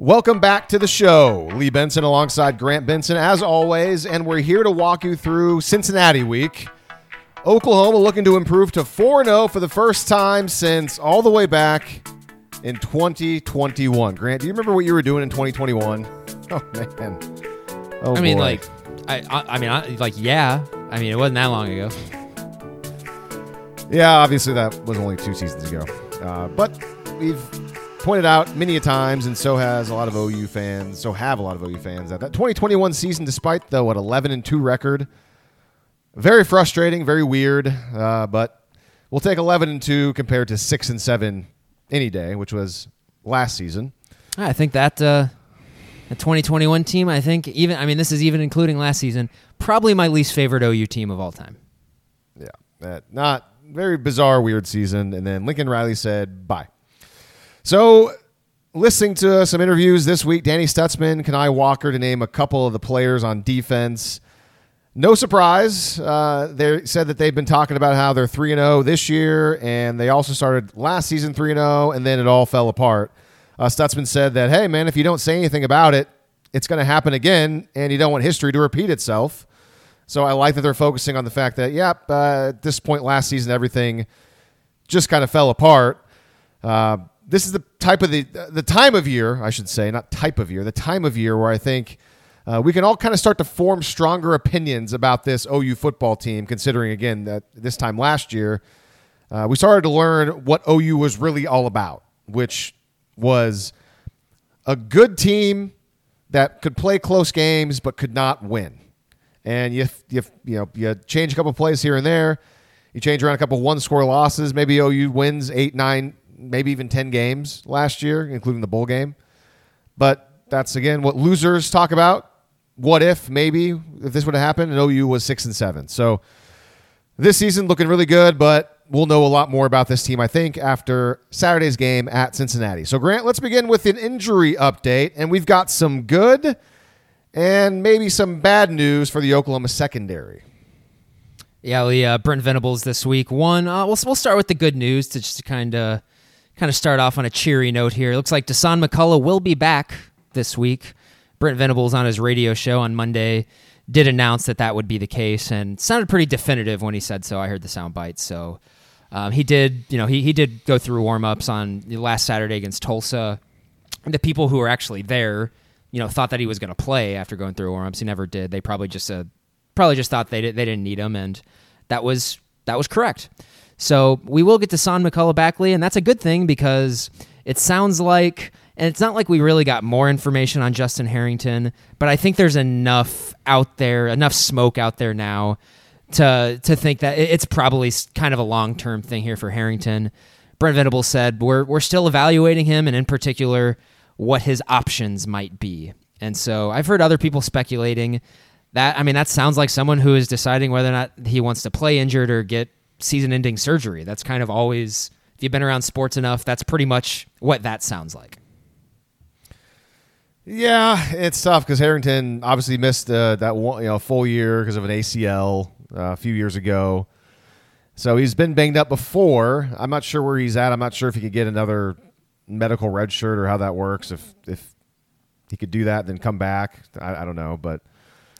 Welcome back to the show. Lee Benson alongside Grant Benson, as always, and we're here to walk you through Cincinnati week. Oklahoma looking to improve to 4 0 for the first time since all the way back in 2021. Grant, do you remember what you were doing in 2021? Oh, man. Oh, I mean, boy. like, I, I, I mean, I, like, yeah. I mean, it wasn't that long ago. Yeah, obviously that was only two seasons ago. Uh, but we've pointed out many a times, and so has a lot of OU fans, so have a lot of OU fans, that that 2021 season, despite the, what, 11 and 2 record, very frustrating, very weird, uh, but we'll take 11 and 2 compared to 6 and 7 any day, which was last season. I think that uh, the 2021 team, I think, even, I mean, this is even including last season, probably my least favorite OU team of all time. Yeah, that not very bizarre, weird season. And then Lincoln Riley said bye. So, listening to some interviews this week, Danny Stutsman, Kanai Walker to name a couple of the players on defense. No surprise, uh, they said that they've been talking about how they're three and zero this year, and they also started last season three and zero, and then it all fell apart. Uh, Stutsman said that, hey man, if you don't say anything about it, it's going to happen again, and you don't want history to repeat itself. So I like that they're focusing on the fact that, yep, uh, at this point last season, everything just kind of fell apart. Uh, this is the type of the the time of year, I should say, not type of year, the time of year where I think uh, we can all kind of start to form stronger opinions about this OU football team. Considering again that this time last year, uh, we started to learn what OU was really all about, which was a good team that could play close games but could not win. And you you you know you change a couple plays here and there, you change around a couple one score losses. Maybe OU wins eight, nine, maybe even ten games last year, including the bowl game. But that's again what losers talk about. What if maybe if this would have happened and OU was six and seven? So this season looking really good, but we'll know a lot more about this team, I think, after Saturday's game at Cincinnati. So, Grant, let's begin with an injury update. And we've got some good and maybe some bad news for the Oklahoma secondary. Yeah, we, uh, Brent Venables this week. One, uh, we'll, we'll start with the good news to just kind of kind of start off on a cheery note here. It looks like Dasan McCullough will be back this week. Brent Venables on his radio show on Monday did announce that that would be the case and sounded pretty definitive when he said so. I heard the sound bites. So um, he did, you know, he, he did go through warm ups on last Saturday against Tulsa. The people who were actually there, you know, thought that he was going to play after going through warm ups. He never did. They probably just uh, probably just thought they, did, they didn't need him. And that was that was correct. So we will get Dasan McCullough Backley, and that's a good thing because it sounds like, and it's not like we really got more information on Justin Harrington, but I think there's enough out there, enough smoke out there now to to think that it's probably kind of a long term thing here for Harrington. Brent Venables said we're we're still evaluating him, and in particular, what his options might be. And so I've heard other people speculating that. I mean, that sounds like someone who is deciding whether or not he wants to play injured or get season ending surgery. That's kind of always, if you've been around sports enough, that's pretty much what that sounds like. Yeah, it's tough because Harrington obviously missed uh, that one, you know, full year because of an ACL uh, a few years ago. So he's been banged up before. I'm not sure where he's at. I'm not sure if he could get another medical red shirt or how that works. If if he could do that, then come back. I, I don't know, but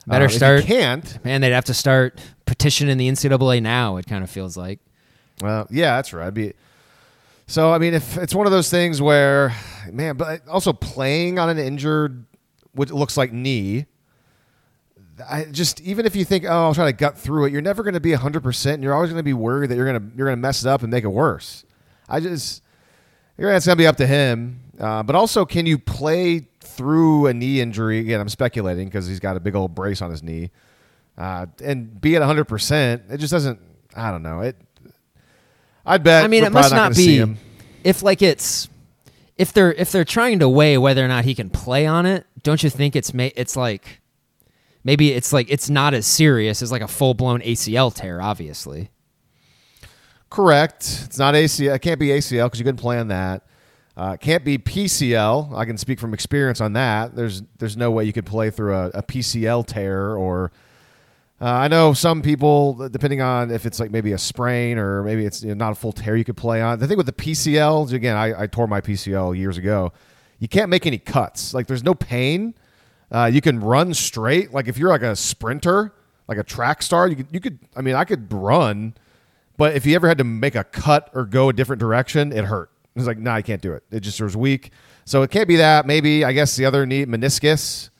better uh, start. can't. Man, they'd have to start petitioning the NCAA now. It kind of feels like. Well, yeah, that's right. Be, so I mean, if it's one of those things where, man, but also playing on an injured, what looks like knee. I just even if you think, oh, I'll try to gut through it, you're never going to be 100. percent and You're always going to be worried that you're going to you're going to mess it up and make it worse. I just, it's going to be up to him. Uh, but also, can you play through a knee injury? Again, I'm speculating because he's got a big old brace on his knee, uh, and be at 100. percent It just doesn't. I don't know. It. I'd bet. I mean, it must probably not be if like it's if they're if they're trying to weigh whether or not he can play on it. Don't you think it's ma- it's like maybe it's like it's not as serious as like a full blown ACL tear, obviously. Correct. It's not ACL. It can't be ACL because you couldn't play on that. Uh, can't be PCL. I can speak from experience on that. There's there's no way you could play through a, a PCL tear or. Uh, I know some people, depending on if it's like maybe a sprain or maybe it's you know, not a full tear, you could play on. The thing with the PCL, again, I, I tore my PCL years ago. you can't make any cuts. Like there's no pain. Uh, you can run straight. Like if you're like a sprinter, like a track star, you could you could. I mean, I could run, but if you ever had to make a cut or go a different direction, it hurt. It's like, no, nah, I can't do it. It just was weak. So it can't be that. Maybe I guess the other knee meniscus.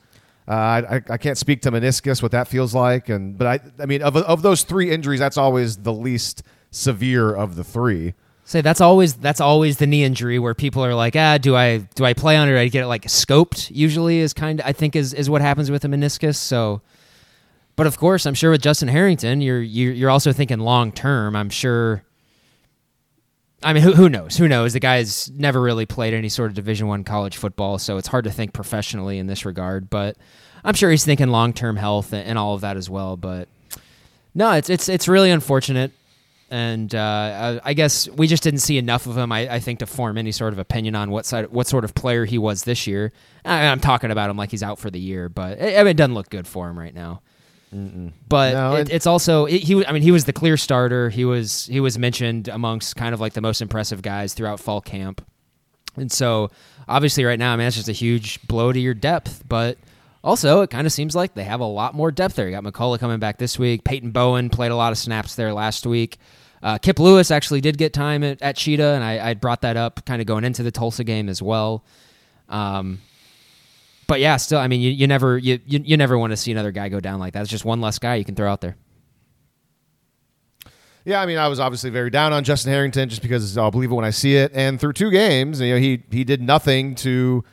Uh, I, I can't speak to meniscus what that feels like, and but I I mean of of those three injuries, that's always the least severe of the three. Say that's always that's always the knee injury where people are like, ah, do I do I play on it? Or I get it like scoped. Usually is kind of I think is is what happens with a meniscus. So, but of course, I'm sure with Justin Harrington, you're, you're also thinking long term. I'm sure. I mean, who, who knows? Who knows? The guy's never really played any sort of Division One college football, so it's hard to think professionally in this regard. But I'm sure he's thinking long term health and, and all of that as well. But no, it's it's it's really unfortunate and uh, I, guess we just didn't see enough of him. I, I, think to form any sort of opinion on what side, what sort of player he was this year. I, am talking about him like he's out for the year, but it, it doesn't look good for him right now. Mm-mm. But no, it, it's also it, he. I mean, he was the clear starter. He was he was mentioned amongst kind of like the most impressive guys throughout fall camp, and so obviously right now, I mean, it's just a huge blow to your depth. But also, it kind of seems like they have a lot more depth there. You got McCullough coming back this week. Peyton Bowen played a lot of snaps there last week. Uh, Kip Lewis actually did get time at, at Cheetah, and I, I brought that up kind of going into the Tulsa game as well. Um, but yeah, still, I mean, you, you never you, you, you never want to see another guy go down like that. It's just one less guy you can throw out there. Yeah, I mean, I was obviously very down on Justin Harrington just because I'll believe it when I see it. And through two games, you know, he he did nothing to,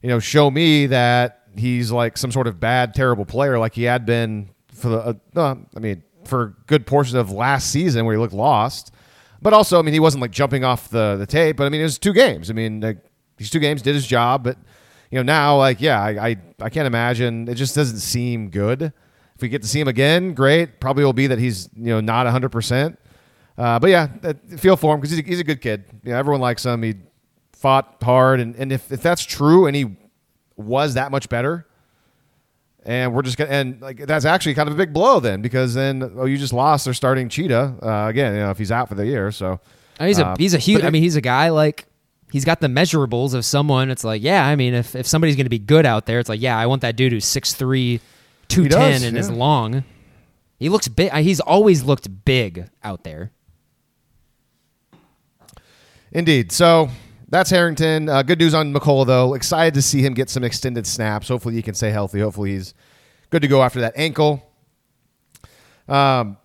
you know, show me that he's like some sort of bad, terrible player like he had been for the. Uh, I mean, for good portions of last season where he looked lost. But also, I mean, he wasn't like jumping off the, the tape. But I mean, it was two games. I mean, like, these two games did his job. But you know, now like, yeah, I, I I can't imagine. It just doesn't seem good. If we get to see him again, great. Probably will be that he's you know not hundred uh, percent. But yeah, feel for him because he's, he's a good kid. You know, everyone likes him. He fought hard, and, and if, if that's true, and he was that much better, and we're just gonna and like that's actually kind of a big blow then because then oh you just lost their starting cheetah uh, again you know if he's out for the year so he's a uh, he's a huge I mean he's a guy like he's got the measurables of someone it's like yeah I mean if, if somebody's gonna be good out there it's like yeah I want that dude who's 6'3", 210 and yeah. is long he looks big he's always looked big out there indeed so that's Harrington. Uh, good news on McCullough, though. Excited to see him get some extended snaps. Hopefully, he can stay healthy. Hopefully, he's good to go after that ankle. Um,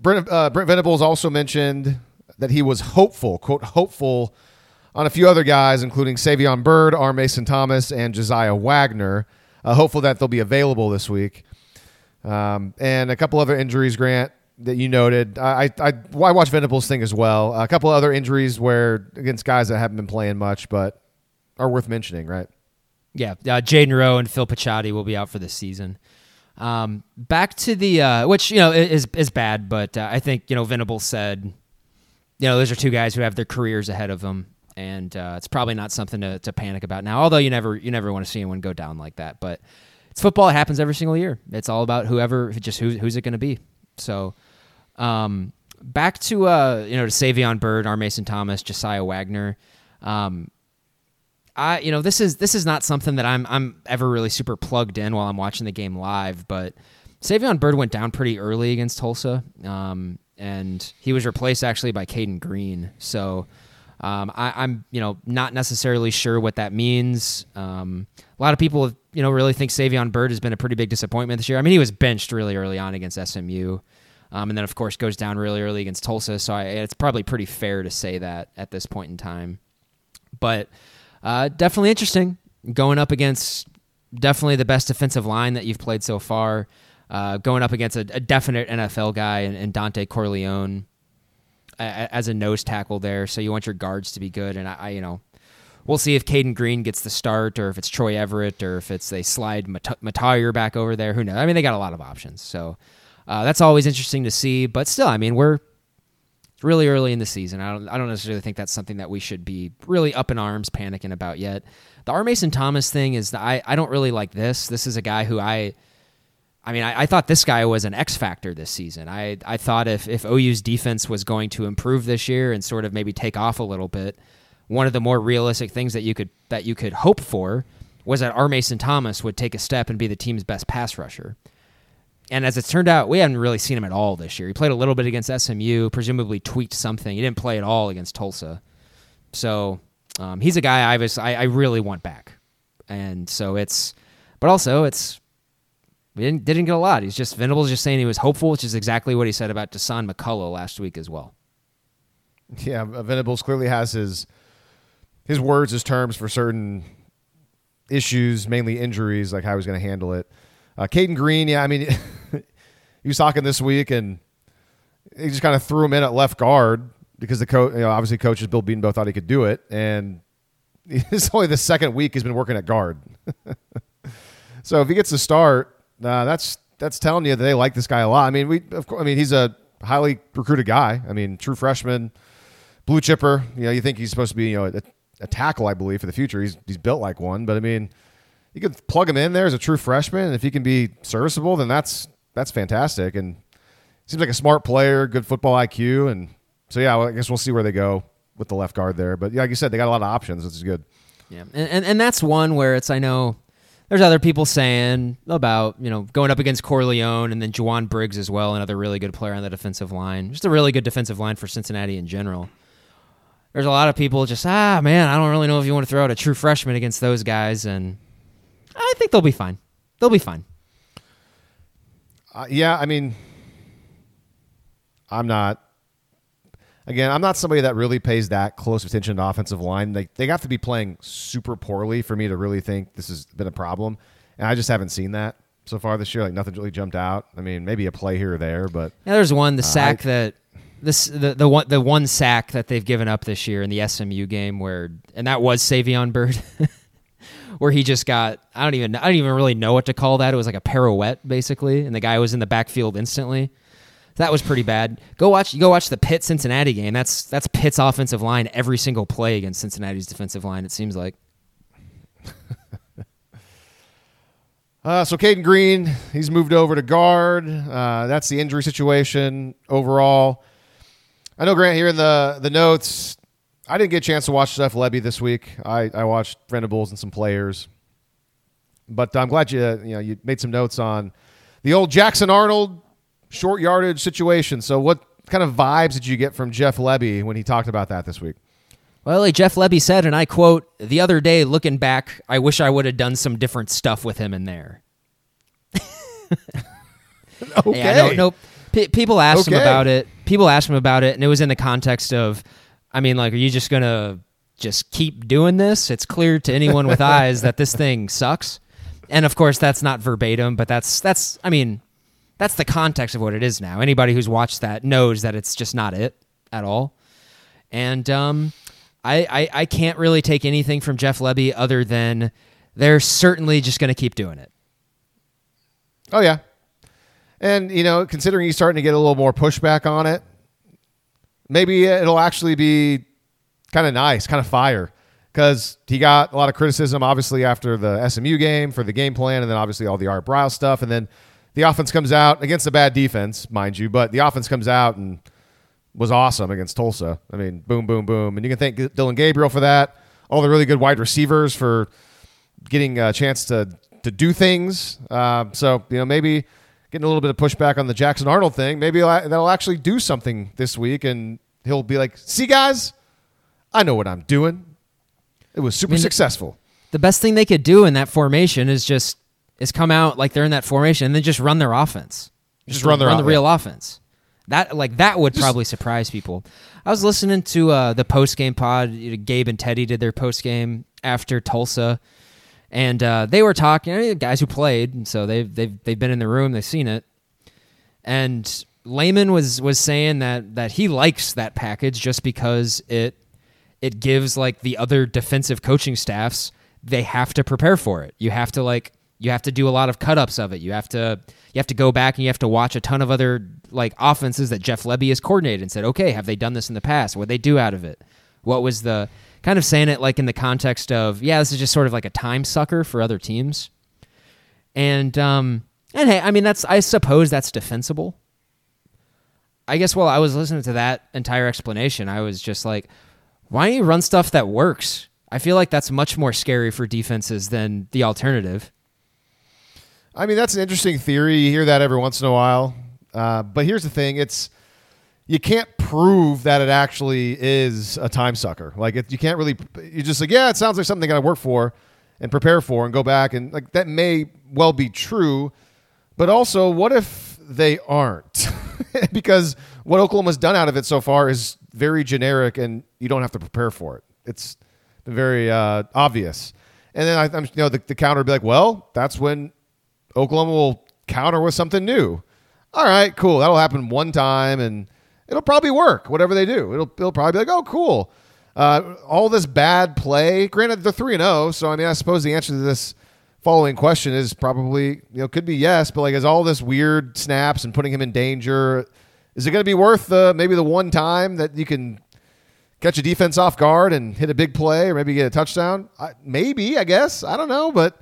Brent, uh, Brent Venables also mentioned that he was hopeful, quote, hopeful on a few other guys, including Savion Byrd, R. Mason Thomas, and Josiah Wagner. Uh, hopeful that they'll be available this week. Um, and a couple other injuries, Grant that you noted. I I, I watched Venables thing as well. A couple other injuries where against guys that haven't been playing much, but are worth mentioning, right? Yeah, uh, Jayden Rowe and Phil Picciotti will be out for this season. Um, back to the uh, which you know is is bad, but uh, I think you know Venables said, you know, those are two guys who have their careers ahead of them, and uh, it's probably not something to, to panic about now. Although you never you never want to see anyone go down like that, but it's football. It happens every single year. It's all about whoever, just who, who's it going to be. So um, back to uh, you know to Savion Byrd, R. Mason Thomas, Josiah Wagner. Um, I you know this is this is not something that I'm I'm ever really super plugged in while I'm watching the game live, but Savion Byrd went down pretty early against Tulsa, um, and he was replaced actually by Cayden Green. So um, I, am you know not necessarily sure what that means. Um, a lot of people you know really think Savion Byrd has been a pretty big disappointment this year. I mean he was benched really early on against SMU. Um, and then, of course, goes down really early against Tulsa. So I, it's probably pretty fair to say that at this point in time. But uh, definitely interesting going up against definitely the best defensive line that you've played so far. Uh, going up against a, a definite NFL guy and, and Dontay Corleone as a nose tackle there. So you want your guards to be good. And I, I, you know, we'll see if Cayden Green gets the start or if it's Troy Everett or if it's they slide Mettauer back over there. Who knows? I mean, they got a lot of options. So uh, that's always interesting to see. But still, I mean, we're really early in the season. I don't, I don't necessarily think that's something that we should be really up in arms panicking about yet. The R. Mason Thomas thing is I, I don't really like this. This is a guy who I, I mean, I, I thought this guy was an X factor this season. I, I thought if, if OU's defense was going to improve this year and sort of maybe take off a little bit, one of the more realistic things that you could that you could hope for was that R. Mason Thomas would take a step and be the team's best pass rusher. And as it turned out, we haven't really seen him at all this year. He played a little bit against SMU, presumably tweaked something. He didn't play at all against Tulsa. So um, he's a guy I was I, I really want back. And so it's, but also it's we didn't didn't get a lot. He's just Venables just saying he was hopeful, which is exactly what he said about Dasan McCullough last week as well. Yeah, Venables clearly has his his words, his terms for certain issues, mainly injuries, like how he's going to handle it. Uh, Cayden Green, yeah, I mean, he was talking this week, and he just kind of threw him in at left guard because the coach, you know, obviously coaches Bill Bedenbaugh thought he could do it, and it's only the second week he's been working at guard. so if he gets to start, uh, that's that's telling you that they like this guy a lot. I mean, we of course, I mean he's a highly recruited guy. I mean, true freshman, blue chipper. You know, you think he's supposed to be you know a, a tackle, I believe, for the future. He's he's built like one, but I mean, you could plug him in there as a true freshman, and if he can be serviceable, then that's that's fantastic. And seems like a smart player, good football IQ, and so yeah, well, I guess we'll see where they go with the left guard there. But yeah, like you said, they got a lot of options, which is good. Yeah, and, and and that's one where it's I know there's other people saying about you know going up against Corleone and then Jowon Briggs as well, another really good player on the defensive line. Just a really good defensive line for Cincinnati in general. There's a lot of people just ah man, I don't really know if you want to throw out a true freshman against those guys, and I think they'll be fine. They'll be fine. Uh, yeah, I mean, I'm not. Again, I'm not somebody that really pays that close attention to offensive line. They they have to be playing super poorly for me to really think this has been a problem, and I just haven't seen that so far this year. Like nothing really jumped out. I mean, maybe a play here or there, but yeah, there's one the sack uh, I, that this the the one the one sack that they've given up this year in the SMU game where and that was Savion Byrd. where he just got I don't even I don't even really know what to call that. It was like a pirouette basically, and the guy was in the backfield instantly. That was pretty bad. Go watch you go watch the Pitt Cincinnati game. That's that's Pitt's offensive line every single play against Cincinnati's defensive line. It seems like. uh, so Cayden Green, he's moved over to guard. Uh, that's the injury situation overall. I know Grant here in the the notes I didn't get a chance to watch Jeff Lebby this week. I, I watched Venables and some players, but I'm glad you you know you made some notes on the old Jackson Arnold short yardage situation. So, what kind of vibes did you get from Jeff Lebby when he talked about that this week? Well, like Jeff Lebby said, and I quote, "The other day, looking back, I wish I would have done some different stuff with him in there." okay. Yeah, no, no. P- people asked okay. him about it. People asked him about it, and it was in the context of I mean, like, are you just gonna just keep doing this? It's clear to anyone with eyes that this thing sucks. And of course, that's not verbatim, but that's that's. I mean, that's the context of what it is now. Anybody who's watched that knows that it's just not it at all. And um, I, I I can't really take anything from Jeff Lebby other than they're certainly just going to keep doing it. Oh yeah, and you know, considering he's starting to get a little more pushback on it, maybe it'll actually be kind of nice, kind of fire. Because he got a lot of criticism, obviously, after the SMU game for the game plan, and then obviously all the Art Briles stuff. And then the offense comes out against a bad defense, mind you, but the offense comes out and was awesome against Tulsa. I mean, boom, boom, boom. And you can thank Dillon Gabriel for that. All the really good wide receivers for getting a chance to to do things. Uh, so you know maybe getting a little bit of pushback on the Jackson Arnold thing. Maybe that'll actually do something this week, and he'll be like, "See, guys, I know what I'm doing. It was super I mean, successful." The best thing they could do in that formation is just is come out like they're in that formation and then just run their offense. Just, just run their run the real offense. That like that would just, probably surprise people. I was listening to uh, the post game pod. Gabe and Teddy did their post game after Tulsa, and uh, they were talking. You know, guys who played, so they've they've they've been in the room, they've seen it, and Lehman was was saying that that he likes that package just because it it gives like the other defensive coaching staffs they have to prepare for it. You have to like you have to do a lot of cut ups of it. You have to you have to go back and you have to watch a ton of other like offenses that Jeff Lebby has coordinated and said, okay, have they done this in the past? What they do out of it? What was the kind of saying it like in the context of yeah, this is just sort of like a time sucker for other teams. And um and hey, I mean that's I suppose that's defensible. I guess while I was listening to that entire explanation, I was just like, Why don't you run stuff that works? I feel like that's much more scary for defenses than the alternative. I mean, that's an interesting theory. You hear that every once in a while. Uh, but here's the thing: it's you can't prove that it actually is a time sucker. Like it, you can't really. You just like, yeah, it sounds like something they got to work for and prepare for, and go back and like that may well be true. But also, what if they aren't? because what Oklahoma's done out of it so far is very generic, and you don't have to prepare for it. It's very uh, obvious. And then I, am you know, the, the counter would be like, well, that's when Oklahoma will counter with something new. All right, cool. That'll happen one time, and it'll probably work. Whatever they do, it'll it'll probably be like, oh, cool. Uh, all this bad play. Granted, they're three and zero, oh, so I mean, I suppose the answer to this following question is probably you know could be yes, but like, is all this weird snaps and putting him in danger? Is it going to be worth the maybe the one time that you can catch a defense off guard and hit a big play, or maybe get a touchdown? I, maybe, I guess. I don't know, but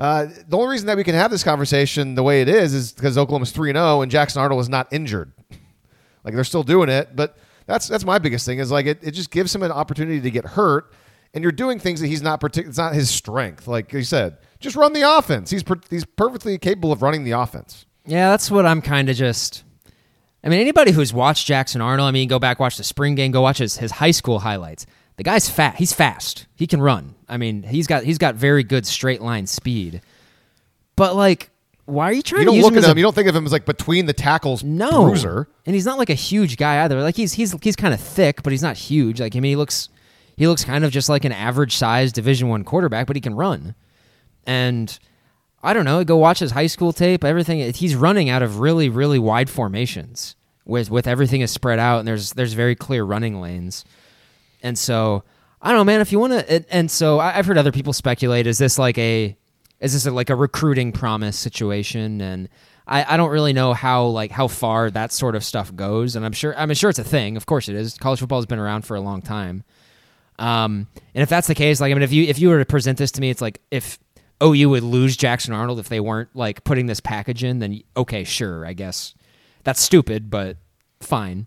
uh, the only reason that we can have this conversation the way it is is because Oklahoma's three and zero oh and Jackson Arnold is not injured. like they're still doing it, but that's that's my biggest thing is like it, it just gives him an opportunity to get hurt, and you're doing things that he's not partic- It's not his strength. Like you said, just run the offense. He's per- he's perfectly capable of running the offense. Yeah, that's what I'm kind of just. I mean, anybody who's watched Jackson Arnold, I mean, go back watch the spring game, go watch his, his high school highlights. The guy's fat. He's fast. He can run. I mean, he's got he's got very good straight line speed. But like, why are you trying You don't to use look him at as him. a You don't think of him as like between the tackles no bruiser. And he's not like a huge guy either. Like he's he's he's kind of thick, but he's not huge. Like I mean, he looks he looks kind of just like an average sized Division One quarterback, but he can run. And I don't know. Go watch his high school tape. Everything he's running out of really really wide formations with with everything is spread out and there's there's very clear running lanes. And so I don't know, man. If you want to, and so I've heard other people speculate: is this like a is this a, like a recruiting promise situation? And I, I don't really know how like how far that sort of stuff goes. And I'm sure I'm sure it's a thing. Of course it is. College football has been around for a long time. Um, and if that's the case, like I mean, if you if you were to present this to me, it's like if OU would lose Jackson Arnold if they weren't like putting this package in, then okay, sure, I guess that's stupid, but fine.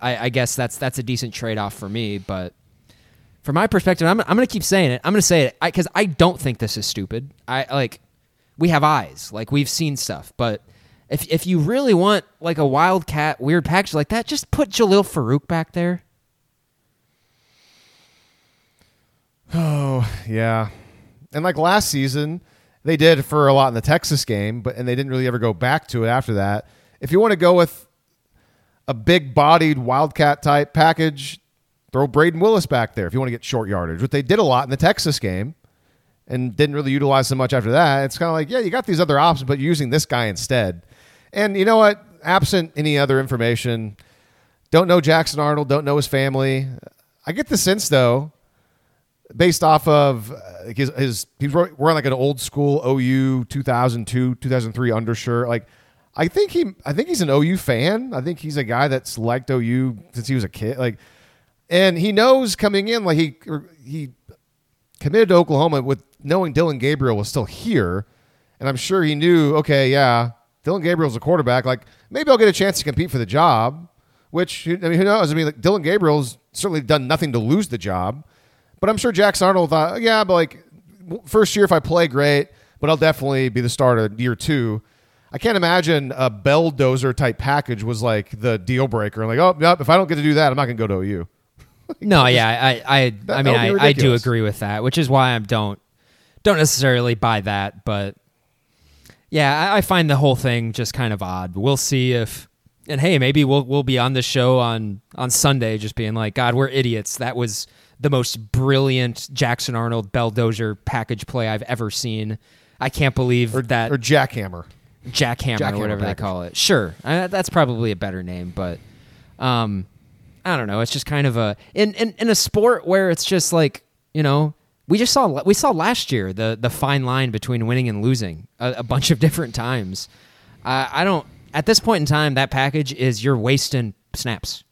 I, I guess that's that's a decent trade off for me, but from my perspective, I'm, I'm going to keep saying it. I'm going to say it because I, I, don't think this is stupid. I like, we have eyes, like we've seen stuff. But if if you really want like a wildcat weird package like that, just put Jalil Farooq back there. Oh yeah, and like last season, they did for a lot in the Texas game, but and they didn't really ever go back to it after that. If you want to go with a big-bodied wildcat type package, throw Brayden Willis back there if you want to get short yardage, which they did a lot in the Texas game and didn't really utilize so much after that. It's kind of like, yeah, you got these other options, but you're using this guy instead. And you know what? Absent any other information, don't know Jackson Arnold, don't know his family. I get the sense, though, based off of uh, his, his he's wearing like an old school OU 2002, 2003 undershirt. Like, I think he, I think he's an OU fan. I think he's a guy that's liked OU since he was a kid. Like, and he knows coming in like he he committed to Oklahoma with knowing Dillon Gabriel was still here, and I'm sure he knew. Okay, yeah, Dillon Gabriel's a quarterback. Like maybe I'll get a chance to compete for the job. Which I mean, who knows? I mean, like, Dillon Gabriel's certainly done nothing to lose the job, but I'm sure Jackson Arnold thought, oh, yeah, but like first year if I play great, but I'll definitely be the starter year two. I can't imagine a belldozer type package was like the deal breaker. Like, oh, yep, if I don't get to do that, I'm not going to go to OU no, yeah, I, I, that, I mean, I, I do agree with that, which is why I don't, don't necessarily buy that, but yeah, I, I find the whole thing just kind of odd. We'll see if, and hey, maybe we'll we'll be on the show on on Sunday, just being like, God, we're idiots. That was the most brilliant Jackson Arnold Belldozer package play I've ever seen. I can't believe or, that or Jackhammer, Jackhammer, Jackhammer or whatever package. they call it. Sure, that's probably a better name, but um, I don't know. It's just kind of a in, in in a sport where it's just like you know we just saw we saw last year the the fine line between winning and losing a, a bunch of different times. Uh, I don't at this point in time that package is you're wasting snaps.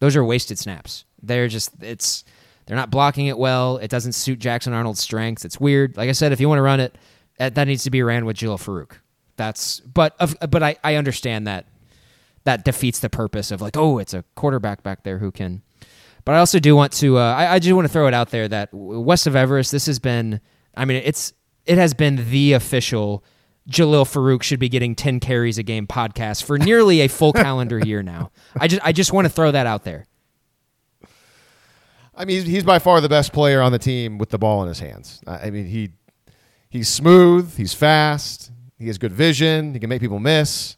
Those are wasted snaps. They're just it's they're not blocking it well. It doesn't suit Jackson Arnold's strengths. It's weird. Like I said, if you want to run it, that, that needs to be ran with Jalil Farooq. That's but of, but I, I understand that that defeats the purpose of like, oh, it's a quarterback back there who can. But I also do want to. Uh, I, I do want to throw it out there that west of Everest, this has been. I mean, it's it has been the official. Jalil Farooq should be getting ten carries a game podcast for nearly a full calendar year now. I just I just want to throw that out there. I mean, he's, he's by far the best player on the team with the ball in his hands. I mean, he he's smooth, he's fast, he has good vision, he can make people miss.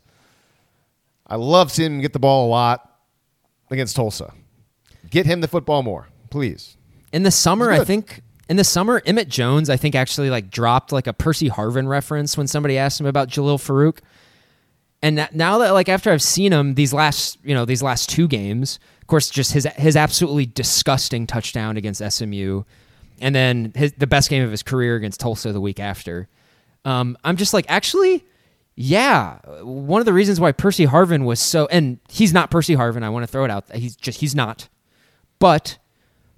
I love seeing him get the ball a lot against Tulsa. Get him the football more, please. In the summer, I think in the summer, Emmett Jones, I think actually like dropped like a Percy Harvin reference when somebody asked him about Jalil Farooq. And now that like after I've seen him these last you know these last two games, of course, just his his absolutely disgusting touchdown against SMU, and then his, the best game of his career against Tulsa the week after. Um, I'm just like actually, yeah. One of the reasons why Percy Harvin was so and he's not Percy Harvin. I want to throw it out. He's just he's not. But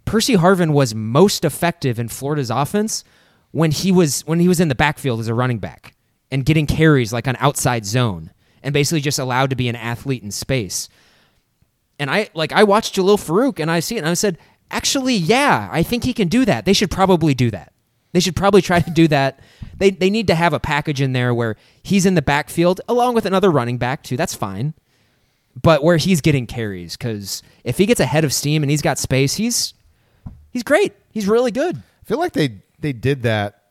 Percy Harvin was most effective in Florida's offense when he was when he was in the backfield as a running back and getting carries like on outside zone and basically just allowed to be an athlete in space. And I like I watched Jalil Farooq and I see it and I said, actually, yeah, I think he can do that. They should probably do that. They should probably try to do that. They they need to have a package in there where he's in the backfield along with another running back too. That's fine. But where he's getting carries cuz if he gets ahead of steam and he's got space, he's he's great. He's really good. I feel like they they did that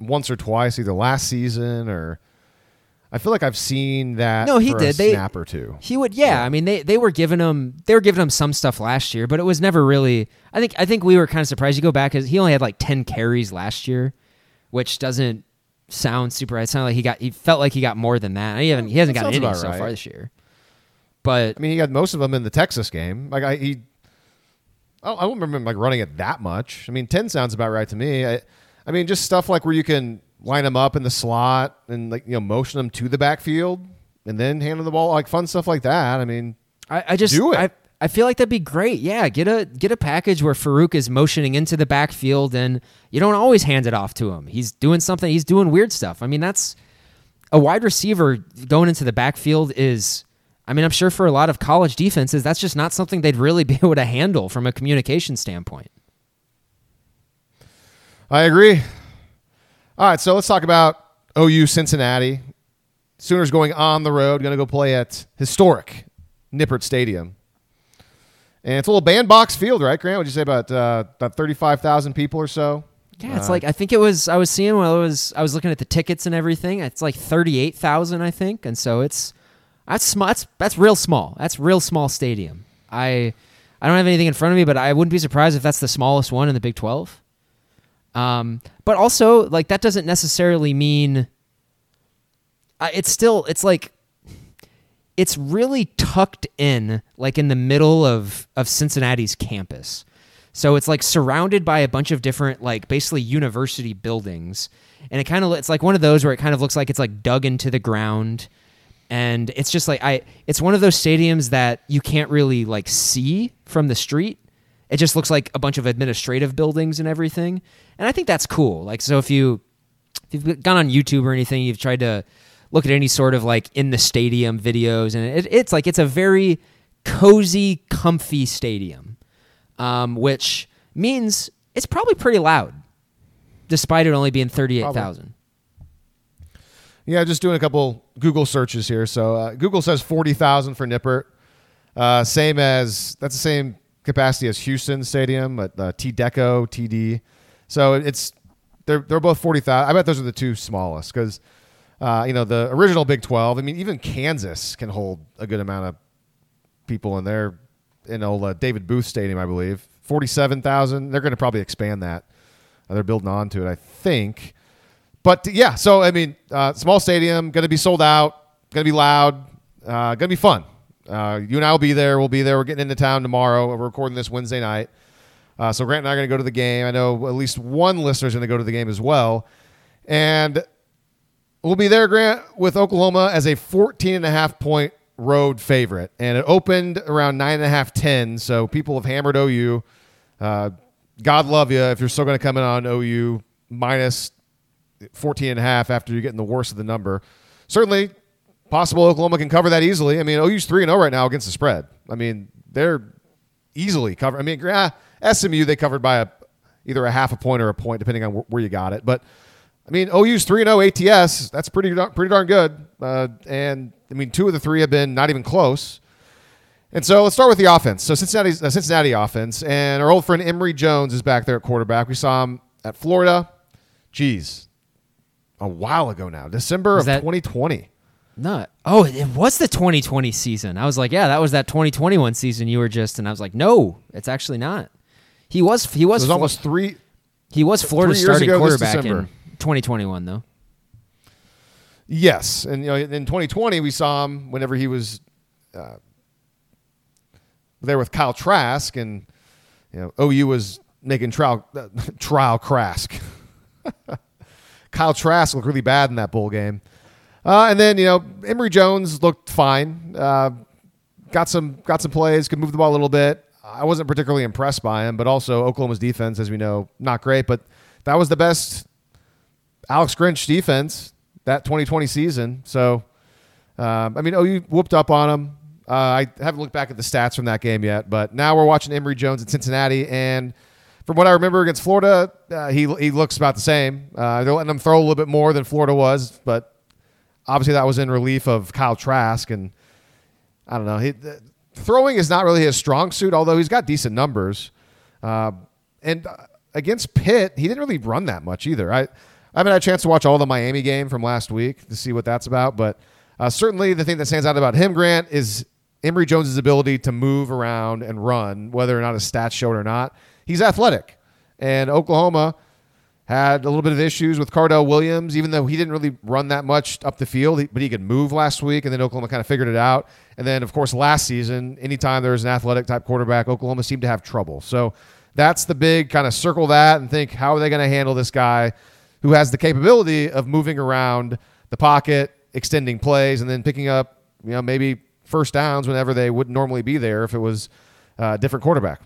once or twice either last season or I feel like I've seen that. No, he did. they, snap or two. He would, yeah, yeah. I mean, they they were giving him they were giving him some stuff last year, but it was never really. I think I think we were kind of surprised. You go back because he only had like ten carries last year, which doesn't sound super. It sounded like he got he felt like he got more than that. He haven't he hasn't gotten any so far this year. But I mean, he got most of them in the Texas game. Like I he, I don't remember him like running it that much. I mean, ten sounds about right to me. I, I mean, just stuff like where you can line them up in the slot and like you know motion them to the backfield and then hand them the ball like fun stuff like that. I mean, I, I just do it. I, I feel like that'd be great. Yeah, get a get a package where Farooq is motioning into the backfield and you don't always hand it off to him. He's doing something. He's doing weird stuff. I mean, that's a wide receiver going into the backfield is. I mean, I'm sure for a lot of college defenses, that's just not something they'd really be able to handle from a communication standpoint. I agree. All right, so let's talk about OU Cincinnati. Sooners going on the road, going to go play at historic Nippert Stadium. And it's a little bandbox field, right, Grant? What'd you say about uh, about thirty five thousand people or so? Yeah, it's uh, like I think it was. I was seeing while I was I was looking at the tickets and everything. It's like thirty eight thousand, I think, and so it's that's small. That's that's real small. That's real small stadium. I I don't have anything in front of me, but I wouldn't be surprised if that's the smallest one in the Big Twelve. Um, but also, like that doesn't necessarily mean uh, it's still it's like it's really tucked in, like in the middle of of Cincinnati's campus. So it's like surrounded by a bunch of different, like basically university buildings, and it kind of it's like one of those where it kind of looks like it's like dug into the ground, and it's just like I it's one of those stadiums that you can't really like see from the street it just looks like a bunch of administrative buildings and everything. And I think that's cool. Like so if you if you've gone on YouTube or anything, you've tried to look at any sort of like in the stadium videos and it, it's like it's a very cozy, comfy stadium. Um, which means it's probably pretty loud despite it only being 38,000. Yeah, just doing a couple Google searches here. So uh, Google says 40,000 for Nippert. Uh, same as that's the same capacity as Houston Stadium at uh, TDECU, TD. So it's they're they're both forty thousand. I bet those are the two smallest because uh, you know the original Big Twelve. I mean, even Kansas can hold a good amount of people in there. In old uh, David Booth Stadium, I believe, forty-seven thousand. They're going to probably expand that. Uh, they're building on to it, I think. But yeah, so I mean, uh, small stadium, going to be sold out, going to be loud, uh, going to be fun. Uh, you and I will be there. We'll be there. We're getting into town tomorrow. We're recording this Wednesday night. Uh, so Grant and I are going to go to the game. I know at least one listener is going to go to the game as well. And we'll be there, Grant, with Oklahoma as a 14 and a half point road favorite. And it opened around nine and a half, 10. So people have hammered OU. Uh, God love you if you're still going to come in on OU minus 14 and a half after you're getting the worst of the number. Certainly, possible Oklahoma can cover that easily. I mean, OU's 3 0 right now against the spread. I mean, they're easily covered. I mean, yeah, SMU they covered by a either a half a point or a point, depending on wh- where you got it. But I mean, OU's three and zero ATS. That's pretty pretty darn good. Uh, and I mean, two of the three have been not even close. And so let's start with the offense. So Cincinnati's uh, Cincinnati offense, and our old friend Emory Jones is back there at quarterback. We saw him at Florida. Geez, a while ago now, December Was of that- 2020. Not. Oh, it was the 2020 season. I was like, yeah, that was that 2021 season you were just, and I was like, no, it's actually not. He was he was was Flo- almost three. he was Florida's starting ago quarterback in 2021 though. Yes, and you know, in 2020 we saw him whenever he was uh, there with Kyle Trask, and you know OU was making trial uh, trial Trask. Kyle Trask looked really bad in that bowl game, uh, and then you know Emory Jones looked fine. Uh, got some got some plays, could move the ball a little bit. I wasn't particularly impressed by him, but also Oklahoma's defense, as we know, not great. But that was the best Alex Grinch defense that 2020 season. So, um, I mean, oh, you whooped up on him. Uh, I haven't looked back at the stats from that game yet, but now we're watching Emory Jones in Cincinnati, and from what I remember against Florida, uh, he he looks about the same. Uh, they're letting him throw a little bit more than Florida was, but obviously that was in relief of Kyle Trask, and I don't know. He, throwing is not really his strong suit, although he's got decent numbers. Uh, and uh, against Pitt, he didn't really run that much either. I, I haven't had a chance to watch all the Miami game from last week to see what that's about, but uh, certainly the thing that stands out about him, Grant, is Emory Jones' ability to move around and run, whether or not his stats show it or not. He's athletic, and Oklahoma had a little bit of issues with Cardell Williams, even though he didn't really run that much up the field, but he could move last week, and then Oklahoma kind of figured it out. And then, of course, last season, anytime there was an athletic type quarterback, Oklahoma seemed to have trouble. So that's the big kind of circle that and think how are they going to handle this guy who has the capability of moving around the pocket, extending plays, and then picking up, you know, maybe first downs whenever they wouldn't normally be there if it was uh, a different quarterback.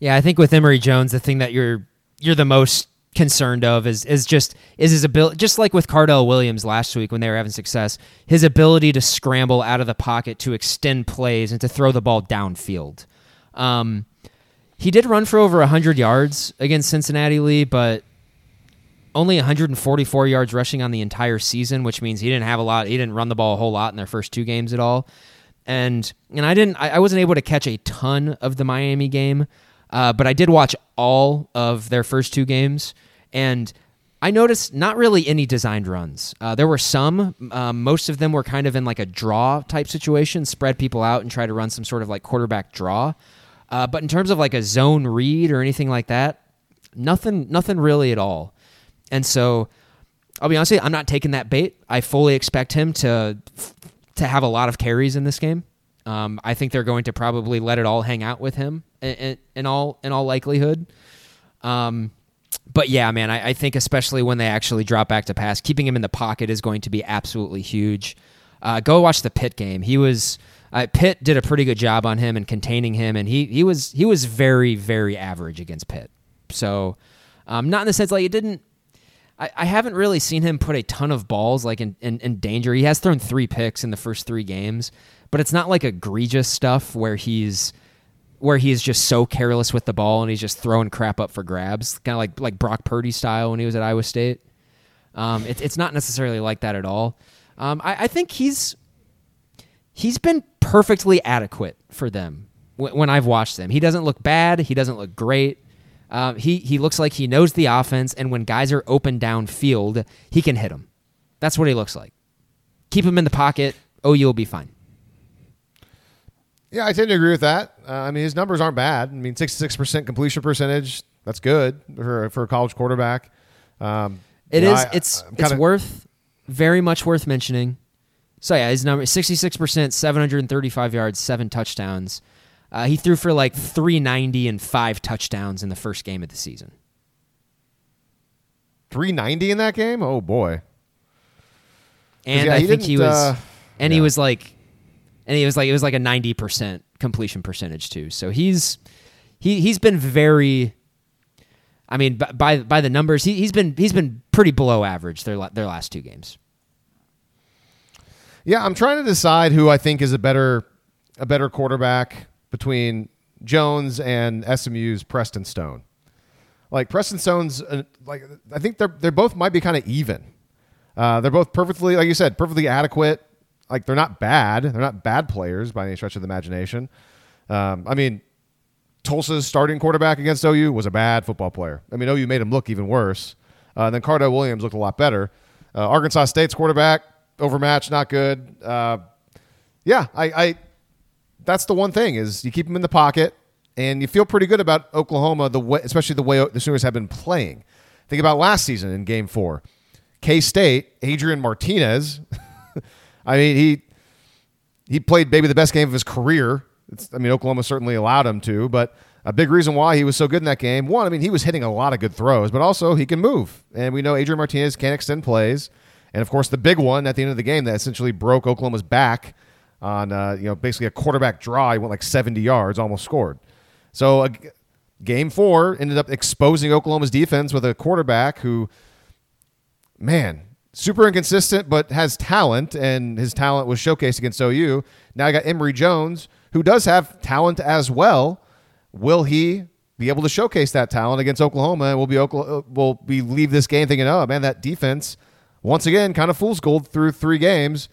Yeah, I think with Emory Jones, the thing that you're you're the most concerned of is is just is his ability just like with Cardell Williams last week when they were having success, his ability to scramble out of the pocket to extend plays and to throw the ball downfield. Um, he did run for over 100 yards against Cincinnati Lee, but only 144 yards rushing on the entire season, which means he didn't have a lot. He didn't run the ball a whole lot in their first two games at all. And and I didn't. I, I wasn't able to catch a ton of the Miami game, uh, but I did watch all of their first two games, and I noticed not really any designed runs. Uh, there were some. Um, most of them were kind of in like a draw type situation, spread people out and try to run some sort of like quarterback draw. Uh, but in terms of like a zone read or anything like that, nothing, nothing really at all. And so, I'll be honest with you, I'm not taking that bait. I fully expect him to to have a lot of carries in this game. Um, I think they're going to probably let it all hang out with him in, in, in all in all likelihood. Um, but yeah, man, I, I think especially when they actually drop back to pass, keeping him in the pocket is going to be absolutely huge. Uh, go watch the Pitt game. He was uh, Pitt did a pretty good job on him and containing him, and he he was he was very very average against Pitt. So, um, not in the sense like it didn't. I, I haven't really seen him put a ton of balls like in, in, in danger. He has thrown three picks in the first three games, but it's not like egregious stuff where he's where he is just so careless with the ball and he's just throwing crap up for grabs, kind of like like Brock Purdy style when he was at Iowa State. Um, it, it's not necessarily like that at all. Um, I, I think he's he's been perfectly adequate for them when, when I've watched them. He doesn't look bad. He doesn't look great. Um, he he looks like he knows the offense, and when guys are open downfield, he can hit them. That's what he looks like. Keep him in the pocket. OU will be fine. Yeah, I tend to agree with that. Uh, I mean, his numbers aren't bad. I mean, sixty-six percent completion percentage. That's good for for a college quarterback. Um, It you know. I- it's I'm it's worth very much worth mentioning. So yeah, his number sixty six percent, seven hundred and thirty five yards, seven touchdowns. Uh, he threw for like three ninety and five touchdowns in the first game of the season. 390 in that game. Oh boy. And yeah, I think he was, uh, and he was like, and he was like, it was like a ninety percent completion percentage too. So he's he he's been very. I mean, by by the numbers, he, he's been he's been pretty below average their their last two games. Yeah, I'm trying to decide who I think is a better a better quarterback between Jones and SMU's Preston Stone. Like Preston Stone's, uh, like I think they're they're both might be kind of even. Uh, they're both perfectly, like you said, perfectly adequate. Like they're not bad. They're not bad players by any stretch of the imagination. Um, I mean, Tulsa's starting quarterback against OU was a bad football player. I mean, OU made him look even worse. Uh, then Cardell Williams looked a lot better. Uh, Arkansas State's quarterback overmatched, not good. Uh, yeah, I, I. That's the one thing is you keep him in the pocket, and you feel pretty good about Oklahoma the way, especially the way the Sooners have been playing. Think about last season in Game Four, K State, Adrian Martinez. I mean, he he played maybe the best game of his career. It's, I mean, Oklahoma certainly allowed him to, but a big reason why he was so good in that game. One, I mean, he was hitting a lot of good throws, but also he can move, and we know Adrian Martinez can extend plays. And of course, the big one at the end of the game that essentially broke Oklahoma's back on uh, you know basically a quarterback draw. He went like 70 yards, almost scored. So uh, game four ended up exposing Oklahoma's defense with a quarterback who, man, super inconsistent but has talent, and his talent was showcased against OU. Now I got Emory Jones, who does have talent as well. Will he be able to showcase that talent against Oklahoma? And will be Oklahoma, uh, will be leave this game thinking, oh man, that defense once again kind of fool's gold through three games.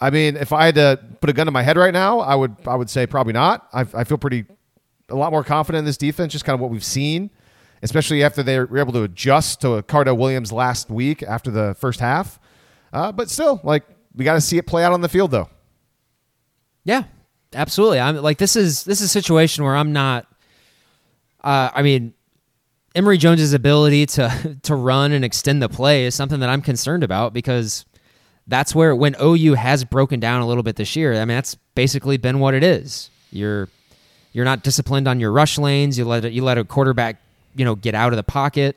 I mean, if I had to put a gun to my head right now, I would I would say probably not. I, I feel pretty a lot more confident in this defense, just kind of what we've seen, especially after they were able to adjust to Cardell Williams last week after the first half. Uh, but still, like we got to see it play out on the field, though. Yeah, absolutely. I'm like this is this is a situation where I'm not. Uh, I mean, Emory Jones's ability to to run and extend the play is something that I'm concerned about because that's where when OU has broken down a little bit this year. I mean, that's basically been what it is. You're you're not disciplined on your rush lanes. You let you let a quarterback you know get out of the pocket,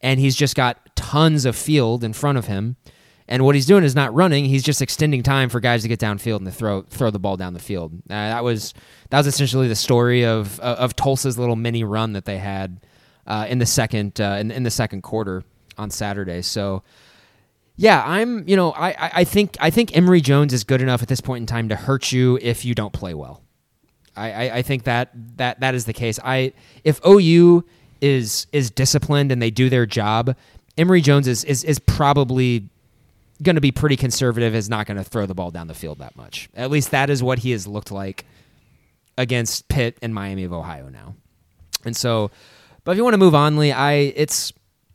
and he's just got tons of field in front of him. And what he's doing is not running; he's just extending time for guys to get downfield and to throw throw the ball down the field. Uh, that was that was essentially the story of of Tulsa's little mini run that they had uh, in the second uh, in, in the second quarter on Saturday. So yeah, I'm. You know, I, I think I think Emory Jones is good enough at this point in time to hurt you if you don't play well. I, I, I think that that that is the case. I if OU is is disciplined and they do their job, Emory Jones is is, is probably going to be pretty conservative. Is not going to throw the ball down the field that much. At least that is what he has looked like against Pitt and Miami of Ohio now. And so, but if you want to move on, Lee, I it's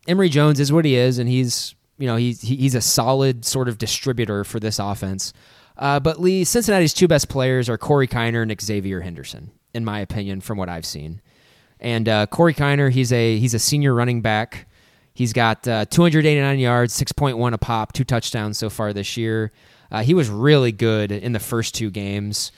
Emory Jones is what he is, and he's you know he's he's a solid sort of distributor for this offense. Uh, but Lee, Cincinnati's two best players are Corey Kiner and Xavier Henderson, in my opinion, from what I've seen. And uh, Corey Kiner, he's a he's a senior running back. He's got uh, 289 yards, 6.1 a pop, two touchdowns so far this year. Uh, he was really good in the first two games,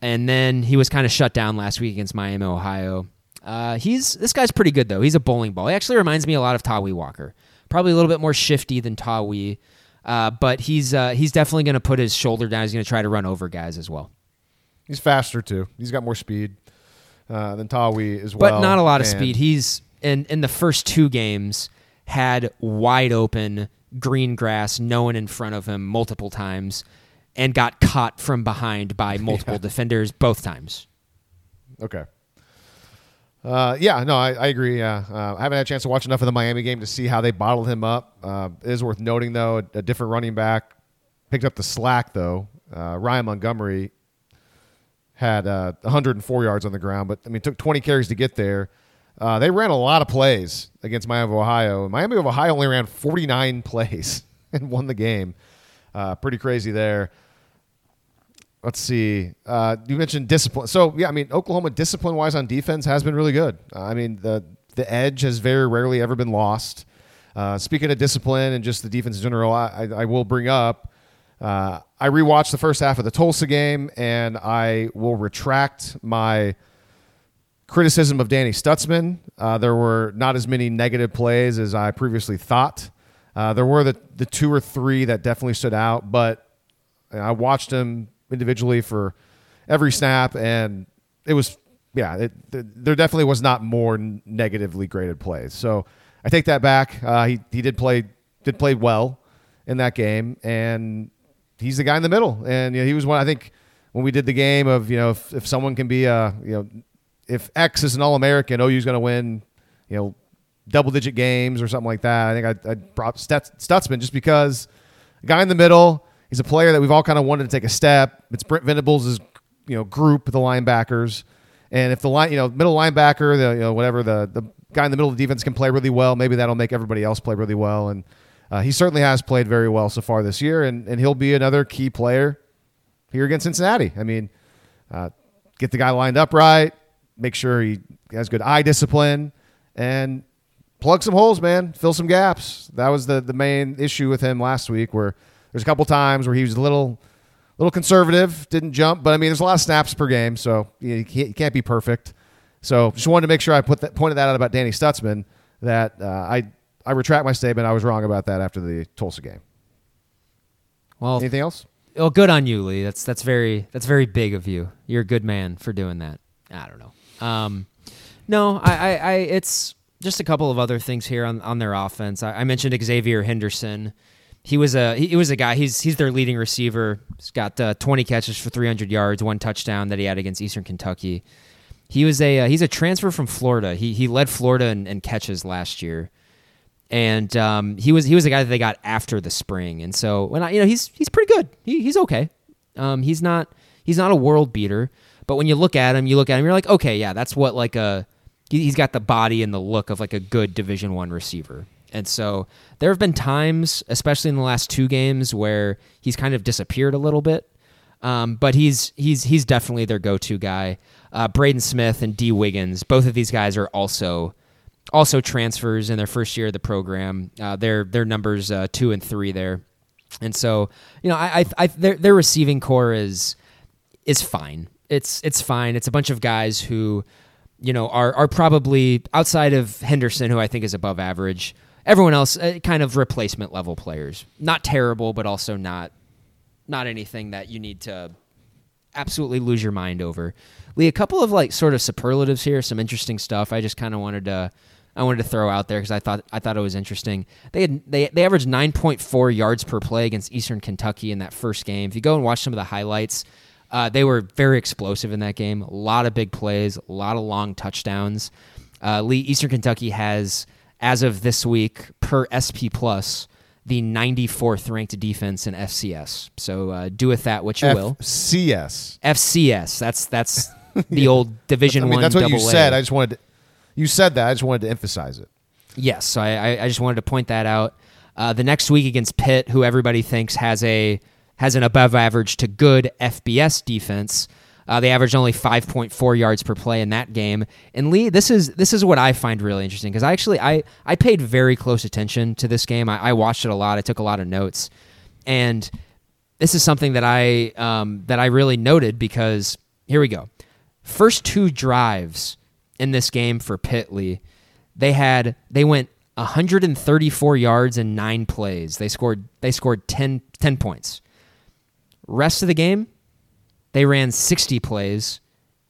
and then he was kind of shut down last week against Miami, Ohio. Uh, he's this guy's pretty good though. He's a bowling ball. He actually reminds me a lot of Tawee Walker probably a little bit more shifty than Tawee. Uh, but he's uh, he's definitely going to put his shoulder down. He's going to try to run over guys as well. He's faster too. He's got more speed uh, than Tawee as well, but not a lot of speed. He's in in the first two games had wide open green grass, no one in front of him multiple times, and got caught from behind by multiple yeah. defenders both times. Okay. Uh, yeah, no, I, I agree. Yeah, uh, I haven't had a chance to watch enough of the Miami game to see how they bottled him up. Uh, it is worth noting, though, a, a, different running back picked up the slack. Though uh, Ryan Montgomery had uh, 104 uh, yards on the ground, but I mean, took 20 carries to get there. Uh, they ran a lot of plays against Miami of Ohio. Miami of Ohio only ran 49 plays and won the game. pretty crazy there let's see. Uh, you mentioned discipline. So yeah, I mean Oklahoma discipline wise on defense has been really good. Uh, I mean the the edge has very rarely ever been lost. Uh, speaking of discipline and just the defense in general, I, I, I will bring up. Uh, I rewatched the first half of the Tulsa game, and I will retract my criticism of Danny Stutsman. Uh, there were not as many negative plays as I previously thought. Uh, there were the, the two or three that definitely stood out, but I watched him individually for every snap, and it was yeah, it, there definitely was not more negatively graded plays. So I take that back. Uh, he he did play did play well in that game, and he's the guy in the middle. And you know, he was one. I think when we did the game of you know if, if someone can be a you know if X is an All American, OU's oh, going to win, you know, double digit games or something like that. I think I'd, I'd prop Stutz, Stutsman just because guy in the middle. He's a player that we've all kind of wanted to take a step. It's Brent Venables' you know group, the linebackers, and if the line, you know, middle linebacker, the you know whatever the the guy in the middle of the defense can play really well, maybe that'll make everybody else play really well. And uh, he certainly has played very well so far this year, and and he'll be another key player here against Cincinnati. I mean, uh, get the guy lined up right, make sure he has good eye discipline, and plug some holes, man. Fill some gaps. That was the the main issue with him last week, where there's a couple times where he was a little little conservative, didn't jump, but I mean, there's a lot of snaps per game, so you, can't, you can't, be perfect. So just wanted to make sure I put that pointed that out about Danny Stutsman that uh, I I retract my statement. I was wrong about that after the Tulsa game. Well, anything else? Well, good on you, Lee. That's that's very that's very big of you. You're a good man for doing that. I don't know. Um, no, I, I, I it's just a couple of other things here on, on their offense. I, I mentioned Xavier Henderson. He was a he, he, was a guy. He's he's their leading receiver. He's got uh, 20 catches for 300 yards, one touchdown that he had against Eastern Kentucky. He was a uh, he's a transfer from Florida. He he led Florida in, in catches last year, and um, he was he was a guy that they got after the spring. And so when I you know he's he's pretty good. He, he's okay. Um, he's not he's not a world beater, but when you look at him, you look at him, you're like, okay, yeah, that's what like a he's got the body and the look of like a good Division One receiver. And so there have been times, especially in the last two games, where he's kind of disappeared a little bit. Um, but he's he's he's definitely their go-to guy. Uh, Braden Smith and Dee Wiggins, both of these guys are also also transfers in their first year of the program. Uh, their their numbers uh, two and three there, and so you know I, I, I their their receiving corps is is fine. It's it's fine. It's a bunch of guys who you know are are probably outside of Henderson, who I think is above average everyone else uh, kind of replacement level players. Not terrible, but also not not anything that you need to absolutely lose your mind over. Lee, a couple of like sort of superlatives here, some interesting stuff. I just kind of wanted to I wanted to throw out there because I thought I thought it was interesting. They had they they averaged 9.4 yards per play against Eastern Kentucky in that first game. If you go and watch some of the highlights, uh, they were very explosive in that game. A lot of big plays, a lot of long touchdowns. Uh, Lee Eastern Kentucky has as of this week per SP Plus the 94th ranked defense in FCS. So uh, do with that what you will. FCS. FCS. That's that's the old Division I mean, One. that's what you A. said. I just wanted to, you said that. I just wanted to emphasize it. Yes, so I, I just wanted to point that out. Uh, the next week against Pitt, who everybody thinks has a has an above average to good FBS defense, uh, they averaged only 5.4 yards per play in that game. And Lee, this is this is what I find really interesting because I actually I I paid very close attention to this game. I, I, watched it a lot. I took a lot of notes, and this is something that I um, that I really noted because here we go. First two drives in this game for Pitley, they had they went 134 yards in nine plays. They scored they scored 10, 10 points. Rest of the game, they ran 60 plays,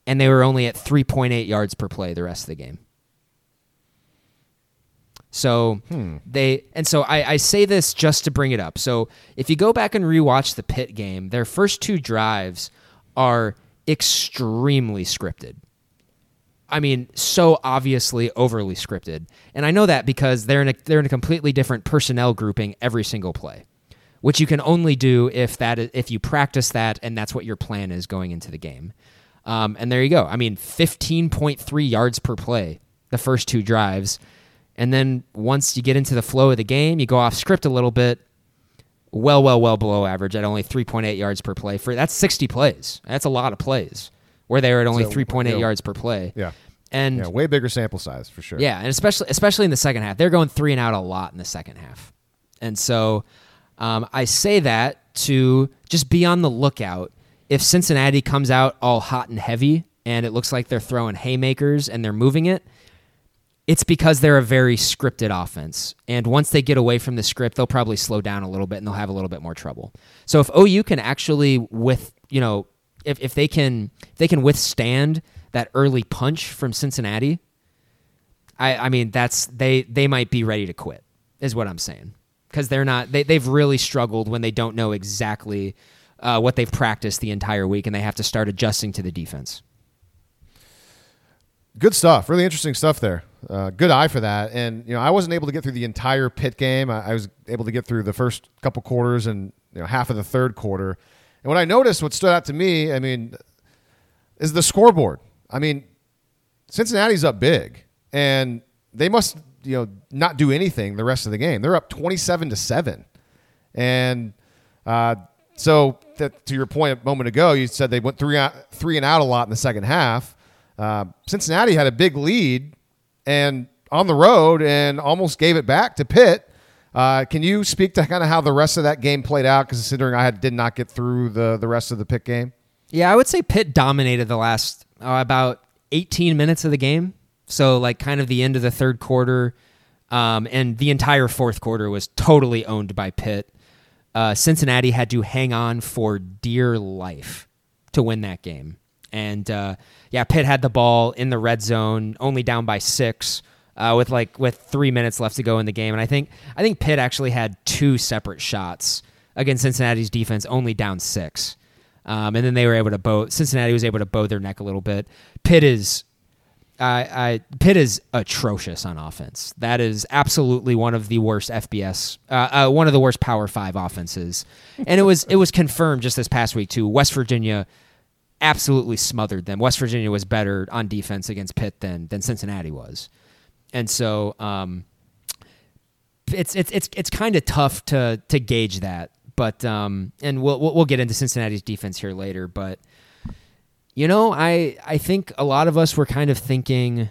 and they were only at 3.8 yards per play the rest of the game. So hmm. they and so I, I say this just to bring it up. So if you go back and rewatch the Pitt game, their first two drives are extremely scripted. I mean, so obviously overly scripted. And I know that because they're in a they're in a completely different personnel grouping every single play which you can only do if that if you practice that and that's what your plan is going into the game. Um, and there you go. I mean, 15.3 yards per play the first two drives, and then once you get into the flow of the game, you go off script a little bit. Well, well, well below average at only 3.8 yards per play. For that's 60 plays. That's a lot of plays. Where they are at only so, 3.8 you know, yards per play. Yeah. And yeah, way bigger sample size for sure. Yeah, and especially especially in the second half, they're going three and out a lot in the second half, and so um, I say that to just be on the lookout. If Cincinnati comes out all hot and heavy and it looks like they're throwing haymakers and they're moving it, it's because they're a very scripted offense. And once they get away from the script, they'll probably slow down a little bit and they'll have a little bit more trouble. So if OU can actually with, you know, if, if they can if they can withstand that early punch from Cincinnati, I, I mean that's they they might be ready to quit, is what I'm saying because they're not they, they've really struggled when they don't know exactly uh, what they've practiced the entire week and they have to start adjusting to the defense Good stuff. Really interesting stuff there. Uh, good eye for that. And you know, I wasn't able to get through the entire Pitt game. I, I was able to get through the first couple quarters and you know half of the third quarter. And what I noticed, what stood out to me, I mean, is the scoreboard. I mean, Cincinnati's up big, and they must you know not do anything the rest of the game. They're up twenty-seven to seven, and uh, so that, to your point a moment ago, you said they went three out, three and out a lot in the second half. Uh, Cincinnati had a big lead and on the road and almost gave it back to Pitt. Uh, can you speak to kind of how the rest of that game played out? Considering I had, did not get through the the rest of the Pitt game. Yeah, I would say Pitt dominated the last uh, about 18 minutes of the game. So like kind of the end of the third quarter, um, and the entire fourth quarter was totally owned by Pitt. Uh, Cincinnati had to hang on for dear life to win that game. And uh, yeah, Pitt had the ball in the red zone, only down by six, uh, with like with three minutes left to go in the game. And I think I think Pitt actually had two separate shots against Cincinnati's defense, only down six. Um, and then they were able to bow. Cincinnati was able to bow their neck a little bit. Pitt is, I, I Pitt is atrocious on offense. That is absolutely one of the worst FBS, uh, uh, one of the worst Power Five offenses. And it was it was confirmed just this past week too. West Virginia absolutely smothered them. West Virginia was better on defense against Pitt than than Cincinnati was, and so um, it's it's it's it's kind of tough to to gauge that. But um, and we'll we'll get into Cincinnati's defense here later. But you know, I I think a lot of us were kind of thinking.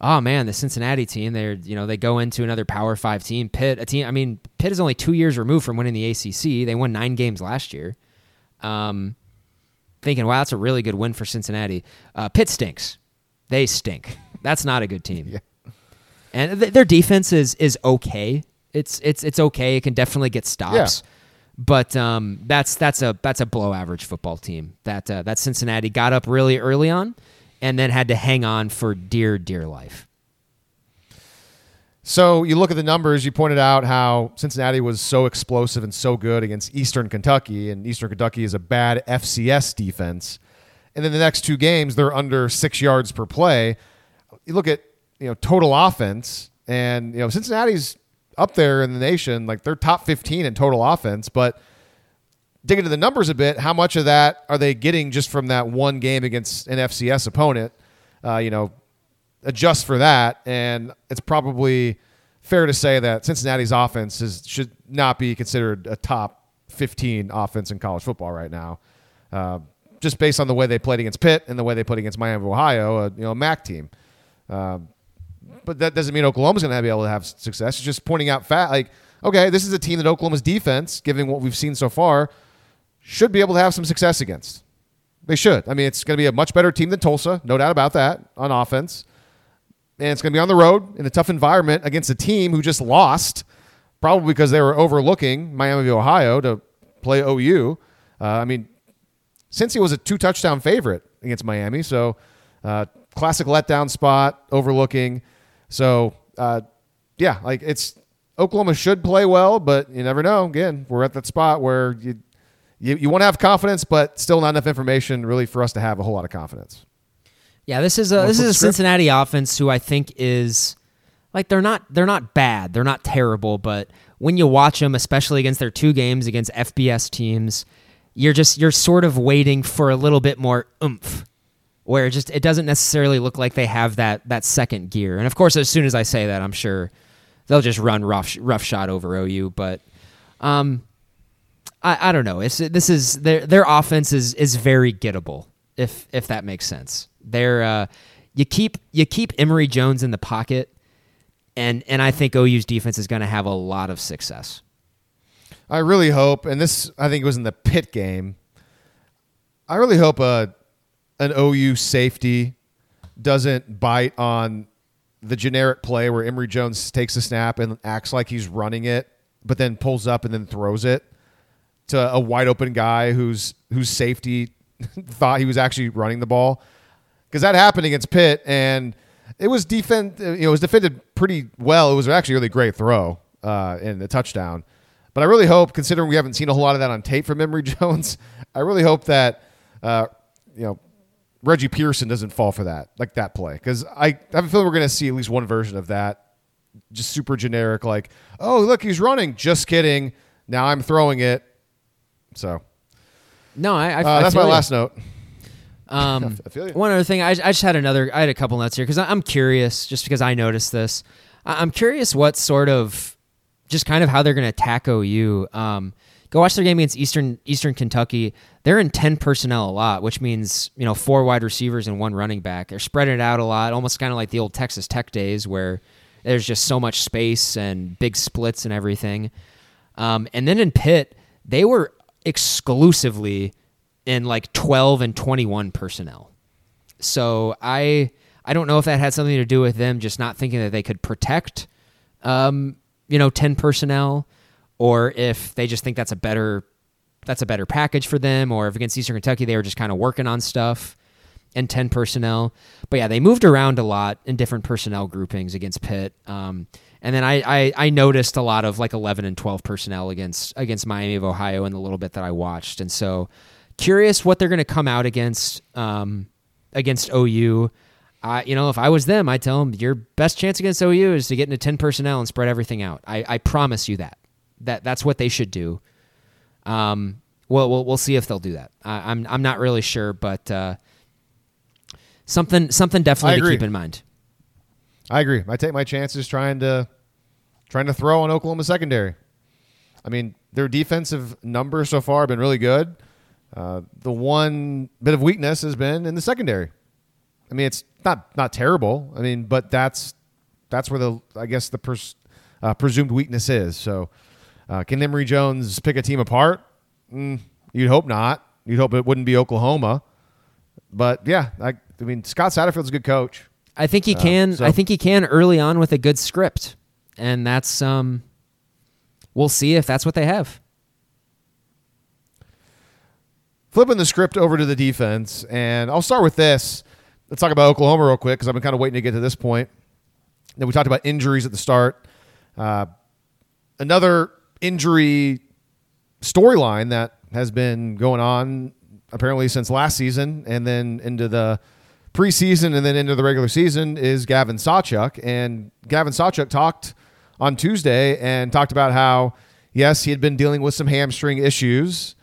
Oh man, the Cincinnati team, they're you know, they go into another power five team. Pitt, a team I mean, Pitt is only two years removed from winning the ACC. They won nine games last year. Um, thinking, wow, that's a really good win for Cincinnati. Uh, Pitt stinks. They stink. That's not a good team. Yeah. And th- their defense is is okay. It's it's it's okay. It can definitely get stops. Yeah. But um, that's that's a that's a below average football team. That uh, that Cincinnati got up really early on, and then had to hang on for dear dear life. So you look at the numbers. You pointed out how Cincinnati was so explosive and so good against Eastern Kentucky, and Eastern Kentucky is a bad FCS defense. And then the next two games, they're under six yards per play. You look at you know total offense, and you know Cincinnati's up there in the nation, like they're top fifteen in total offense. But dig into the numbers a bit. How much of that are they getting just from that one game against an FCS opponent? Uh, you know, adjust for that, and it's probably fair to say that Cincinnati's offense is, should not be considered a top 15 offense in college football right now, uh, just based on the way they played against Pitt and the way they played against Miami of Ohio, a you know MAC team. Uh, but that doesn't mean Oklahoma's going to be able to have success. It's just pointing out fat like okay, this is a team that Oklahoma's defense, given what we've seen so far, should be able to have some success against. They should. I mean, it's going to be a much better team than Tulsa, no doubt about that, on offense and it's going to be on the road in a tough environment against a team who just lost, probably because they were overlooking Miami of Ohio to play OU. Uh, I mean, Cincy was a two touchdown favorite against Miami, so uh, classic letdown spot, overlooking. So uh, yeah, like it's Oklahoma should play well, but you never know. Again, we're at that spot where you you, you want to have confidence, but still not enough information really for us to have a whole lot of confidence. Yeah, this is a this is a Cincinnati offense who I think is like they're not they're not bad, they're not terrible, but when you watch them, especially against their two games against FBS teams, you're just you're sort of waiting for a little bit more oomph. Where it just it doesn't necessarily look like they have that that second gear. And of course, as soon as I say that, I'm sure they'll just run rough rough shot over OU. But um, I I don't know. It's this is their their offense is is very gettable if if that makes sense. They're uh, you keep you keep Emory Jones in the pocket, and and I think OU's defense is going to have a lot of success. I really hope, and this I think was in the Pitt game. I really hope a uh, an OU safety doesn't bite on the generic play where Emory Jones takes a snap and acts like he's running it, but then pulls up and then throws it to a wide open guy whose whose safety thought he was actually running the ball because that happened against Pitt, and it was defend. You know, it was defended pretty well. It was actually a really great throw uh, a touchdown. But I really hope, considering we haven't seen a whole lot of that on tape from Emory Jones, I really hope that uh, you know Reggie Pearson doesn't fall for that, like that play. Because I have a feeling we're going to see at least one version of that. Just super generic, like, oh, look, he's running. Just kidding. Now I'm throwing it. So No, I. I, uh, I that's my you. last note. Um, I feel you. One other thing, I, I just had another. I had a couple notes here because I'm curious, just because I noticed this. I- I'm curious what sort of, just kind of how they're going to attack OU. Um, go watch their game against Eastern Eastern Kentucky. They're in ten personnel a lot, which means you know four wide receivers and one running back. They're spreading it out a lot, almost kind of like the old Texas Tech days where there's just so much space and big splits and everything. Um, and then in Pitt, they were exclusively in like 12 and 21 personnel. So I I don't know if that had something to do with them just not thinking that they could protect um, you know 10 personnel or if they just think that's a better that's a better package for them or if against Eastern Kentucky they were just kind of working on stuff and 10 personnel. But yeah, they moved around a lot in different personnel groupings against Pitt. Um, and then I, I, I noticed a lot of like 11 and 12 personnel against against Miami of Ohio in the little bit that I watched. And so curious what they're going to come out against um, against OU. You know, if I was them, I'd tell them your best chance against OU is to get into 10 personnel and spread everything out. I, I promise you that. That that's what they should do. Um, well, we'll we'll see if they'll do that. I, I'm I'm not really sure, but uh, something something definitely to keep in mind. I agree. I take my chances trying to trying to throw on Oklahoma secondary. I mean, their defensive numbers so far have been really good. Uh, the one bit of weakness has been in the secondary. I mean, it's not not terrible. I mean, but that's that's where the I guess the pres, uh, presumed weakness is. So, uh, can Emory Jones pick a team apart? Mm, you'd hope not. You'd hope it wouldn't be Oklahoma. But yeah, I, I mean, Scott Satterfield's a good coach. I think he can. so- I think he can early on with a good script, and that's um. We'll see if that's what they have. flipping the script over to the defense, and I'll start with this. Let's talk about Oklahoma real quick because I've been kind of waiting to get to this point. Then we talked about injuries at the start. Uh, another injury storyline that has been going on apparently since last season, and then into the preseason, and then into the regular season is Gavin Sawchuk. And Gavin Sawchuk talked on Tuesday and talked about how yes, he had been dealing with some hamstring issues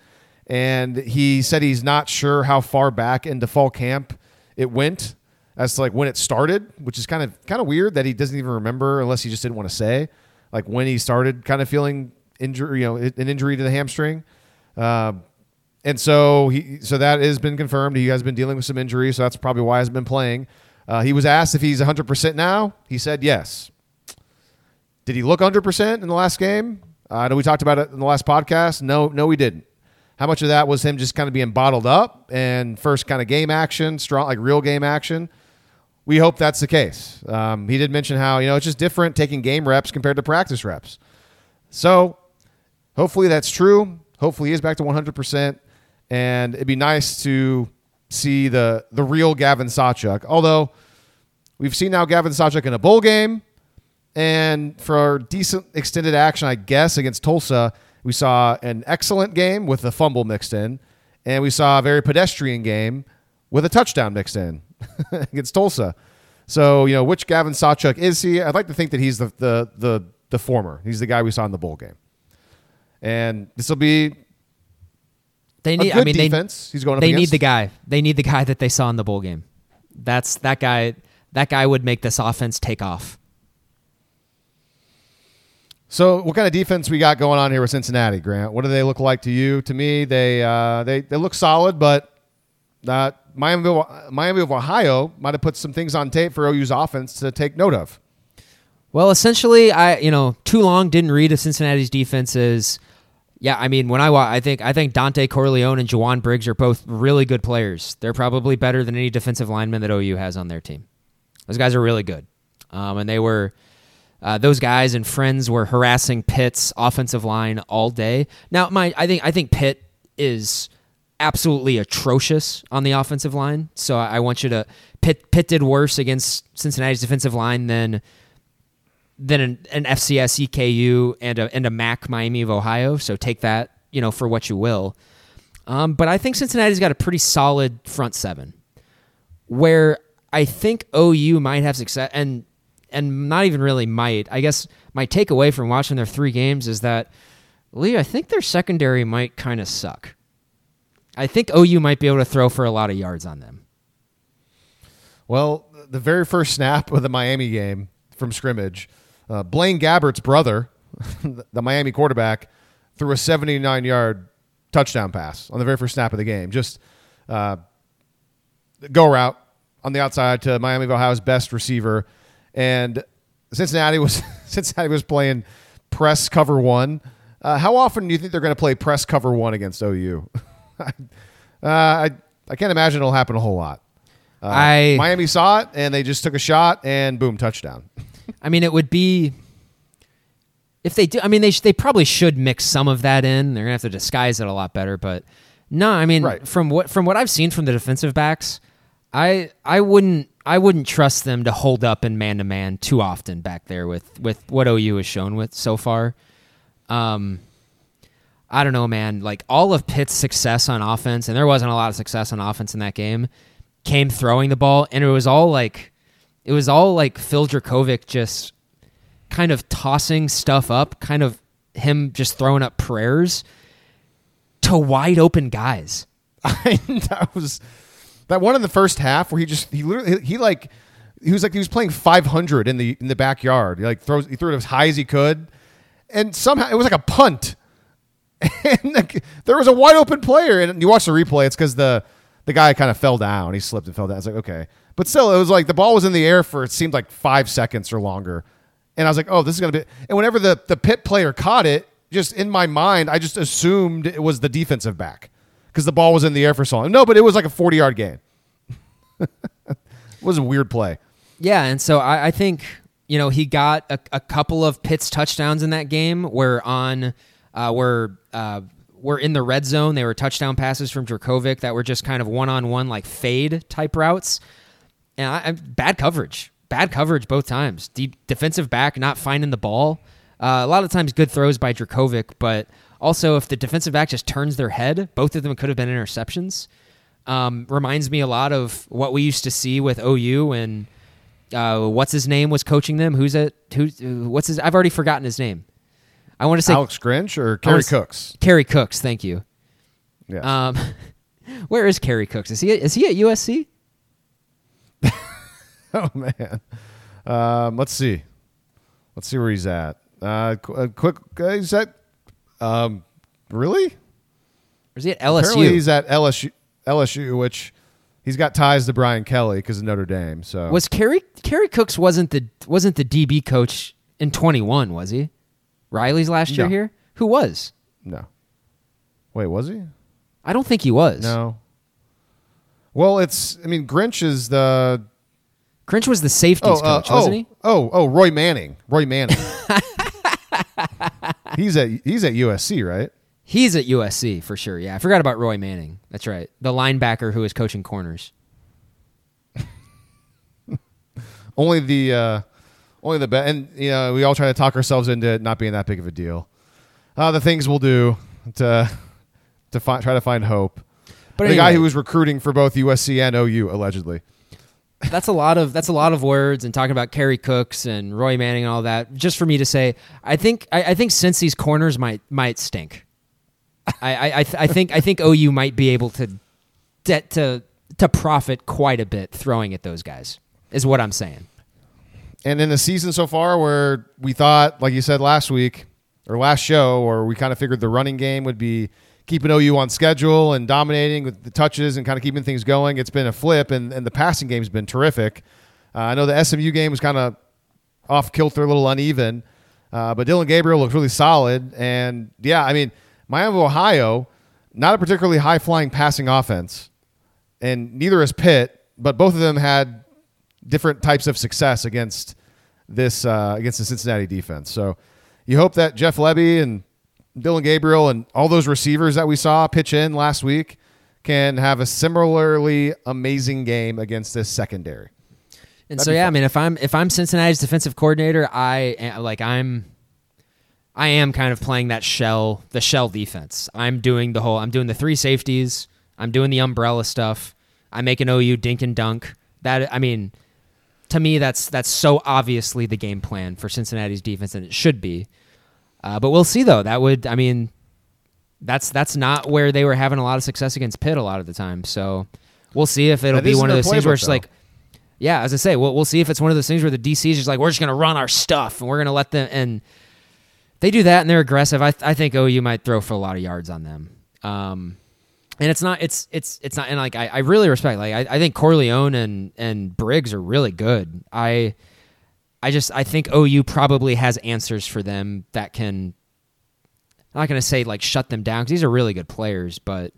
and he said he's not sure how far back into fall camp it went as to like when it started, which is kind of kind of weird that he doesn't even remember unless he just didn't want to say like when he started kind of feeling injury, you know, an injury to the hamstring. Um, and so he so that has been confirmed. He has been dealing with some injuries, so that's probably why he hasn't been playing. Uh, he was asked if he's 100% now. He said yes. Did he look 100% in the last game? Uh, I know we talked about it in the last podcast. No, no, he didn't. How much of that was him just kind of being bottled up and first kind of game action, strong like real game action? We hope that's the case. Um, he did mention how you know it's just different taking game reps compared to practice reps. So hopefully that's true. Hopefully he is back to 100%. And it'd be nice to see the the real Gavin Sawchuk. Although we've seen now Gavin Sawchuk in a bowl game, and for decent extended action, I guess against Tulsa, we saw an excellent game with a fumble mixed in, and we saw a very pedestrian game with a touchdown mixed in against Tulsa. So you know which Gavin Sawchuk is he? I'd like to think that he's the the the the former. He's the guy we saw in the bowl game, and this will be They a need. good I mean, they defense. he's going up they need the guy. They need the guy that they saw in the bowl game. That's that guy. That guy would make this offense take off. So, what kind of defense we got going on here with Cincinnati, Grant? What do they look like to you? To me, they uh, they they look solid, but uh, Miami of, Miami of Ohio might have put some things on tape for OU's offense to take note of. Well, essentially, I you know too long didn't read of Cincinnati's defenses. Yeah, I mean when I wa- I think I think Dontay Corleone and Jowon Briggs are both really good players. They're probably better than any defensive lineman that OU has on their team. Those guys are really good, um, and they were uh, those guys and friends were harassing Pitt's offensive line all day. Now, my I think I think Pitt is absolutely atrocious on the offensive line. So I I want you to Pitt Pitt did worse against Cincinnati's defensive line than than an, an FCS EKU and a and a MAC Miami of Ohio. So take that you know for what you will. Um, but I think Cincinnati's got a pretty solid front seven. where I think OU might have success and and not even really might. I guess my takeaway from watching their three games is that Lee, I think their secondary might kind of suck. I think OU might be able to throw for a lot of yards on them. Well, the very first snap of the Miami game from scrimmage, uh, Blaine Gabbert's brother, the Miami quarterback, threw a 79 yard touchdown pass on the very first snap of the game. Just uh, go route on the outside to Miami of Ohio's best receiver, and Cincinnati was Cincinnati was playing press cover one. Uh, how often do you think they're going to play press cover one against OU? uh, I I can't imagine it'll happen a whole lot. Uh, I- Miami saw it and they just took a shot and boom touchdown. I mean, it would be if they do. I mean, they sh- they probably should mix some of that in. They're gonna have to disguise it a lot better. But no, I mean, Right. from what from what I've seen from the defensive backs, I I wouldn't I wouldn't trust them to hold up in man to man too often back there with with what OU has shown with so far. Um, I don't know, man. Like all of Pitt's success on offense, and there wasn't a lot of success on offense in that game, came throwing the ball, and it was all like, it was all like Phil Jurkovec just kind of tossing stuff up, kind of him just throwing up prayers to wide open guys. That was that one in the first half where he just he literally he, like he was like he was playing 500 in the in the backyard. He like throws he threw it as high as he could, and somehow it was like a punt. And there was a wide open player, and you watch the replay. It's because the the guy kind of fell down. He slipped and fell down. It's like okay, but still, it was like the ball was in the air for it seemed like five seconds or longer, and I was like, oh, this is gonna be. And whenever the the Pitt player caught it, just in my mind, I just assumed it was the defensive back because the ball was in the air for so long. No, but it was like a 40 yard gain. it was a weird play. Yeah, and so I, I think you know he got a, a couple of Pitt's touchdowns in that game where on uh, where uh, were in the red zone. They were touchdown passes from Jurkovec that were just kind of one on one like fade type routes. And I, I, bad coverage, bad coverage both times. Deep defensive back not finding the ball. Uh, a lot of times good throws by Jurkovec, but also if the defensive back just turns their head, both of them could have been interceptions. Um, reminds me a lot of what we used to see with OU and uh, what's his name was coaching them. Who's it? Who's What's his? I've already forgotten his name. I want to say Alex Grinch or Kerry Cooks. Kerry Cooks. Thank you. Yeah. Um, where is Kerry Cooks? Is he is he at USC? oh man. Um, let's see. Let's see where he's at. Uh, qu- uh, quick. Uh, he's at. Um, really? Or is he at Apparently LSU? he's at LSU. LSU, which he's got ties to Brian Kelly because of Notre Dame. So Was Kerry Kerry Cooks wasn't the wasn't the DB coach in twenty one? Was he? Riley's last year No. here. Who was? no. Wait, was he? I don't think he was. No. Well, it's. I mean, Grinch is the. Grinch was the safeties Oh, uh, coach, wasn't oh, he? oh, oh, Roy Manning. Roy Manning. he's at he's at USC, right? He's at USC for sure. Yeah, I forgot about Roy Manning. That's right, the linebacker who was coaching corners. Only the uh, only the best, and you know we all try to talk ourselves into it not being that big of a deal. Uh, the things we'll do to to fi- try to find hope. But the guy who was recruiting for both USC and OU allegedly. that's a lot of that's a lot of words and talking about Kerry Cooks and Roy Manning and all that. Just for me to say, I think I, I think since these corners might might stink. I I, I, th- I think I think OU might be able to de- to to profit quite a bit throwing at those guys. Is what I'm saying. And in the season so far, where we thought, like you said last week or last show, or we kind of figured the running game would be keeping OU on schedule and dominating with the touches and kind of keeping things going, it's been a flip, and, and the passing game's been terrific. Uh, I know the SMU game was kind of off kilter, a little uneven, uh, but Dillon Gabriel looks really solid. And yeah, I mean, Miami of Ohio, not a particularly high flying passing offense, and neither is Pitt, but both of them had different types of success against this uh, against the Cincinnati defense. So you hope that Jeff Lebby and Dillon Gabriel and all those receivers that we saw pitch in last week can have a similarly amazing game against this secondary. And That'd so yeah, I mean, if I'm if I'm Cincinnati's defensive coordinator, I am- like I'm I am kind of playing that shell the shell defense. I'm doing the whole I'm doing the three safeties. I'm doing the umbrella stuff. I make an OU dink and dunk. That I mean, to me, that's that's so obviously the game plan for Cincinnati's defense, and it should be. Uh, but we'll see, though. That would, I mean, that's that's not where they were having a lot of success against Pitt a lot of the time. So we'll see if it'll be one of those things where it's like, yeah, as I say, we'll, we'll see if it's one of those things where the DC is just like, we're just going to run our stuff and we're going to let them. And they do that and they're aggressive. I, I think OU might throw for a lot of yards on them. Um, and it's not, it's, it's, it's not, and like, I, I really respect, like, I, I think Corleone and, and Briggs are really good. I, I just, I think OU probably has answers for them that can, I'm not going to say like shut them down because these are really good players, but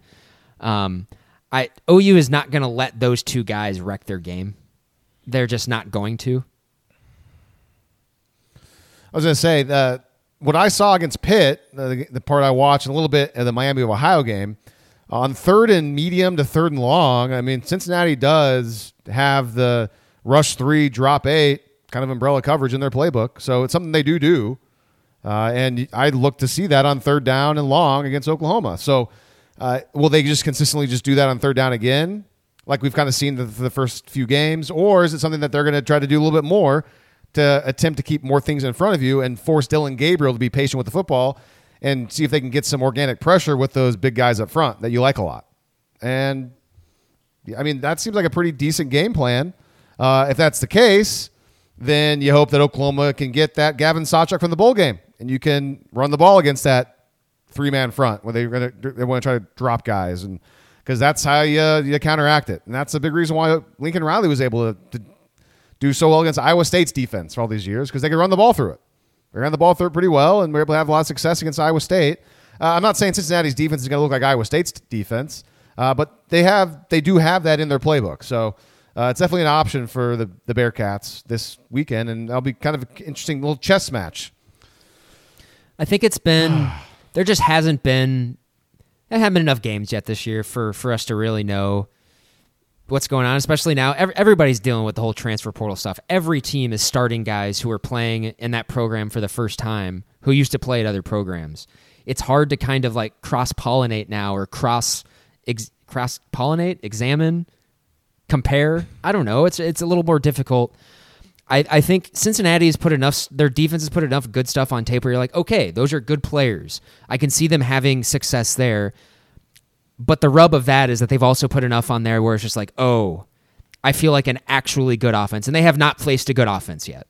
um, I OU is not going to let those two guys wreck their game. They're just not going to. I was going to say that what I saw against Pitt, the, the part I watched, a little bit of the Miami of Ohio game, on third and medium to third and long. I mean, Cincinnati does have the rush three, drop eight kind of umbrella coverage in their playbook, so it's something they do do. Uh, and I look to see that on third down and long against Oklahoma. So, uh, will they just consistently just do that on third down again, like we've kind of seen the, the first few games, or is it something that they're going to try to do a little bit more to attempt to keep more things in front of you and force Dillon Gabriel to be patient with the football and see if they can get some organic pressure with those big guys up front that you like a lot? And I mean, that seems like a pretty decent game plan. Uh, if that's the case, then you hope that Oklahoma can get that Gavin Sawchuk from the bowl game, and you can run the ball against that three man front where they're gonna they want to try to drop guys, and because that's how you you counteract it, and that's a big reason why Lincoln Riley was able to, to do so well against Iowa State's defense for all these years because they could run the ball through it. They ran the ball through it pretty well, and were able to have a lot of success against Iowa State. Uh, I'm not saying Cincinnati's defense is going to look like Iowa State's defense, uh, but they have they do have that in their playbook. So uh, it's definitely an option for the the Bearcats this weekend, and that'll be kind of an interesting little chess match. I think it's been there just hasn't been there haven't been enough games yet this year for for us to really know what's going on. Especially now, Every, everybody's dealing with the whole transfer portal stuff. Every team is starting guys who are playing in that program for the first time who used to play at other programs. It's hard to kind of like cross pollinate now or cross ex, cross pollinate, examine, compare. I don't know. It's it's a little more difficult. I, I think Cincinnati has put enough, their defense has put enough good stuff on tape where you're like, okay, those are good players. I can see them having success there. But the rub of that is that they've also put enough on there where it's just like, oh, I feel like an actually good offense. And they have not placed a good offense yet.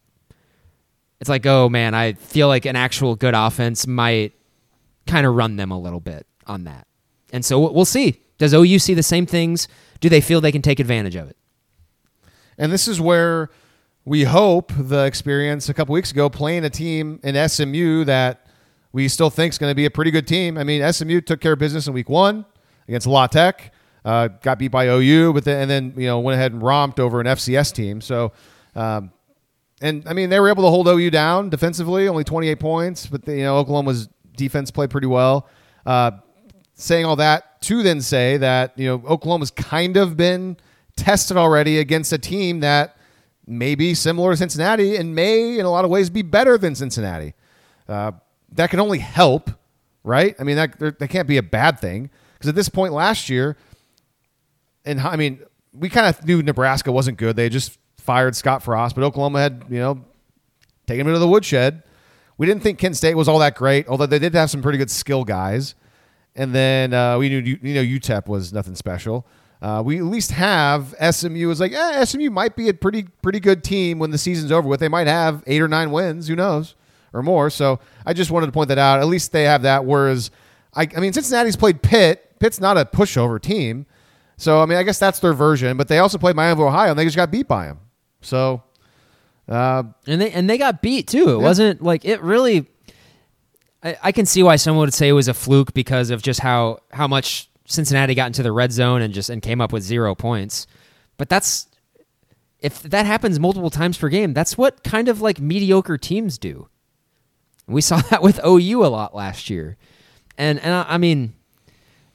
It's like, oh man, I feel like an actual good offense might kind of run them a little bit on that. And so we'll see. Does OU see the same things? Do they feel they can take advantage of it? And this is where we hope the experience a couple weeks ago playing a team in SMU that we still think is going to be a pretty good team. I mean, SMU took care of business in week one against La Tech, uh, got beat by OU, but then, and then you know went ahead and romped over an FCS team. So, um, and I mean they were able to hold OU down defensively, only 28 points, but the, you know Oklahoma's defense played pretty well. Uh, saying all that to then say that you know Oklahoma's kind of been tested already against a team that may be similar to Cincinnati and may in a lot of ways be better than Cincinnati. Uh, that can only help, right? I mean that that can't be a bad thing because at this point last year, and I mean we kind of knew Nebraska wasn't good. They just fired Scott Frost, but Oklahoma had you know taken him into the woodshed. We didn't think Kent State was all that great, although they did have some pretty good skill guys. And then uh, we knew you know UTEP was nothing special. Uh, we at least have SMU is like eh, SMU might be a pretty pretty good team when the season's over with. They might have eight or nine wins, who knows, or more. So I just wanted to point that out. At least they have that. Whereas I, I mean Cincinnati's played Pitt. Pitt's not a pushover team. So I mean I guess that's their version. But they also played Miami of Ohio and they just got beat by them. So uh, and they and they got beat too. It Yeah. wasn't like it really. I, I can see why someone would say it was a fluke because of just how how much Cincinnati got into the red zone and just and came up with zero points. But that's if that happens multiple times per game, that's what kind of like mediocre teams do. We saw that with OU a lot last year, and and I, I mean,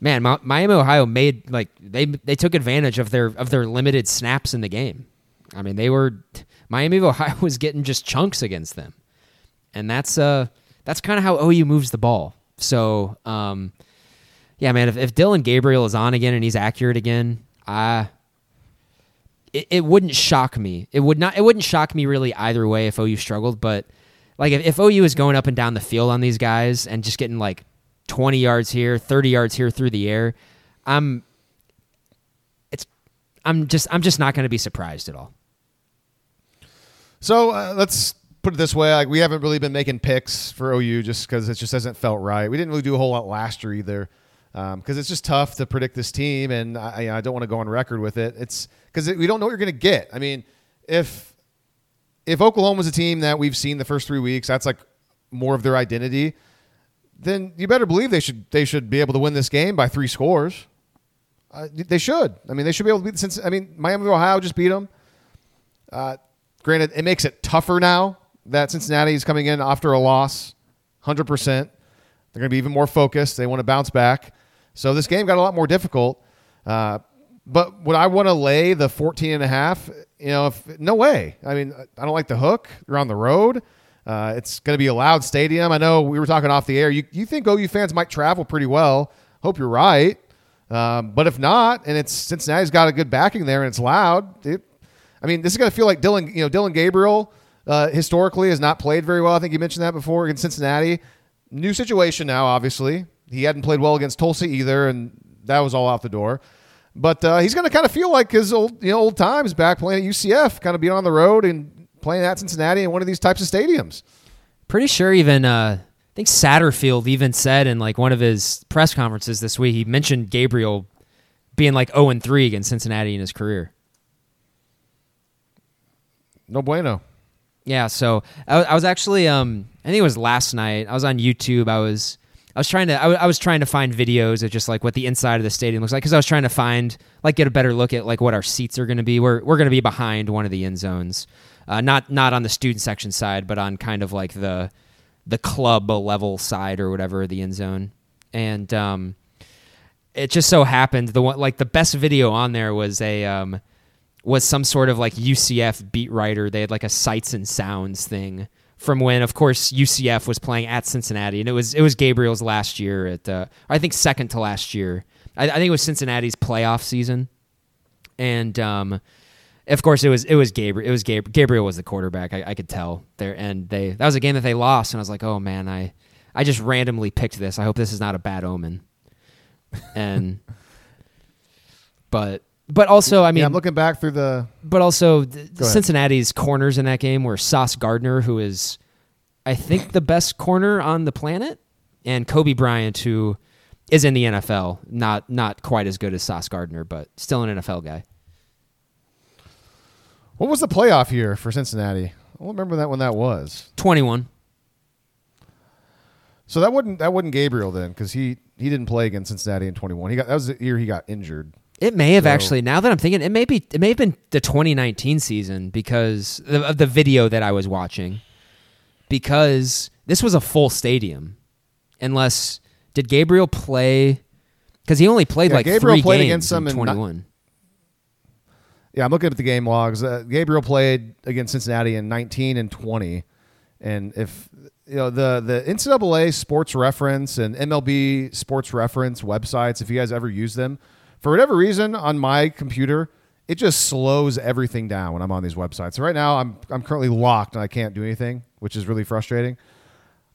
man, Miami Ohio made like they they took advantage of their of their limited snaps in the game. I mean, they were Miami Ohio was getting just chunks against them, and that's uh that's kind of how OU moves the ball. So um, yeah, man, if, if Dillon Gabriel is on again and he's accurate again, I it, it wouldn't shock me. It would not. It wouldn't shock me really either way if OU struggled. But like if, if OU is going up and down the field on these guys and just getting like twenty yards here, thirty yards here through the air, I'm. It's. I'm just. I'm just not going to be surprised at all. So uh, let's put it this way: like we haven't really been making picks for OU just because it just hasn't felt right. We didn't really do a whole lot last year either because um, it's just tough to predict this team, and I, I don't want to go on record with it. It's because we don't know what you're going to get. I mean, if if Oklahoma's a team that we've seen the first three weeks, that's like more of their identity. Then you better believe they should they should be able to win this game by three scores. Uh, they should. I mean, they should be able to beat. the. Since I mean, Miami Ohio just beat them. Uh, granted, it makes it tougher now that Cincinnati is coming in after a loss, hundred percent. They're going to be even more focused. They want to bounce back. So this game got a lot more difficult. Uh, but would I want to lay the 14 and a half? You know, if, no way. I mean, I don't like the hook. You're on the road. Uh, it's going to be a loud stadium. I know we were talking off the air. You, you think OU fans might travel pretty well. Hope you're right. Um, but if not, and it's Cincinnati's got a good backing there and it's loud, it, I mean, this is going to feel like Dillon, you know, Dillon Gabriel uh, historically has not played very well. I think you mentioned that before against Cincinnati. New situation now, obviously. He hadn't played well against Tulsa either, and that was all out the door. But uh, he's going to kind of feel like his old, you know, old times back playing at UCF, kind of being on the road and playing at Cincinnati in one of these types of stadiums. Pretty sure even uh, I think Satterfield even said in like one of his press conferences this week, he mentioned Gabriel being like 0 and 3 against Cincinnati in his career. No bueno. Yeah, so I, I was actually, um, I think it was last night. I was on YouTube. I was I was trying to I, w- I was trying to find videos of just like what the inside of the stadium looks like because I was trying to find like get a better look at like what our seats are going to be. We're we're going to be behind one of the end zones, uh, not not on the student section side, but on kind of like the the club level side or whatever the end zone. And um, it just so happened the one like the best video on there was a um, was some sort of like UCF beat writer. They had like a sights and sounds thing from when, of course, UCF was playing at Cincinnati, and it was it was Gabriel's last year at uh, I think second to last year. I, I think it was Cincinnati's playoff season, and um, of course it was it was Gabriel. It was Gabriel. Gabriel was the quarterback. I, I could tell there, and they that was a game that they lost, and I was like, oh man, I I just randomly picked this. I hope this is not a bad omen. And but but also, I mean, yeah, I'm looking back through the. But also, the Cincinnati's corners in that game were Sauce Gardner, who is, I think, the best corner on the planet, and Coby Bryant, who is in the NFL. Not not quite as good as Sauce Gardner, but still an NFL guy. What was the playoff year for Cincinnati? I don't remember that when that was. Twenty one. So that wouldn't that wouldn't Gabriel then because he he didn't play against Cincinnati in twenty one. He got that was the year he got injured. It may have so, actually. Now that I'm thinking, it may be. It may have been the 2019 season because of the video that I was watching. Because this was a full stadium, unless did Gabriel play? Because he only played yeah, like Gabriel three played games against them in 21. Not, yeah, I'm looking at the game logs. Uh, Gabriel played against Cincinnati in 19 and 20, and if you know the the NCAA Sports Reference and MLB Sports Reference websites, if you guys ever use them for whatever reason on my computer, it just slows everything down when I'm on these websites. So right now I'm I'm currently locked and I can't do anything, which is really frustrating.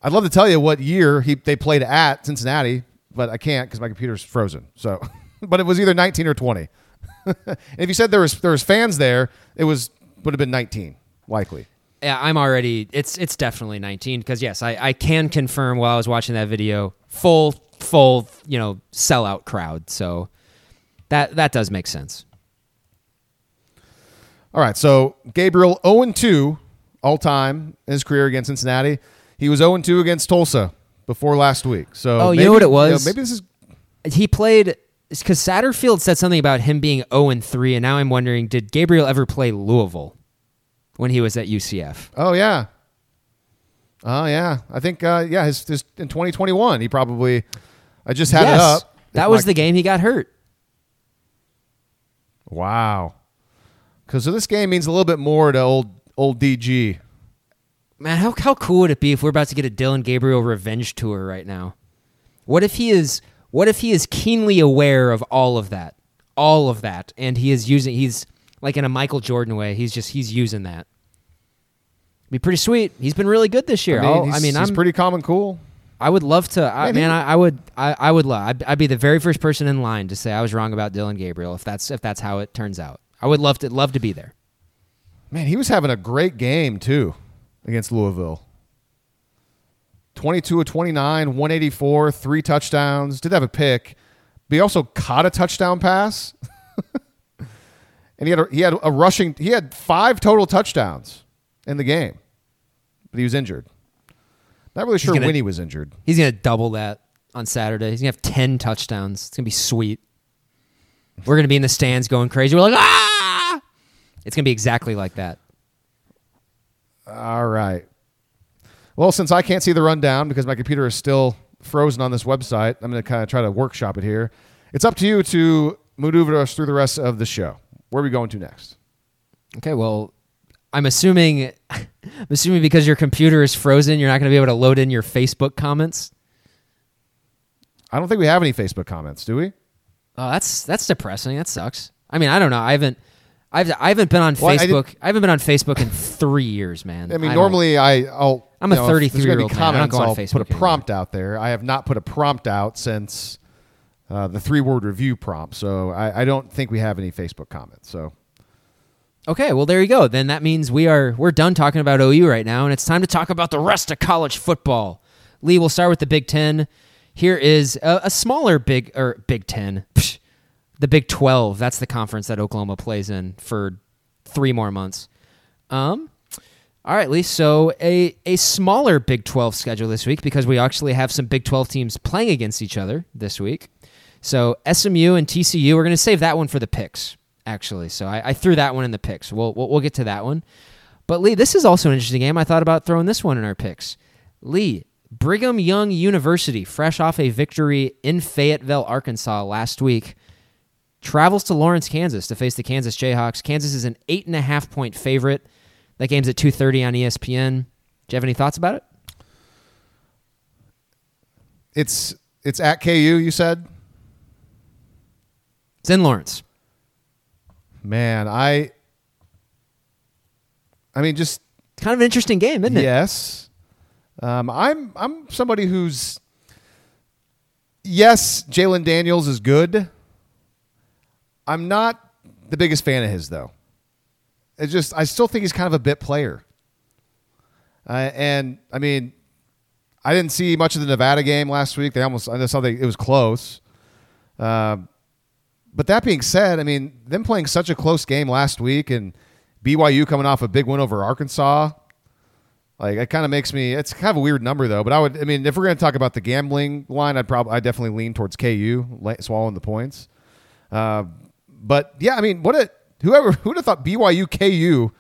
I'd love to tell you what year he they played at Cincinnati, but I can't because my computer's frozen. So, but it was either 19 or 20. if you said there was there was fans there, it was would have been 19 likely. Yeah, I'm already. It's it's definitely 19 because yes, I I can confirm while I was watching that video, full full you know sellout crowd. So that that does make sense. All right, so Gabriel 0 2 all time in his career against Cincinnati. He was 0 2 against Tulsa before last week. So oh, maybe, you know what it was? You know, maybe this is he played because Satterfield said something about him being 0 and 3, and now I'm wondering, did Gabriel ever play Louisville when he was at UCF? Oh yeah, oh yeah. I think uh, yeah, his, his in 2021 he probably. I just had yes, it up. That was my, the game he got hurt. Wow. Because so this game means a little bit more to old old DG. Man, how how cool would it be if we're about to get a Dillon Gabriel revenge tour right now? What if he is what if he is keenly aware of all of that? All of that and he is using he's like in a Michael Jordan way. He's just he's using that. Be pretty sweet. He's been really good this year. I mean, he's, I mean, he's I'm pretty calm and cool. I would love to. I, Man, I, I would. I, I would love. I'd, I'd be the very first person in line to say I was wrong about Dillon Gabriel if that's if that's how it turns out. I would love to love to be there. Man, he was having a great game too against Louisville. 22 of 29, 184, three touchdowns. Did have a pick, but he also caught a touchdown pass. and he had a, he had a rushing he had five total touchdowns in the game. But he was injured. Not really sure gonna- when he was injured. He's gonna double that on Saturday. He's gonna have ten touchdowns. It's gonna be sweet. We're gonna be in the stands going crazy. We're like ah. It's gonna be exactly like that. All right. Well, since I can't see the rundown because my computer is still frozen on this website, I'm going to kind of try to workshop it here. It's up to you to maneuver us through the rest of the show. Where are we going to next? Okay, well, I'm assuming, I'm assuming because your computer is frozen, you're not going to be able to load in your Facebook comments. I don't think we have any Facebook comments, do we? Oh, that's that's depressing. That sucks. I mean, I don't know. I haven't, I've, I haven't been on Well, Facebook. I, haven't been on Facebook in three years, man. I mean, don't- normally I, I'll. I'm a you know, if there's gonna be 33-year-old man. I don't comments, go on I'll Facebook put a anymore. prompt out there. I have not put a prompt out since uh, the three word review prompt, so I, I don't think we have any Facebook comments. So Okay, well there you go. Then that means we are we're done talking about OU right now, and it's time to talk about the rest of college football. Lee, we'll start with the Big Ten. Here is a, a smaller Big or Big Ten, Psh, the Big Twelve. That's the conference that Oklahoma plays in for three more months. Um, all right, Lee. So a a smaller Big Twelve schedule this week because we actually have some Big Twelve teams playing against each other this week. So SMU and TCU, we're going to save that one for the picks, actually. So I, I threw that one in the picks. We'll, we'll we'll get to that one. But Lee, this is also an interesting game. I thought about throwing this one in our picks. Lee, Brigham Young University, fresh off a victory in Fayetteville, Arkansas last week, travels to Lawrence, Kansas to face the Kansas Jayhawks. Kansas is an eight and a half point favorite. That game's at two thirty on ESPN. Do you have any thoughts about it? it's it's at KU. You said, It's in Lawrence. Man, I. I mean, just kind of an interesting game, isn't it? Yes. Um, I'm I'm somebody who's yes, Jalon Daniels is good. I'm not the biggest fan of his though. It's just I still think he's kind of a bit player. Uh, and I mean, I didn't see much of the Nevada game last week. They almost I saw they, it was close. Um, but that being said, I mean, them playing such a close game last week and BYU coming off a big win over Arkansas, like it kind of makes me. It's kind of a weird number though. But I would, I mean, if we're going to talk about the gambling line, I'd probably, I definitely lean towards KU swallowing the points. Uh, but yeah, I mean, what a whoever who would have thought BYU KU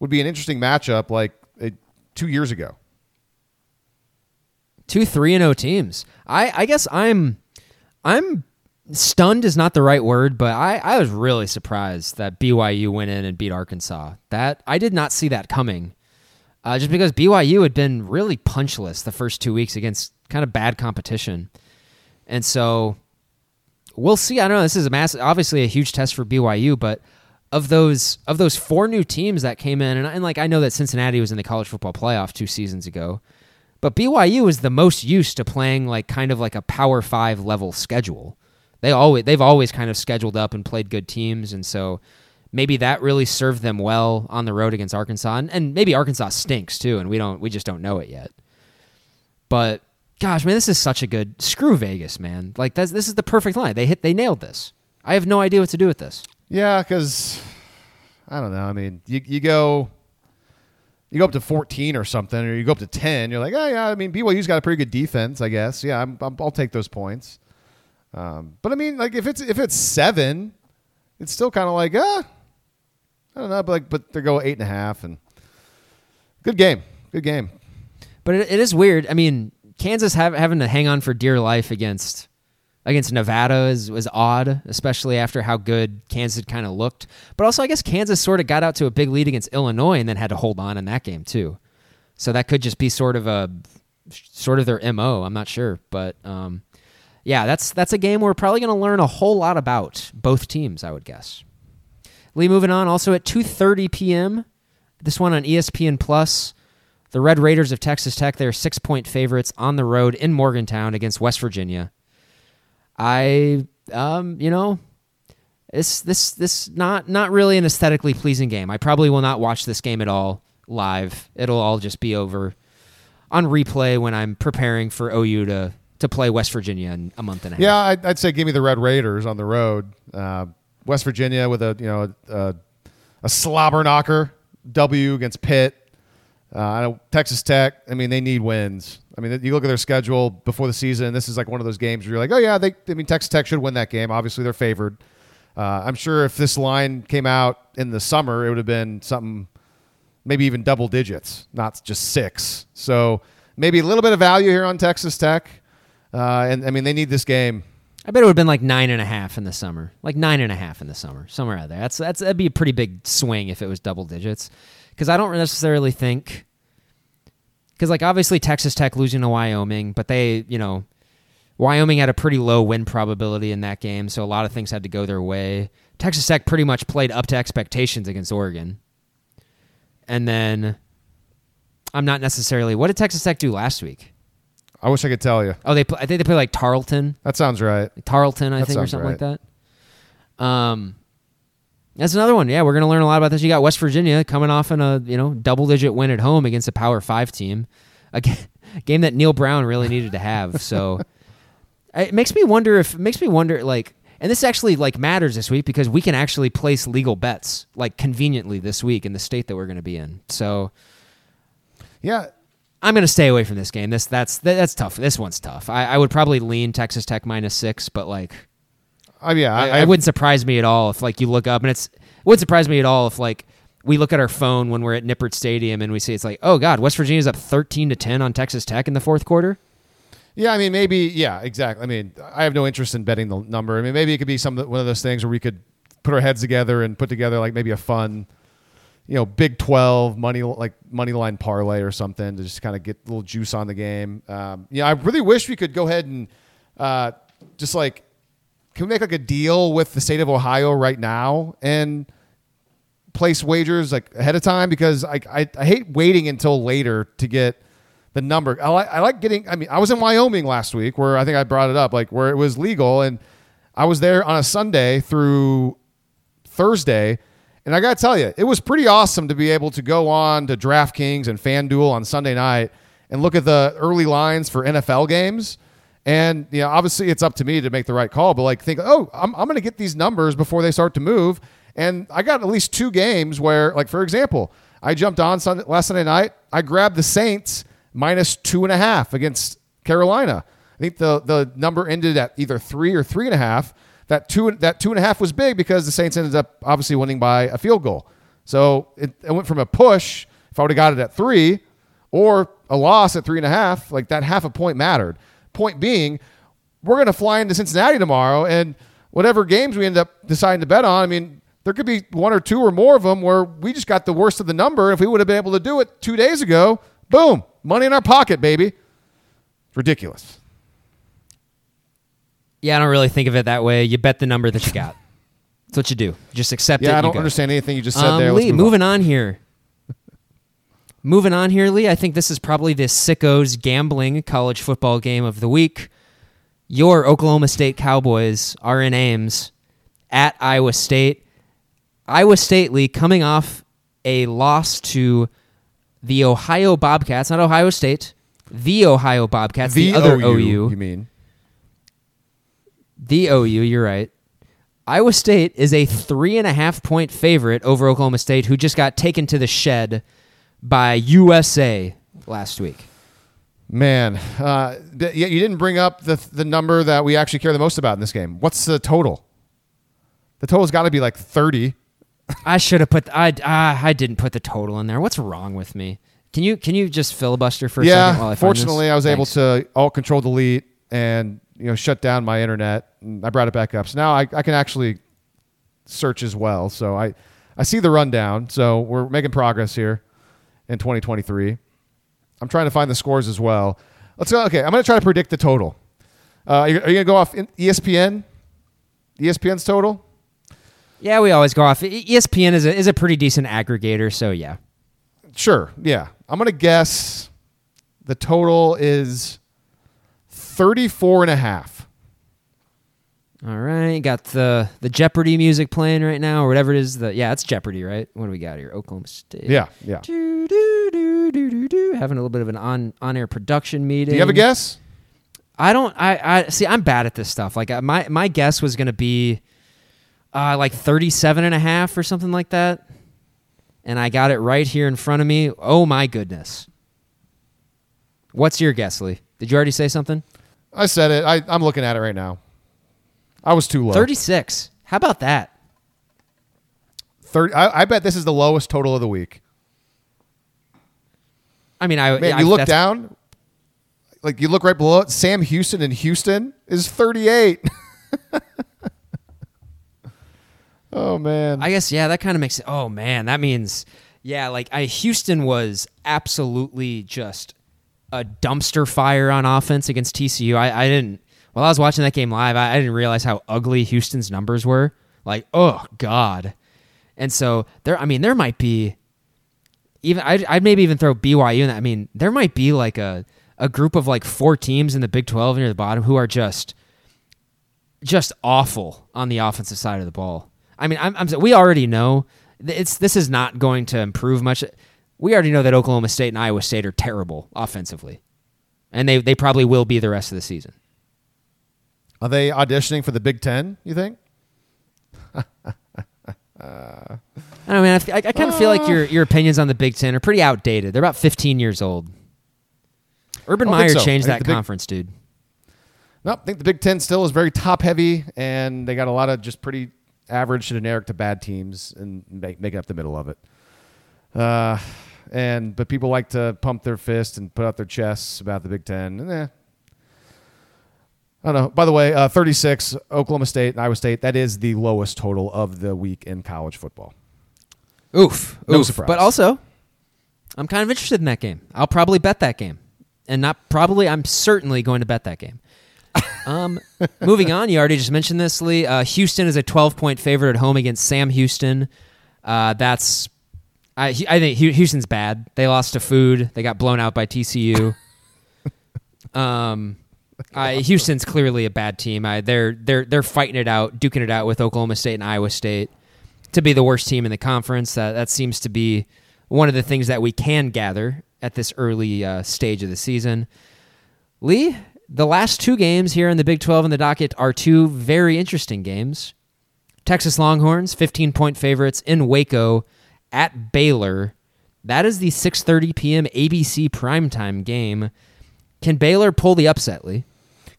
would be an interesting matchup like uh, two years ago. two three and O teams. I I guess I'm I'm stunned is not the right word, but I I was really surprised that BYU went in and beat Arkansas. That I did not see that coming. Uh, just because BYU had been really punchless the first two weeks against kind of bad competition, and so we'll see. I don't know. This is a massive, obviously a huge test for BYU, but of those of those four new teams that came in, and, and like I know that Cincinnati was in the college football playoff two seasons ago, but BYU is the most used to playing like kind of like a Power Five level schedule. They always they've always kind of scheduled up and played good teams, and so maybe that really served them well on the road against Arkansas, and, and maybe Arkansas stinks too, and we don't we just don't know it yet. But gosh, man, this is such a good screw Vegas, man. Like that's this is the perfect line. They hit they nailed this. I have no idea what to do with this. Yeah, because I don't know. I mean, you you go you go up to fourteen or something, or you go up to ten. You're like, oh yeah. I mean, BYU's got a pretty good defense, I guess. Yeah, I'm, I'm, I'll take those points. Um, but I mean, like if it's if it's seven, it's still kind of like ah, I don't know. But like, but they go eight and a half, and good game, good game. But it, it is weird. I mean, Kansas have, having to hang on for dear life against against Nevada is was odd, especially after how good Kansas kind of looked. But also, I guess Kansas sort of got out to a big lead against Illinois and then had to hold on in that game too. So that could just be sort of a sort of their mo. I'm not sure, but um, yeah, that's that's a game we're probably going to learn a whole lot about both teams. I would guess. Lee, moving on. Also at 2:30 p.m. This one on ESPN Plus. The Red Raiders of Texas Tech. They're six-point favorites on the road in Morgantown against West Virginia. I, um, you know, this this this not not really an aesthetically pleasing game. I probably will not watch this game at all live. It'll all just be over on replay when I'm preparing for OU to to play West Virginia in a month and a half. Yeah, I'd, I'd say give me the Red Raiders on the road. Uh, West Virginia with a you know a, a slobber knocker W against Pitt. Uh, I know Texas Tech. I mean, they need wins. I mean, you look at their schedule before the season. This is like one of those games where you're like, oh yeah, they. I mean, Texas Tech should win that game. Obviously, they're favored. Uh, I'm sure if this line came out in the summer, it would have been something, maybe even double digits, not just six. So maybe a little bit of value here on Texas Tech. Uh, and I mean, they need this game. I bet it would have been like nine and a half in the summer, like nine and a half in the summer, somewhere out there. That's that's that'd be a pretty big swing if it was double digits, because I don't necessarily think, because like obviously Texas Tech losing to Wyoming, but they you know, Wyoming had a pretty low win probability in that game, so a lot of things had to go their way. Texas Tech pretty much played up to expectations against Oregon, and then I'm not necessarily. What did Texas Tech do last week? I wish I could tell you. Oh, they pl- I think they played like Tarleton. That sounds right. Tarleton, I That think, or sounds something like right. that. Um, that's another one. Yeah, we're gonna learn a lot about this. You got West Virginia coming off in a you know double digit win at home against a Power Five team, a game that Neal Brown really needed to have. So it makes me wonder if it makes me wonder like. And this actually like matters this week because we can actually place legal bets like conveniently this week in the state that we're going to be in. So Yeah. I'm going to stay away from this game. This that's that, that's tough. This one's tough. I, I would probably lean Texas Tech minus six, but like I yeah. I, I, it wouldn't surprise me at all if like you look up and it's it wouldn't surprise me at all if like we look at our phone when we're at Nippert Stadium and we see it's like oh god West Virginia's up thirteen to ten on Texas Tech in the fourth quarter. Yeah, I mean, maybe. Yeah, exactly. I mean, I have no interest in betting the number. I mean, maybe it could be some one of those things where we could put our heads together and put together like maybe a fun, you know, Big Twelve money like money line parlay or something to just kind of get a little juice on the game. Um, yeah, I really wish we could go ahead and uh, just like can we make like a deal with the state of Ohio right now and place wagers like ahead of time because I, I, I hate waiting until later to get the number. I like, I like getting, I mean, I was in Wyoming last week where I think I brought it up, like where it was legal. And I was there on a Sunday through Thursday. And I got to tell you, it was pretty awesome to be able to go on to DraftKings and FanDuel on Sunday night and look at the early lines for NFL games. And you know, obviously, it's up to me to make the right call. But like, think, oh, I'm, I'm going to get these numbers before they start to move. And I got at least two games where, like, for example, I jumped on Sunday, last Sunday night. I grabbed the Saints minus two and a half against Carolina. I think the the number ended at either three or three and a half. That two that two and a half was big because the Saints ended up obviously winning by a field goal. So it, it went from a push if I would have got it at three, or a loss at three and a half. Like that half a point mattered. Point being, we're going to fly into Cincinnati tomorrow, and whatever games we end up deciding to bet on, I mean, there could be one or two or more of them where we just got the worst of the number. If we would have been able to do it two days ago, boom, money in our pocket, baby. Ridiculous. Yeah, I don't really think of it that way. You bet the number that you got. That's what you do. You just accept it. Yeah, I you don't go. understand anything you just said Um, there. Let's Lee, move on. moving on here. moving on here, Lee. I think this is probably the sickos gambling college football game of the week. Your Oklahoma State Cowboys are in Ames at Iowa State. Iowa State, Lee, coming off a loss to the Ohio Bobcats, not Ohio State, the Ohio Bobcats, the, other OU. you mean? The OU, you're right. Iowa State is a three and a half point favorite over Oklahoma State, who just got taken to the shed by USA last week. Man, uh, th- you didn't bring up the the number that we actually care the most about in this game. What's the total? The total's got to be like thirty. I should have put. I ah, I didn't put the total in there. What's wrong with me? Can you can you just filibuster for a second while yeah, I find fortunately? I was able to alt control delete and you know shut down my internet. And I brought it back up, so now I, I can actually search as well. So I I see the rundown. So we're making progress here in 2023. I'm trying to find the scores as well. Let's go. Okay, I'm going to try to predict the total. Uh, are you, you going to go off ESPN? ESPN's total? Yeah, we always go off. ESPN is a, is a pretty decent aggregator, so yeah. Sure. Yeah. I'm going to guess the total is 34 and a half. All right, got the the Jeopardy music playing right now, or whatever it is. The yeah, it's Jeopardy, right? What do we got here? Oklahoma State. Yeah. Yeah. Do, do, do, do, do, do. Having a little bit of an on on air production meeting. Do you have a guess? I don't. I, I see. I'm bad at this stuff. Like uh, my my guess was gonna be, uh, like 37 and a half or something like that, and I got it right here in front of me. Oh my goodness. What's your guess, Lee? Did you already say something? I said it. I, I'm looking at it right now. I was too low. 36. How about that? 30, I, I bet this is the lowest total of the week. I mean, I Man, I, you look that's- down, like you look right below it. Sam Houston in Houston is 38. oh man. I guess yeah, that kind of makes it. Oh man, that means yeah, like I Houston was absolutely just a dumpster fire on offense against TCU. I, I didn't while I was watching that game live, I, I didn't realize how ugly Houston's numbers were. Like oh god, and so there. I mean, there might be even I'd, I'd maybe even throw BYU in that. I mean, there might be like a a group of like four teams in the Big Twelve near the bottom who are just just awful on the offensive side of the ball. I mean, I'm, I'm we already know it's this is not going to improve much. We already know that Oklahoma State and Iowa State are terrible offensively, and they they probably will be the rest of the season. Are they auditioning for the Big Ten? You think? I don't know, man. I, I, I kind of feel like your your opinions on the Big Ten are pretty outdated. They're about 15 years old. Urban I don't think Meyer so. changed that Big- conference, dude. No, I think the Big Ten still is very top heavy, and they got a lot of just pretty average to generic to bad teams, and make, making up the middle of it. Uh, and but people like to pump their fist and put out their chests about the Big Ten. And eh. I don't know. By the way, uh, 36 Oklahoma State and Iowa State. That is the lowest total of the week in college football. Oof. No oof. surprise. But also, I'm kind of interested in that game. I'll probably bet that game. And not probably, I'm certainly going to bet that game. Um, moving on, you already just mentioned this, Lee. Uh, Houston is a 12 point favorite at home against Sam Houston. Uh, that's, I, I think Houston's bad. They lost to food, they got blown out by TCU. um, I, Houston's clearly a bad team. I, they're they're they're fighting it out, duking it out with Oklahoma State and Iowa State to be the worst team in the conference. That that seems to be one of the things that we can gather at this early uh, stage of the season. Lee, the last two games here in the Big 12 in the docket are two very interesting games. Texas Longhorns, 15 point favorites in Waco at Baylor. That is the 6:30 p.m. ABC primetime game. Can Baylor pull the upset, Lee?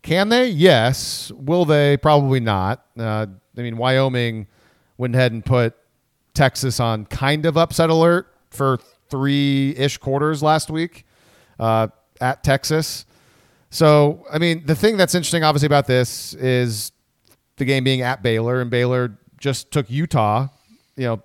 Can they? Yes. Will they? Probably not. Uh, I mean, Wyoming went ahead and put Texas on kind of upset alert for three ish quarters last week uh, at Texas. So, I mean, the thing that's interesting, obviously, about this is the game being at Baylor, and Baylor just took Utah, you know,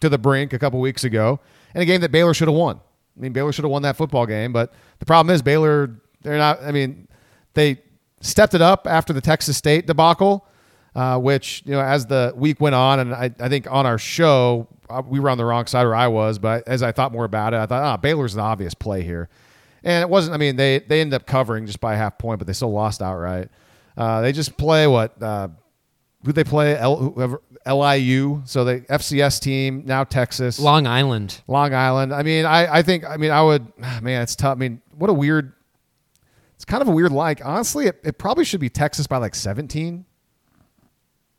to the brink a couple weeks ago, in a game that Baylor should have won. I mean, Baylor should have won that football game, but the problem is Baylor, they're not. I mean, they stepped it up after the Texas State debacle, uh, which you know, as the week went on, and I, I think on our show uh, we were on the wrong side, or I was, but as I thought more about it, I thought, ah, Baylor's an obvious play here, and it wasn't. I mean, they they ended up covering just by a half point, but they still lost outright. Uh, they just play what uh, who they play L, whoever, LIU, so the FCS team now Texas. Long Island. Long Island. I mean, I, I think, I mean, I would, man, it's tough. I mean, what a weird, it's kind of a weird like. Honestly, it, it probably should be Texas by like 17.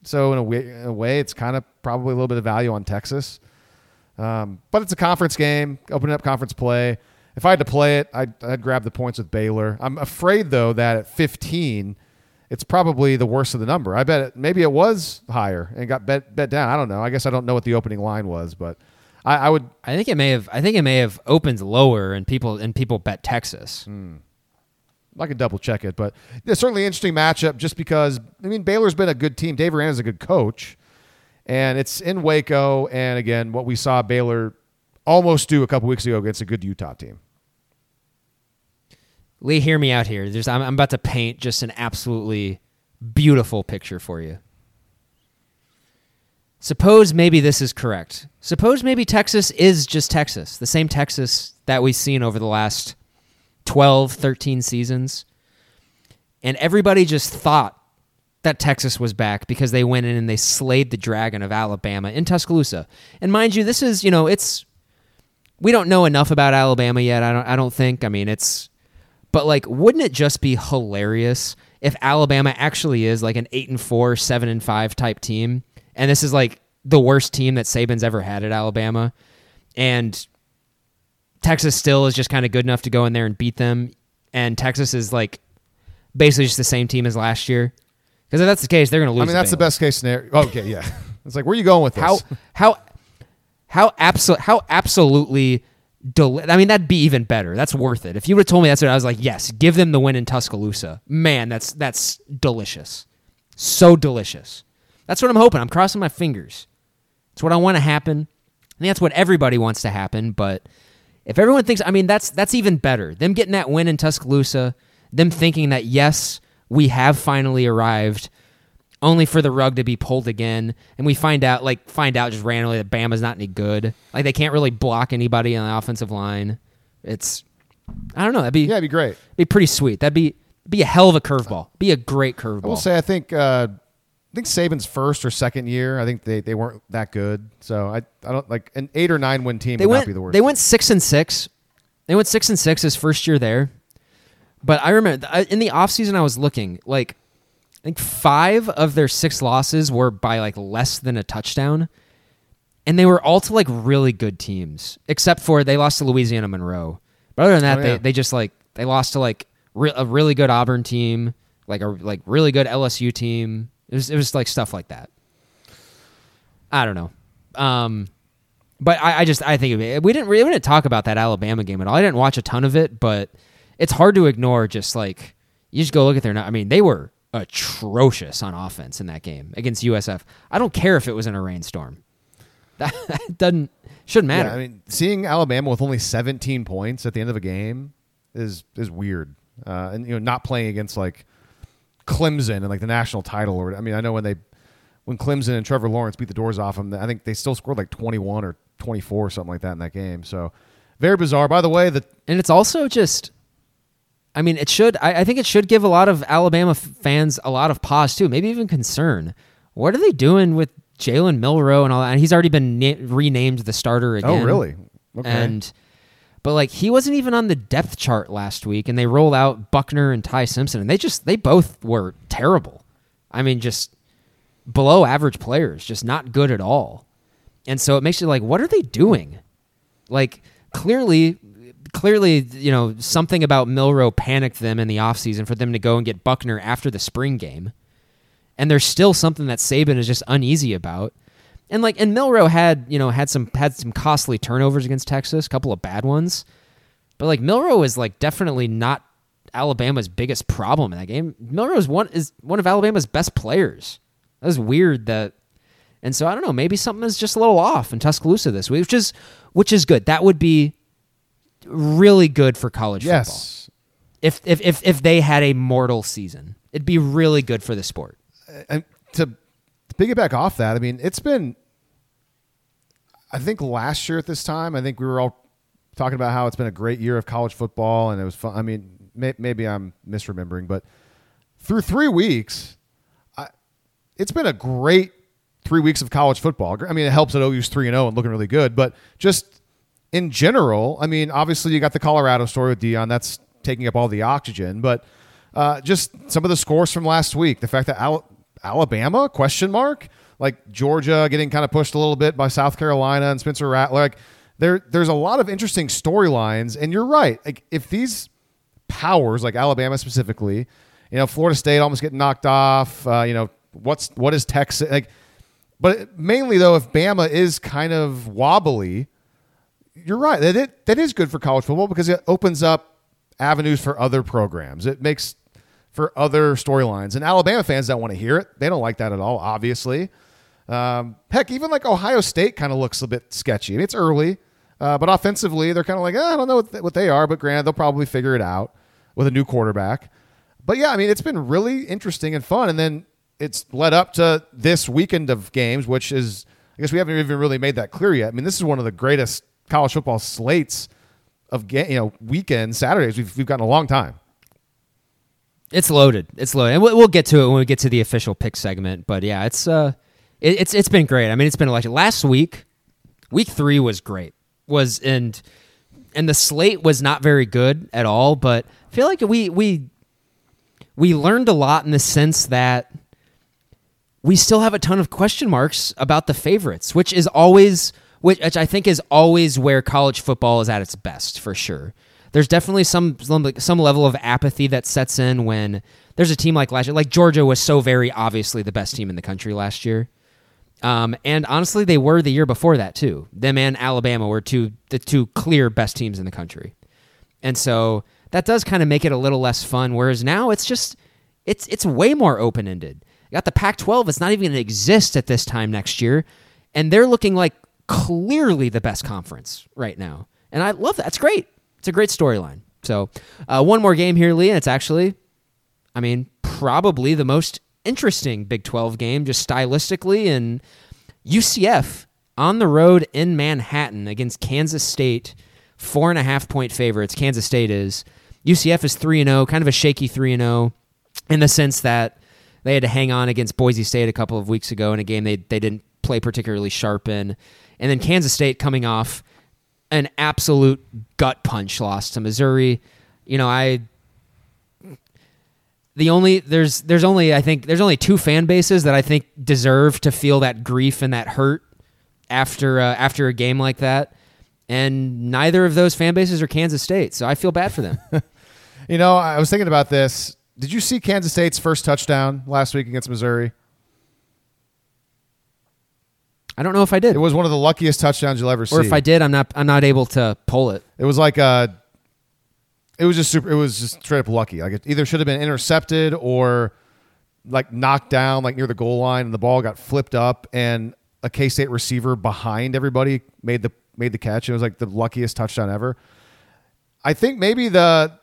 So in a way, in a way, it's kind of probably a little bit of value on Texas. Um, but it's a conference game, opening up conference play. If I had to play it, I'd, I'd grab the points with Baylor. I'm afraid though that at 15, it's probably the worst of the number. I bet it, maybe it was higher and got bet bet down. I don't know. I guess I don't know what the opening line was, but I, I would I think it may have. I think it may have opened lower, and people and people bet Texas. Hmm. I can double check it, but it's certainly an interesting matchup just because I mean Baylor's been a good team. Dave Aranda is a good coach, and it's in Waco. And again, what we saw Baylor almost do a couple weeks ago against a good Utah team. Lee, hear me out here. There's, I'm, I'm about to paint just an absolutely beautiful picture for you. suppose maybe this is correct. Suppose maybe Texas is just Texas, the same Texas that we've seen over the last 12, 13 seasons. And everybody just thought that Texas was back because they went in and they slayed the dragon of Alabama in Tuscaloosa. And mind you, this is, you know, it's we don't know enough about Alabama yet. I don't I don't think. I mean, it's but like wouldn't it just be hilarious if Alabama actually is like an 8 and 4, 7 and 5 type team and this is like the worst team that Saban's ever had at Alabama and Texas still is just kind of good enough to go in there and beat them and Texas is like basically just the same team as last year. Because if that's the case, they're going to lose. I mean, that's the best case scenario. Okay, yeah. It's like, where are you going with this? How how how absol- how absolutely I mean, that'd be even better. That's worth it. If you would have told me that's what I was like, yes, give them the win in Tuscaloosa. Man, that's that's delicious. So delicious. That's what I'm hoping. I'm crossing my fingers. It's what I want to happen. I think that's what everybody wants to happen, but if everyone thinks I mean that's that's even better. Them getting that win in Tuscaloosa, them thinking that yes, we have finally arrived only for the rug to be pulled again and we find out like find out just randomly that Bama's not any good. Like they can't really block anybody on the offensive line. It's I don't know, that'd be yeah, it'd be great. be pretty sweet. That'd be be a hell of a curveball. Be a great curveball. I will say, I think, uh, I think Saban's first or second year, I think they, they weren't that good. So I, I don't like an eight or nine win team they would went not be the worst. they went 6 and 6. They went 6 and 6 his first year there. But I remember in the offseason I was looking like I think 5 of their 6 losses were by like less than a touchdown. And they were all to like really good teams, except for they lost to Louisiana Monroe. But other than that, Oh, they, yeah. they just like they lost to like re- a really good Auburn team, like a like really good LSU team. It was it was like stuff like that. I don't know, um, but I, I just I think it- we didn't really we didn't talk about that Alabama game at all. I didn't watch a ton of it, but it's hard to ignore. Just like you just go look at their. I mean, they were atrocious on offense in that game against USF. I don't care if it was in a rainstorm. That, that doesn't shouldn't matter. Yeah, I mean, seeing Alabama with only 17 points at the end of a game is is weird. Uh, and you know, not playing against like Clemson and like the national title. Or I mean, I know when they when Clemson and Trevor Lawrence beat the doors off them, I think they still scored like 21 or 24 or something like that in that game. So very bizarre. By the way, the And it's also just, I mean, it should. I, I think it should give a lot of Alabama f- fans a lot of pause too, maybe even concern. What are they doing with Jalen Milroe and all that? And he's already been na- renamed the starter oh, again. oh really okay. And, but like he wasn't even on the depth chart last week, and they roll out Buchner and Ty Simpson, and they just they both were terrible. I mean, just below average players, just not good at all. And so it makes you like, what are they doing? Like clearly clearly, you know, something about Milroe panicked them in the offseason for them to go and get Buchner after the spring game. And there's still something that Saban is just uneasy about. And like and Milroe had, you know, had some had some costly turnovers against Texas, a couple of bad ones. But like Milroe is like definitely not Alabama's biggest problem in that game. Milroe is one is one of Alabama's best players. That was weird that and so I don't know, maybe something is just a little off in Tuscaloosa this week, which is which is good. That would be really good for college football. yes, If if if if they had a mortal season. It'd be really good for the sport. Uh, and to piggyback off that, I mean, it's been. I think last year at this time, I think we were all talking about how it's been a great year of college football, and it was fun. I mean, may, maybe I'm misremembering, but through three weeks, I, it's been a great three weeks of college football. I mean, it helps that OU's three and zero and looking really good, but just in general, I mean, obviously you got the Colorado story with Deion. That's taking up all the oxygen, but uh, just some of the scores from last week. The fact that Al- Alabama question mark like Georgia getting kind of pushed a little bit by South Carolina and Spencer Rattler. Like there, there's a lot of interesting storylines, and you're right. Like if these powers, like Alabama specifically, you know, Florida State almost getting knocked off. Uh, you know, what's what is Texas like? But mainly though, if Bama is kind of wobbly, you're right. That that is good for college football because it opens up avenues for other programs. It makes for other storylines. And Alabama fans don't want to hear it. They don't like that at all, obviously. Um, heck, even like Ohio State kind of looks a bit sketchy. It's early, uh, but offensively, they're kind of like, eh, I don't know what, th- what they are, but granted, they'll probably figure it out with a new quarterback. But yeah, I mean, it's been really interesting and fun. And then it's led up to this weekend of games, which is I guess we haven't even really made that clear yet. I mean, this is one of the greatest college football slates of you know weekend Saturdays we've we've gotten a long time. It's loaded. It's loaded, and we'll, we'll get to it when we get to the official pick segment. But yeah, it's uh, it, it's it's been great. I mean, it's been electric. Last week, week three was great. Was and and the slate was not very good at all. But I feel like we we we learned a lot in the sense that we still have a ton of question marks about the favorites, which is always which, which I think is always where college football is at its best for sure. There's definitely some some level of apathy that sets in when there's a team like last year. Like Georgia was so very obviously the best team in the country last year. Um, and honestly, they were the year before that too. Them and Alabama were two the two clear best teams in the country, and so that does kind of make it a little less fun. Whereas now it's just it's it's way more open ended. Got the Pac-12; it's not even going to exist at this time next year, and they're looking like clearly the best conference right now. And I love that. It's great. It's a great storyline. So uh, one more game here, Lee, and it's actually, I mean, probably the most interesting Big 12 game, just stylistically. And UCF on the road in Manhattan against Kansas State, four and a half point favorites. Kansas State is. UCF is 3 0, kind of a shaky 3 0 in the sense that they had to hang on against Boise State a couple of weeks ago in a game they, they didn't play particularly sharp in. And then Kansas State coming off an absolute gut punch loss to Missouri. You know, I the only there's there's only I think there's only two fan bases that I think deserve to feel that grief and that hurt after uh, after a game like that, and neither of those fan bases are Kansas State, so I feel bad for them. You know, I was thinking about this. Did you see Kansas State's first touchdown last week against Missouri? I don't know if I did, It was one of the luckiest touchdowns you'll ever see. or if I did, I'm not I'm not able to pull it. It was like uh it was just super it was just straight up lucky. Like it either should have been intercepted or like knocked down like near the goal line and the ball got flipped up and a K-State receiver behind everybody made the made the catch. It was like the luckiest touchdown ever. I think maybe the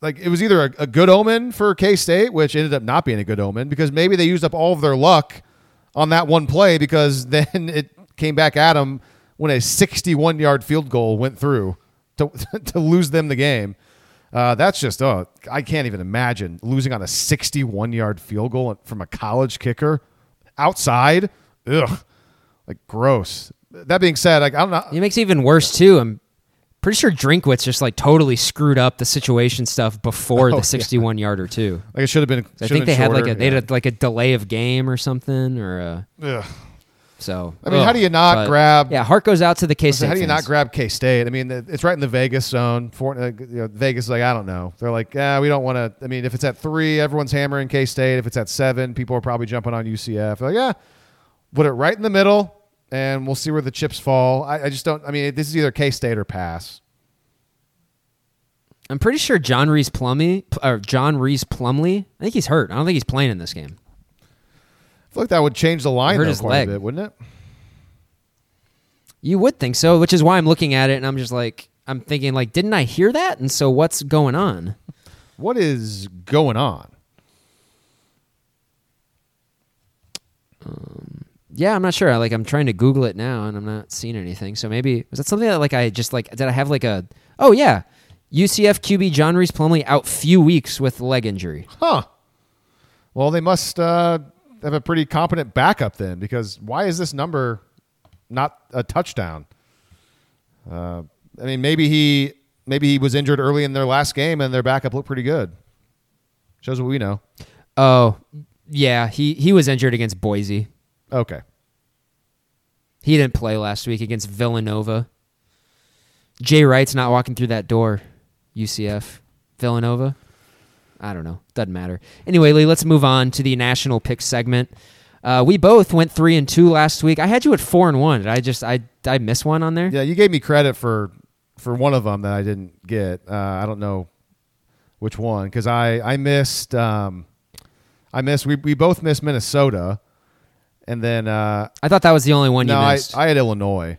like it was either a, a good omen for K-State, which ended up not being a good omen because maybe they used up all of their luck on that one play because then it came back at him when a 61 yard field goal went through to, to lose them the game. Uh, that's just, oh, I can't even imagine losing on a 61 yard field goal from a college kicker outside. Ugh, like gross. That being said, like, I don't know. It makes it even worse too. I'm pretty sure Drinkwitz just like totally screwed up the situation stuff before Oh, the 61 yarder too. Like, it should have been. I think they been had like shorter. a they Yeah. had like a delay of game or something or uh Ugh. so. I mean, how do you not But, grab- Yeah, heart goes out to the K State. how do you not grab K State? I mean, it's right in the Vegas zone. For, uh, you know, Vegas is like, I don't know. They're like, yeah, we don't want to. I mean, if it's at three, everyone's hammering K State. If it's at seven, people are probably jumping on UCF. They're like, yeah, put it right in the middle, and we'll see where the chips fall. I, I just don't. I mean, this is either K State or pass. I'm pretty sure John Rhys Plumlee or John Rhys Plumlee. I think he's hurt. I don't think he's playing in this game. I feel like that would change the line though, his quite leg. a bit, wouldn't it? You would think so, which is why I'm looking at it and I'm just like I'm thinking like didn't I hear that? And so what's going on? What is going on? Um, Yeah, I'm not sure. Like I'm trying to Google it now and I'm not seeing anything. So maybe was that something that like I just like did I have like a oh yeah. UCF QB John Rhys Plumlee out few weeks with leg injury. Huh. Well, they must uh, have a pretty competent backup then, because why is this number not a touchdown? Uh, I mean, maybe he maybe he was injured early in their last game, and their backup looked pretty good. Shows what we know. Oh, yeah, he he was injured against Boise. Okay. He didn't play last week against Villanova. Jay Wright's not walking through that door. UCF, Villanova. I don't know. Doesn't matter. Anyway, Lee, let's move on to the national pick segment. Uh, we both went three and two last week. I had you at four and one. Did I just I I miss one on there? Yeah, you gave me credit for for one of them that I didn't get. Uh, I don't know which one because I I missed um, I missed we we both missed Minnesota, and then uh, I thought that was the only one no you I missed. I had Illinois.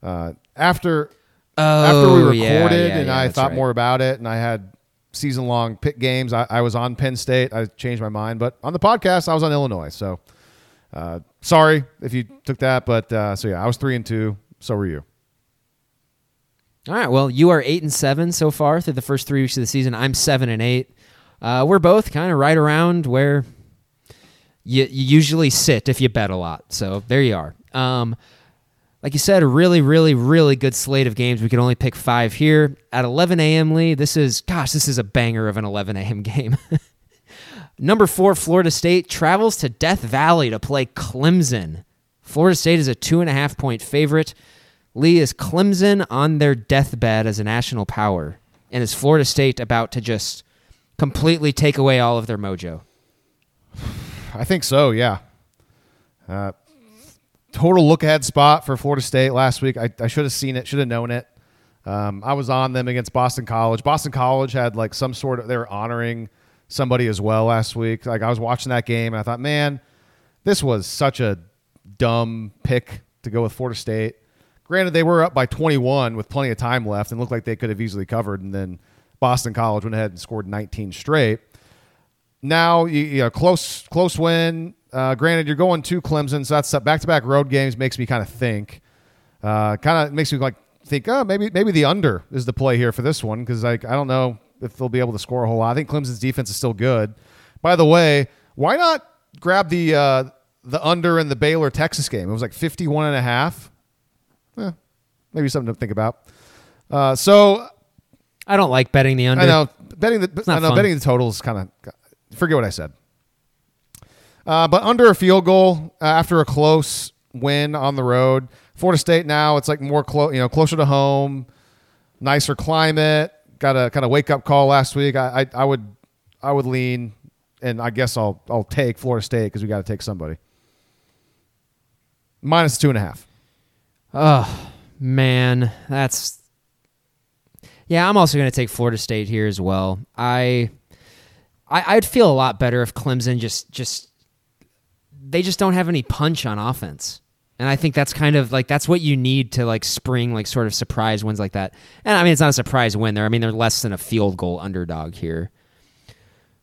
Uh, after oh, after we recorded yeah, yeah, and yeah, I thought right. more about it and I had season long pick games, I, I was on Penn State. I changed my mind, but on the podcast, I was on Illinois. So uh, sorry if you took that, but uh, so yeah, I was three and two. So were you. All right. Well, you are eight and seven so far through the first three weeks of the season. I'm seven and eight. Uh, we're both kind of right around where you, you usually sit if you bet a lot. So there you are. Um, like you said, a really, really, really good slate of games. We could only pick five here at 11 a.m. Lee. This is, gosh, this is a banger of an 11 a.m. game. Number four, Florida State travels to Death Valley to play Clemson. Florida State is a two and a half point favorite. Lee is Clemson on their deathbed as a national power, and is Florida State about to just completely take away all of their mojo? I think so. Yeah. Uh, total look ahead spot for Florida State last week. I, I should have seen it. Should have known it. Um, I was on them against Boston College. Boston College had like some sort of they were honoring somebody as well last week. Like I was watching that game and I thought, man, this was such a dumb pick to go with Florida State. Granted, they were up by 21 with plenty of time left and looked like they could have easily covered. And then Boston College went ahead and scored 19 straight. Now, you, you know, close close win. Uh, granted, you're going to Clemson, so that's back to back road games makes me kind of think. Uh, kind of makes me like think, oh, maybe maybe the under is the play here for this one because like I don't know if they'll be able to score a whole lot. I think Clemson's defense is still good. By the way, why not grab the uh, the under in the Baylor Texas game? It was like 51 and a half. Eh, maybe something to think about. Uh, so I don't like betting the under. I know betting the I know fun. betting the total is kind of forget what I said. Uh, but under a field goal uh, after a close win on the road, Florida State now it's like more close, you know, closer to home, nicer climate. Got a kind of wake up call last week. I, I, I would I would lean, and I guess I'll I'll take Florida State because we got to take somebody. Minus two and a half. Oh man, that's yeah. I'm also going to take Florida State here as well. I, I I'd feel a lot better if Clemson just just they just don't have any punch on offense. And I think that's kind of like that's what you need to like spring like sort of surprise wins like that. And I mean it's not a surprise win there. I mean they're less than a field goal underdog here.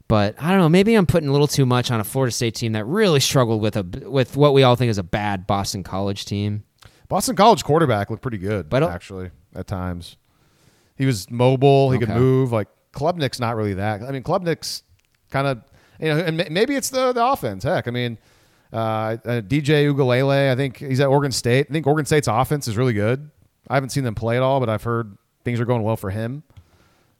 But I don't know, maybe I'm putting a little too much on a Florida State team that really struggled with a with what we all think is a bad Boston College team. Boston College quarterback looked pretty good, But- uh, actually at times. He was mobile. He could move. Like Klubnik's not really that. I mean, Klubnik's kind of you know, and maybe it's the the offense. Heck, I mean, uh, uh, DJ Uiagalelei. I think he's at Oregon State. I think Oregon State's offense is really good. I haven't seen them play at all, but I've heard things are going well for him.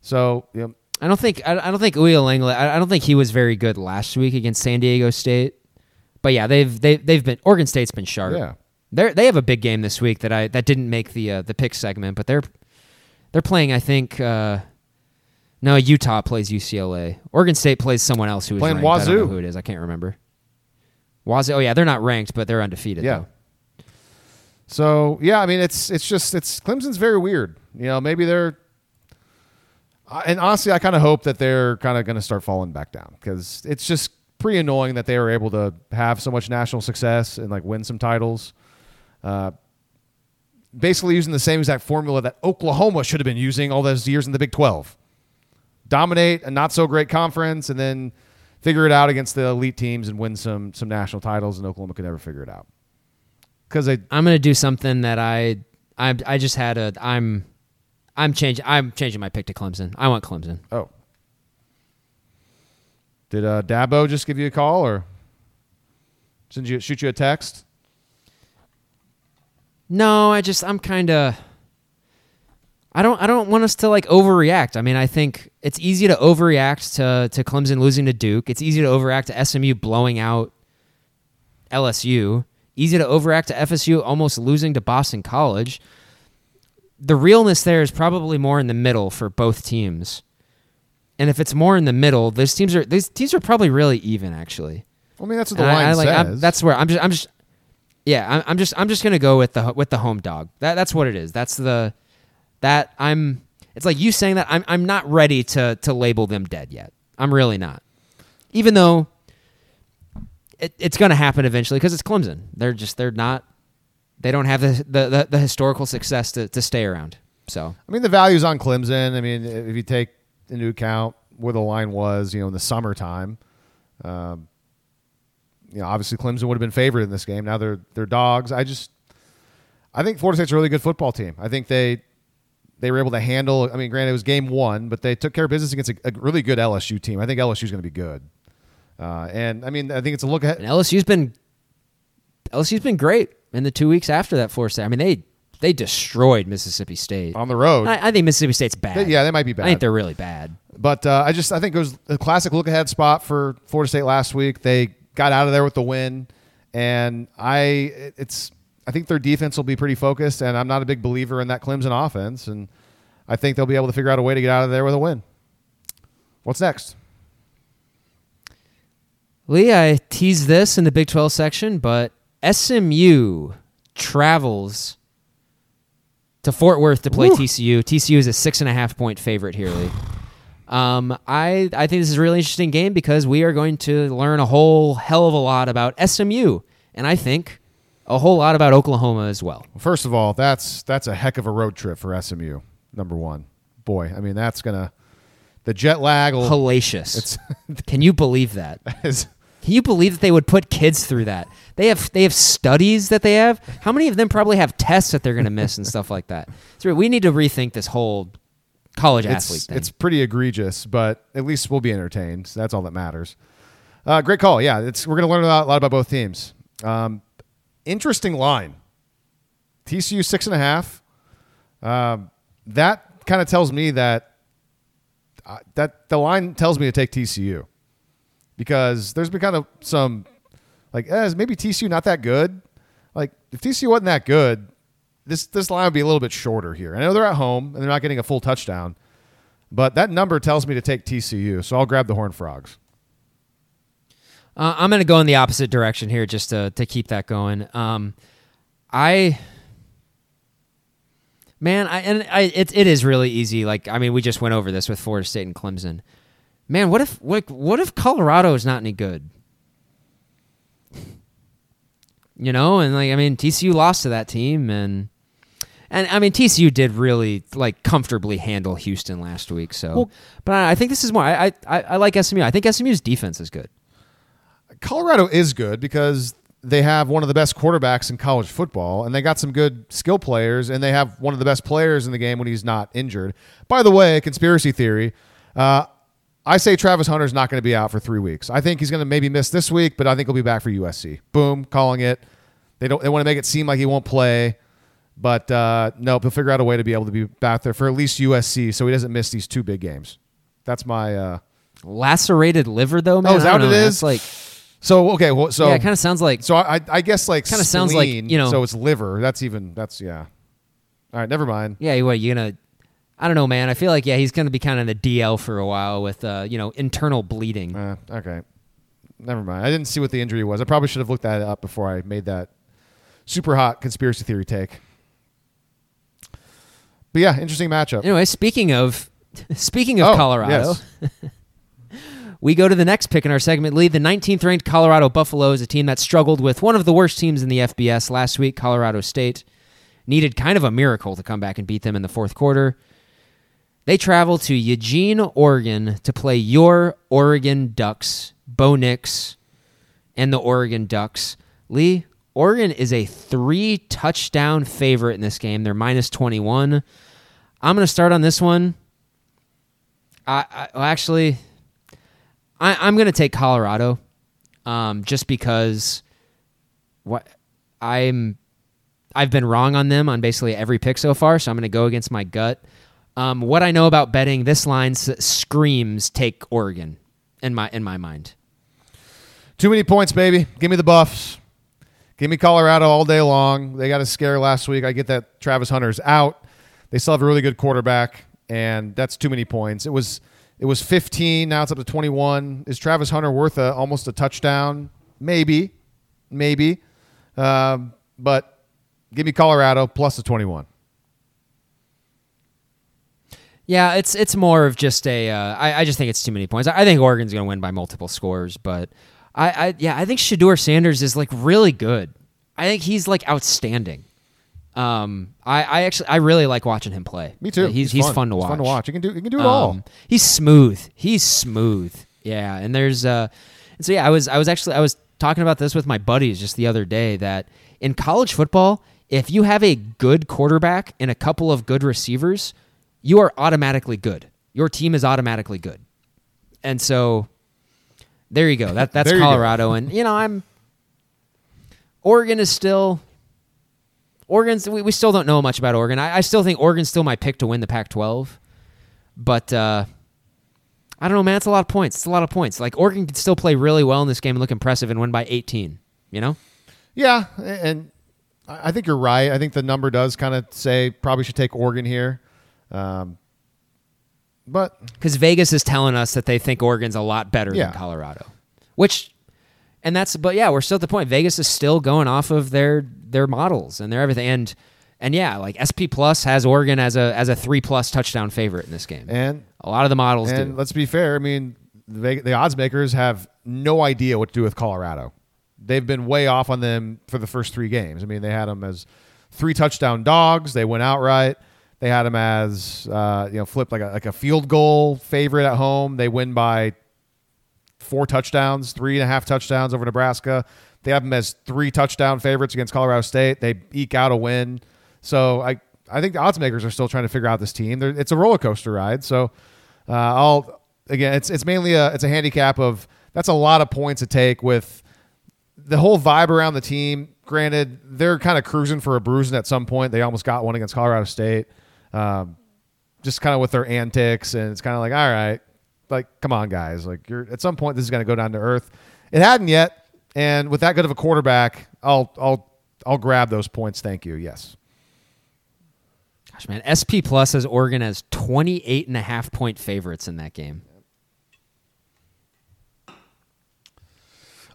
So you know, I don't think I, I don't think Uiagalelei I, I don't think he was very good last week against San Diego State. But yeah, they've they they've been Oregon State's been sharp. Yeah. They they have a big game this week that I that didn't make the uh, the pick segment, but they're they're playing I think uh, no Utah plays UCLA. Oregon State plays someone else who is Playing ranked. I don't know who it is. I can't remember. Wazoo. Oh yeah, they're not ranked, but they're undefeated. Yeah. though. So yeah, I mean it's it's just it's Clemson's very weird. You know, maybe they're and honestly, I kind of hope that they're kind of going to start falling back down because it's just pretty annoying that they were able to have so much national success and like win some titles. Uh, basically using the same exact formula that Oklahoma should have been using all those years in the Big Twelve. Dominate a not so great conference and then figure it out against the elite teams and win some some national titles, and Oklahoma could never figure it out because they I'm gonna do something that I I I just had a I'm I'm changing I'm changing my pick to Clemson. I want Clemson. Oh. Did uh, Dabo just give you a call or send you shoot you a text? No, I just I'm kind of I don't I don't want us to like overreact. I mean, I think it's easy to overreact to to Clemson losing to Duke. It's easy to overreact to SMU blowing out LSU. Easy to overreact to FSU almost losing to Boston College. The realness there is probably more in the middle for both teams. And if it's more in the middle, these teams are these teams are probably really even actually. I mean, that's what the And line I, I like, I'm- says. that's where I'm just I'm just yeah I'm, I'm just I'm just gonna go with the with the home dog. That that's what it is. That's the that I'm. It's like you saying that I'm I'm not ready to to label them dead yet. I'm really not. Even though it, it's gonna happen eventually because it's Clemson. They're just they're not. They don't have the the, the, the historical success to, to stay around. So I mean, the value's on Clemson. I mean, if you take into account where the line was, you know, in the summertime, um, you know, obviously Clemson would have been favored in this game. Now they're they're dogs. I just I think Florida State's a really good football team. I think they they were able to handle. I mean, granted it was game one, but they took care of business against a, a really good LSU team. I think LSU's going to be good. Uh, and I mean, I think it's a look ahead. And LSU's been LSU's been great in the two weeks after that Florida State. I mean, they they destroyed Mississippi State. on the road. I, I think Mississippi State's bad. They- yeah, they might be bad. I think they're really bad. But uh, I just I think it was a classic look ahead spot for Florida State last week. They got out of there with the win, and I it's I think their defense will be pretty focused, and I'm not a big believer in that Clemson offense, and I think they'll be able to figure out a way to get out of there with a win. What's next? Lee, I teased this in the Big 12 section, but SMU travels to Fort Worth to play Woo. TCU. TCU is a six and a half point favorite here, Lee. Um, I I think this is a really interesting game because we are going to learn a whole hell of a lot about SMU, and I think a whole lot about Oklahoma as well. Well, first of all, that's that's a heck of a road trip for SMU. Number one, boy, I mean that's gonna the jet lag will. Hellacious. It's Can you believe that? Can you believe that they would put kids through that? They have they have studies that they have. How many of them probably have tests that they're going to miss and stuff like that? So we need to rethink this whole college athlete it's, thing. it's pretty egregious, but at least we'll be entertained. So that's all that matters. Uh, great call. Yeah, it's, we're going to learn a lot, a lot about both teams. Um, interesting line. TCU six and a half. Um, that kind of tells me that uh, that the line tells me to take TCU because there's been kind of some like eh, maybe TCU not that good. Like if TCU wasn't that good, this this line would be a little bit shorter here. I know they're at home and they're not getting a full touchdown, but that number tells me to take TCU. So I'll grab the Horn Frogs. Uh, I'm going to go in the opposite direction here just to to keep that going. Um, I, man, I and I it it is really easy. Like I mean, we just went over this with Florida State and Clemson. Man, what if like what if Colorado is not any good? You know, and like I mean, TCU lost to that team, and and I mean TCU did really like comfortably handle Houston last week. So, Well- but I, I think this is more. I, I I like SMU. I think SMU's defense is good. Colorado is good because they have one of the best quarterbacks in college football, and they got some good skill players, and they have one of the best players in the game when he's not injured. By the way, conspiracy theory. Uh, I say Travis Hunter's not going to be out for three weeks. I think he's going to maybe miss this week, but I think he'll be back for USC. Boom, calling it. They don't. They want to make it seem like he won't play, but uh, nope. He'll figure out a way to be able to be back there for at least USC, so he doesn't miss these two big games. That's my. Uh, Lacerated liver, though, man. Oh, is that what know. is? That's like so okay. Well, so yeah, it kind of sounds like So I, I guess like Kinda sounds like, you know- So it's liver. That's even. That's yeah. All right, never mind. yeah. What you gonna? I don't know, man. I feel like yeah, he's gonna be kind of in the DL for a while with uh, you know internal bleeding. Uh, okay, never mind. I didn't see what the injury was. I probably should have looked that up before I made that super hot conspiracy theory take. But yeah, interesting matchup. Anyway, speaking of speaking of Oh, Colorado, yes. we go to the next pick in our segment. Lead the 19th ranked Colorado Buffaloes, a team that struggled with one of the worst teams in the FBS last week, Colorado State. Needed kind of a miracle to come back and beat them in the fourth quarter. They travel to Eugene, Oregon to play your Oregon Ducks, Bo Nix, and the Oregon Ducks. Lee, Oregon is a three touchdown favorite in this game. They're minus 21. I'm going to start on this one. I, I well, actually, I, I'm going to take Colorado, um, just because what I'm I've been wrong on them on basically every pick so far, so I'm going to go against my gut. Um, what I know about betting, this line screams take Oregon in my in my mind. Too many points, baby. Give me the Buffs. Give me Colorado all day long. They got a scare last week. I get that Travis Hunter's out. They still have a really good quarterback, and that's too many points. It was it was 15. Now it's up to 21. Is Travis Hunter worth a, almost a touchdown? Maybe, maybe. Um, but give me Colorado plus the 21. Yeah, it's it's more of just a. Uh, I, I just think it's too many points. I, I think Oregon's going to win by multiple scores, but I, I yeah I think Shedeur Sanders is like really good. I think he's like outstanding. Um, I, I actually I really like watching him play. Me too. Yeah, he's he's fun, to He's watch. fun to watch. You can do you can do it all. Um, He's smooth. He's smooth. Yeah, and there's uh, and so yeah, I was I was actually I was talking about this with my buddies just the other day that in college football, if you have a good quarterback and a couple of good receivers, you are automatically good. Your team is automatically good. And so there you go. That that's There you go. Colorado and you know, I'm Oregon is still Oregon's we, we still don't know much about Oregon. I, I still think Oregon's still my pick to win the Pac twelve. But uh I don't know, man. It's a lot of points. It's a lot of points. Like Oregon could still play really well in this game and look impressive and win by 18. You know? Yeah, and I I think you're right. I think the number does kind of say probably should take Oregon here. Um, but Because Vegas is telling us that they think Oregon's a lot better Yeah. than Colorado. Which, and that's, but yeah, we're still at the point. Vegas is still going off of their their models and their everything. And and yeah, like SP Plus has Oregon as a as a three plus touchdown favorite in this game. and a lot of the models and do. let's be fair. I mean, the, the odds makers have no idea what to do with Colorado. They've been way off on them for the first three games. I mean, they had them as three touchdown dogs. They went outright. They had them as uh, you know flipped like a like a field goal favorite at home. They win by four touchdowns, three and a half touchdowns over Nebraska. They have them as three touchdown favorites against Colorado State. They eke out a win. So I I think the odds makers are still trying to figure out this team. They're, it's a roller coaster ride. So uh, I'll again it's it's mainly a it's a handicap of that's a lot of points to take with the whole vibe around the team. Granted, they're kind of cruising for a bruising at some point. They almost got one against Colorado State. Um, just kind of with their antics, and it's kind of like, all right, like, come on, guys, like, you're at some point this is going to go down to earth. It hadn't yet, and with that good of a quarterback, I'll, I'll, I'll grab those points. Thank you. Yes. Gosh, man, SP Plus has Oregon as 28 and a half point favorites in that game.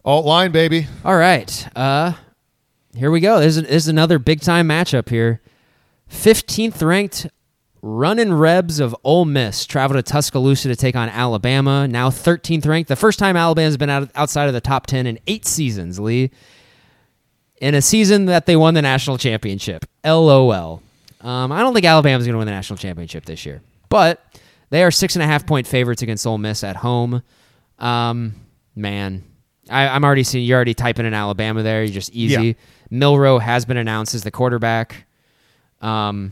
Alt line, baby. All right. Uh here we go. There's, there's another big time matchup here. 15th ranked running Rebs of Ole Miss travel to Tuscaloosa to take on Alabama. Now 13th ranked. The first time Alabama's been out, outside of the top 10 in eight seasons, Lee. In a season that they won the national championship. LOL. Um, I don't think Alabama's going to win the national championship this year. But they are six and a half point favorites against Ole Miss at home. Um, man, I, I'm already seeing you're already typing in Alabama there. You're just easy. Yeah. Milroe has been announced as the quarterback. Um,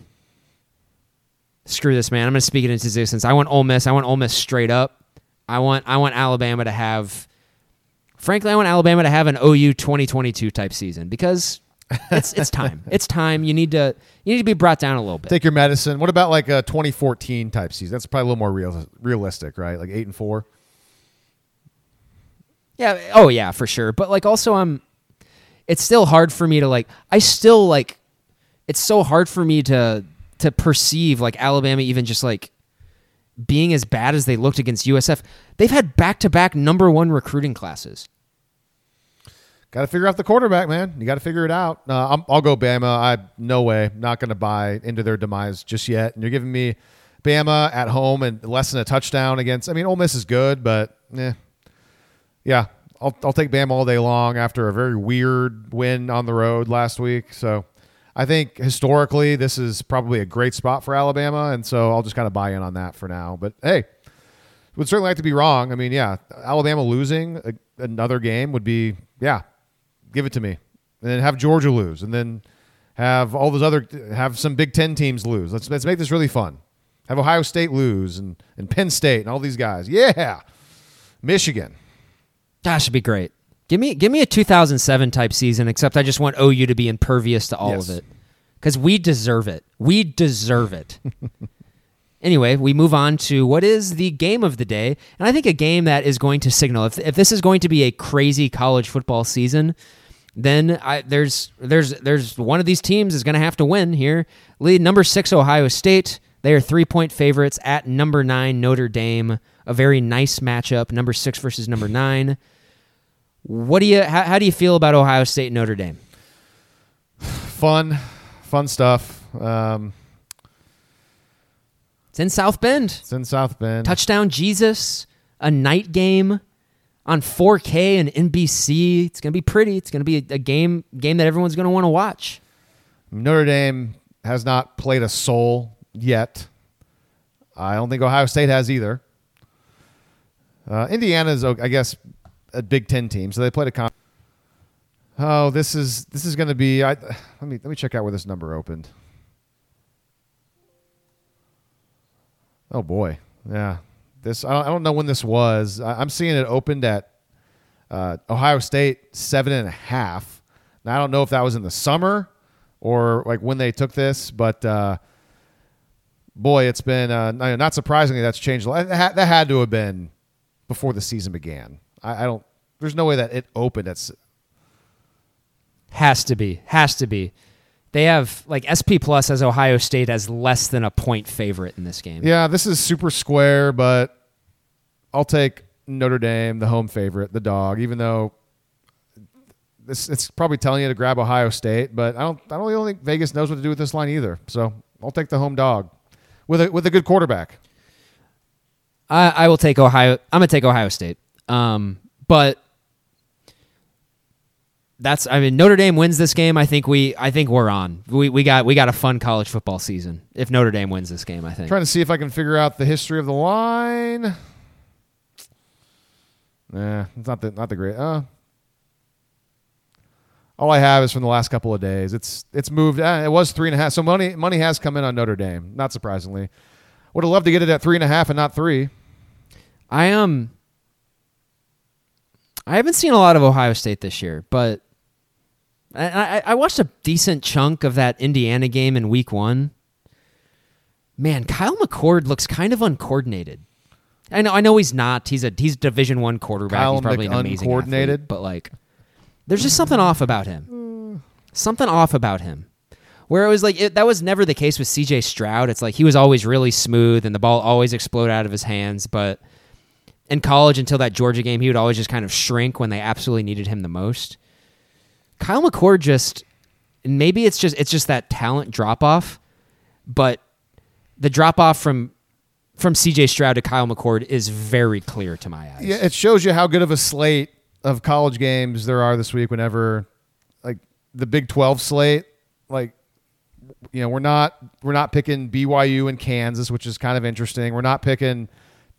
screw this, man. I'm going to speak it into existence. I want Ole Miss. I want Ole Miss straight up. I want I want Alabama to have. Frankly, I want Alabama to have an OU 2022 type season because it's it's time. It's time. You need to you need to be brought down a little bit. Take your medicine. What about like a 2014 type season? That's probably a little more real, realistic, right? Like eight and four. Yeah. Oh yeah, for sure. But like also I'm it's still hard for me to like I still like it's so hard for me to to perceive like Alabama even just like being as bad as they looked against USF. They've had back-to-back number 1 recruiting classes. Got to figure out the quarterback, man. You got to figure it out. Uh, I'm, I'll go Bama. I no way, not going to buy into their demise just yet. And you're giving me Bama at home and less than a touchdown against. I mean, Ole Miss is good, but eh. yeah, I'll I'll take Bama all day long after a very weird win on the road last week. So I think historically this is probably a great spot for Alabama, and so I'll just kind of buy in on that for now. But hey, would certainly like to be wrong. I mean, yeah, Alabama losing a, another game would be yeah, give it to me, and then have Georgia lose, and then have all those other have some Big Ten teams lose. Let's let's make this really fun. Have Ohio State lose and and Penn State and all these guys. Yeah, Michigan. That should be great. Give me give me a 2007 type season except I just want OU to be impervious to all Yes. of it cuz we deserve it. We deserve it. Anyway, we move on to what is the game of the day. And I think a game that is going to signal if, if this is going to be a crazy college football season, then I, there's there's there's one of these teams is going to have to win here. Lead number 6 Ohio State. They are 3-point favorites at number 9 Notre Dame. A very nice matchup, number 6 versus number 9. What do you how, how do you feel about Ohio State and Notre Dame? Fun, fun stuff. Um, It's in South Bend. it's in South Bend. Touchdown Jesus, a night game on 4K and NBC. It's gonna be pretty. It's gonna be a, a game game that everyone's gonna want to watch. Notre Dame has not played a soul yet. I don't think Ohio State has either. Uh, Indiana is, I guess, a Big Ten team, so they played a con- Oh, this is this is going to be. I, let me let me check out where this number opened. Oh boy, yeah. This I don't, I don't know when this was. I, I'm seeing it opened at uh, Ohio State seven and a half. Now I don't know if that was in the summer or like when they took this, but uh, boy, it's been uh, not surprisingly that's changed. That had to have been before the season began. I, I don't. There's no way that it opened at. Has to be. Has to be. They have like SP Plus as Ohio State as less than a point favorite in this game. Yeah, this is super square, but I'll take Notre Dame, the home favorite, the dog, even though this it's probably telling you to grab Ohio State, but I don't I don't really think Vegas knows what to do with this line either. So I'll take the home dog with a with a good quarterback. I, I will take Ohio. I'm gonna take Ohio State. Um, but that's. I mean, Notre Dame wins this game. I think we. I think we're on. We we got we got a fun college football season if Notre Dame wins this game. I think. Trying to see if I can figure out the history of the line. Nah, it's not the not the great. Uh, all I have is from the last couple of days. It's it's moved. Uh, it was three and a half. So money money has come in on Notre Dame. Not surprisingly, would have loved to get it at three and a half and not three. I um. I haven't seen a lot of Ohio State this year, but I, I, I watched a decent chunk of that Indiana game in Week One. Man, Kyle McCord looks kind of uncoordinated. I know, I know he's not. He's a he's a Division One quarterback. Kyle he's probably an amazing McUncoordinated? athlete, but like, there's just something off about him. Something off about him. Where it was like it, that was never the case with C.J. Stroud. It's like he was always really smooth and the ball always exploded out of his hands. But in college, until that Georgia game, he would always just kind of shrink when they absolutely needed him the most. Kyle McCord just maybe it's just it's just that talent drop off, but the drop off from from CJ Stroud to Kyle McCord is very clear to my eyes. Yeah, it shows you how good of a slate of college games there are this week. Whenever, like the Big Twelve slate, like you know, we're not we're not picking BYU and Kansas, which is kind of interesting. We're not picking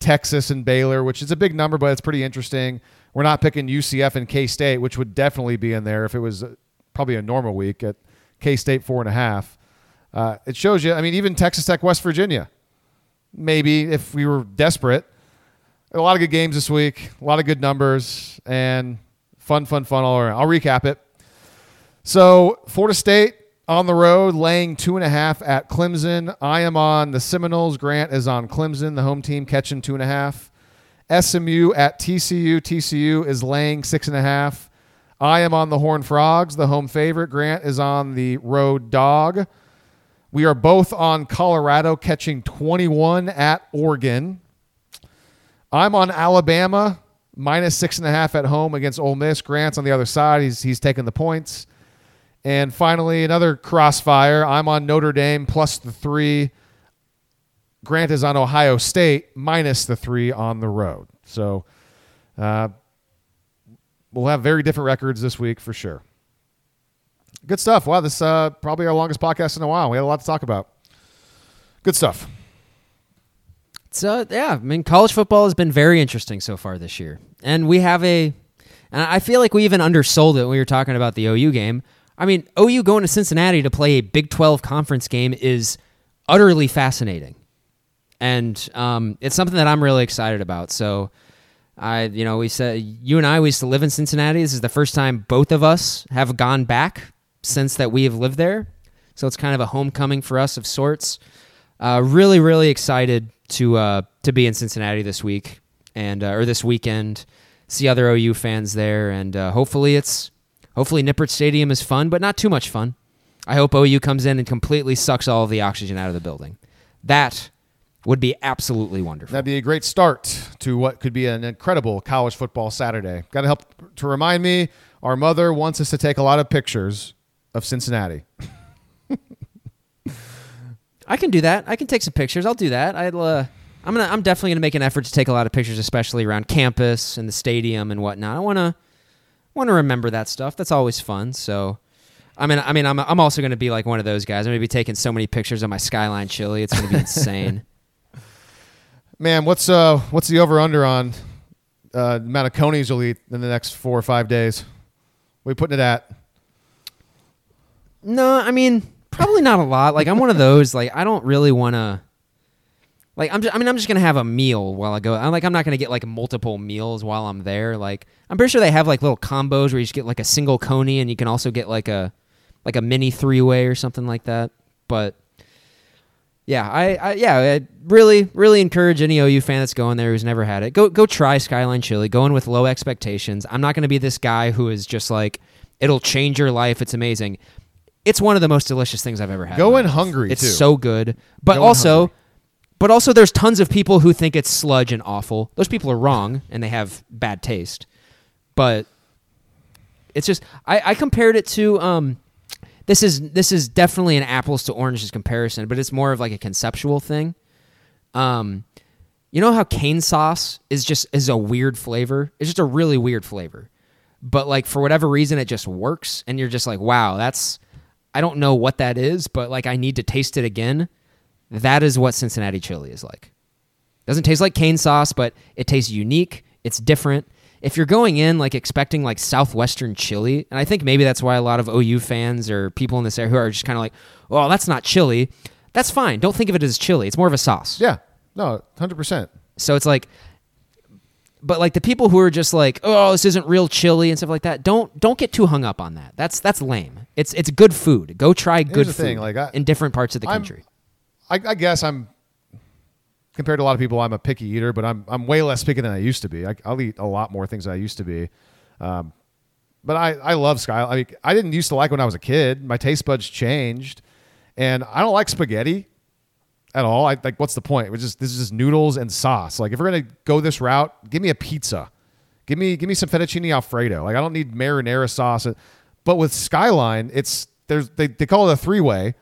Texas and Baylor, which is a big number, but it's pretty interesting. We're not picking UCF and K State, which would definitely be in there if it was uh, probably a normal week at K State four and a half. Uh, it shows you. I mean, even Texas Tech, West Virginia, maybe if we were desperate. A lot of good games this week, a lot of good numbers, and fun, fun, fun all around. I'll recap it. So, Florida State on the road, laying two and a half at Clemson. I am on the Seminoles. Grant is on Clemson, the home team, catching two and a half. SMU at TCU. TCU is laying six and a half. I am on the Horned Frogs, the home favorite. Grant is on the road dog. We are both on Colorado, catching 21 at Oregon. I'm on Alabama minus six and a half at home against Ole Miss. Grant's on the other side. He's he's taking the points. And finally, another crossfire. I'm on Notre Dame plus the three. Grant is on Ohio State minus the three on the road. So uh, we'll have very different records this week for sure. Good stuff. Wow, this uh, probably our longest podcast in a while. We had a lot to talk about. Good stuff. So yeah, I mean, college football has been very interesting so far this year, and we have a. And I feel like we even undersold it when we were talking about the OU game. I mean, OU going to Cincinnati to play a Big Twelve conference game is utterly fascinating, and um, it's something that I'm really excited about. So, I, you know, we said you and I we used to live in Cincinnati. This is the first time both of us have gone back since that we have lived there. So it's kind of a homecoming for us of sorts. Uh, really, really excited to uh, to be in Cincinnati this week and uh, or this weekend. See other OU fans there, and uh, hopefully it's hopefully Nippert Stadium is fun, but not too much fun. I hope OU comes in and completely sucks all of the oxygen out of the building. That would be absolutely wonderful. That'd be a great start to what could be an incredible college football Saturday. Got to help to remind me. Our mother wants us to take a lot of pictures of Cincinnati. I can do that. I can take some pictures. I'll do that. I'll. Uh, I'm gonna. I'm definitely gonna make an effort to take a lot of pictures, especially around campus and the stadium and whatnot. I wanna want to remember that stuff. That's always fun. So, I mean, I mean, I'm I'm also gonna be like one of those guys. I'm gonna be taking so many pictures of my skyline chili. It's gonna be insane. Man, what's uh what's the over under on uh, the amount of conies you'll eat in the next four or five days? We putting it at? No, I mean probably not a lot. Like I'm one of those. Like I don't really want to. Like I'm. Just, I mean, I'm just gonna have a meal while I go. I'm like I'm not gonna get like multiple meals while I'm there. Like I'm pretty sure they have like little combos where you just get like a single coney and you can also get like a like a mini three way or something like that. But yeah, I, I yeah, I really really encourage any OU fan that's going there who's never had it. Go go try Skyline Chili. Go in with low expectations. I'm not gonna be this guy who is just like it'll change your life. It's amazing. It's one of the most delicious things I've ever had. Go in hungry, It's too. so good, but Go also. But also, there's tons of people who think it's sludge and awful. Those people are wrong, and they have bad taste. But it's just I, I compared it to um, this is this is definitely an apples to oranges comparison, but it's more of like a conceptual thing. Um, you know how Cane's sauce is just is a weird flavor. It's just a really weird flavor, but like for whatever reason, it just works, and you're just like, wow, that's I don't know what that is, but like I need to taste it again. That is what Cincinnati chili is like. Doesn't taste like Cane's sauce, but it tastes unique. It's different. If you're going in like expecting like southwestern chili, and I think maybe that's why a lot of OU fans or people in this area who are just kind of like, "Oh, that's not chili." That's fine. Don't think of it as chili. It's more of a sauce. Yeah. No, hundred percent. So it's like, but like the people who are just like, "Oh, this isn't real chili" and stuff like that. Don't don't get too hung up on that. That's that's lame. It's it's good food. Go try good food thing, like, I- in different parts of the I'm- country. I, I guess I'm compared to a lot of people. I'm a picky eater, but I'm I'm way less picky than I used to be. I, I'll eat a lot more things than I used to be. Um, but I I love Sky. I mean, I didn't used to like when I was a kid. My taste buds changed, and I don't like spaghetti at all. I like what's the point? Just this is just noodles and sauce. Like if we're gonna go this route, give me a pizza. Give me give me some fettuccine alfredo. Like I don't need marinara sauce. But with Skyline, it's there's they, they call it a three way,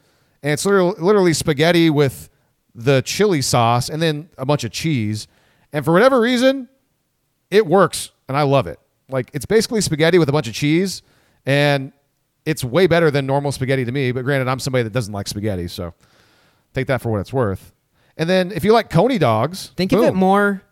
and it's literally, literally spaghetti with the chili sauce and then a bunch of cheese. And for whatever reason, it works and I love it. Like it's basically spaghetti with a bunch of cheese, and it's way better than normal spaghetti to me. But granted, I'm somebody that doesn't like spaghetti, so take that for what it's worth. And then if you like coney dogs, Think of it more.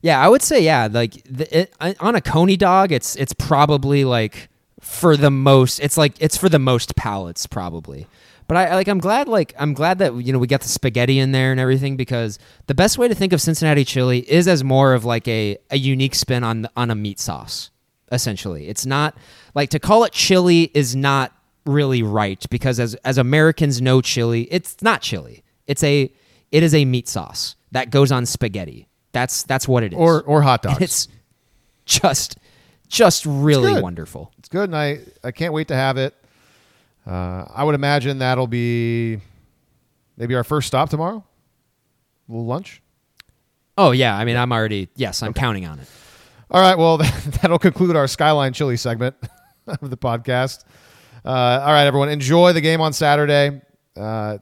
Yeah, I would say yeah. Like the, it, on a coney dog, it's it's probably like for the most. It's like it's for the most palates probably. But I like I'm glad like I'm glad that you know we got the spaghetti in there and everything because the best way to think of Cincinnati chili is as more of like a, a unique spin on on a meat sauce. Essentially, it's not like to call it chili is not really right because as as Americans know chili, it's not chili. It's a it is a meat sauce that goes on spaghetti. That's that's what it is. or or hot dogs. And it's just just really good. wonderful. It's good, and I, I can't wait to have it. Uh, I would imagine that'll be maybe our first stop tomorrow. A little lunch. Oh yeah, I mean I'm already yes, I'm counting on it. All right, well, that'll conclude our Skyline Chili segment of the podcast. Uh, all right, everyone, enjoy the game on Saturday. Uh,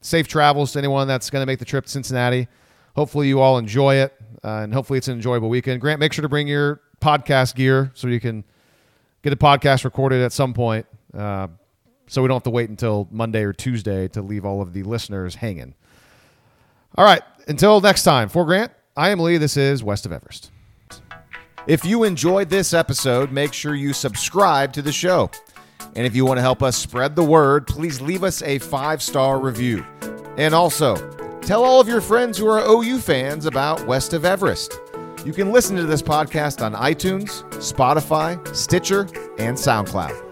safe travels to anyone that's going to make the trip to Cincinnati. Hopefully, you all enjoy it, uh, and hopefully, it's an enjoyable weekend. Grant, make sure to bring your podcast gear so you can get a podcast recorded at some point, uh, so we don't have to wait until Monday or Tuesday to leave all of the listeners hanging. All right, until next time, for Grant, I am Lee. This is West of Everest. If you enjoyed this episode, make sure you subscribe to the show. And if you want to help us spread the word, please leave us a five star review. And also, tell all of your friends who are OU fans about West of Everest. You can listen to this podcast on iTunes, Spotify, Stitcher, and SoundCloud.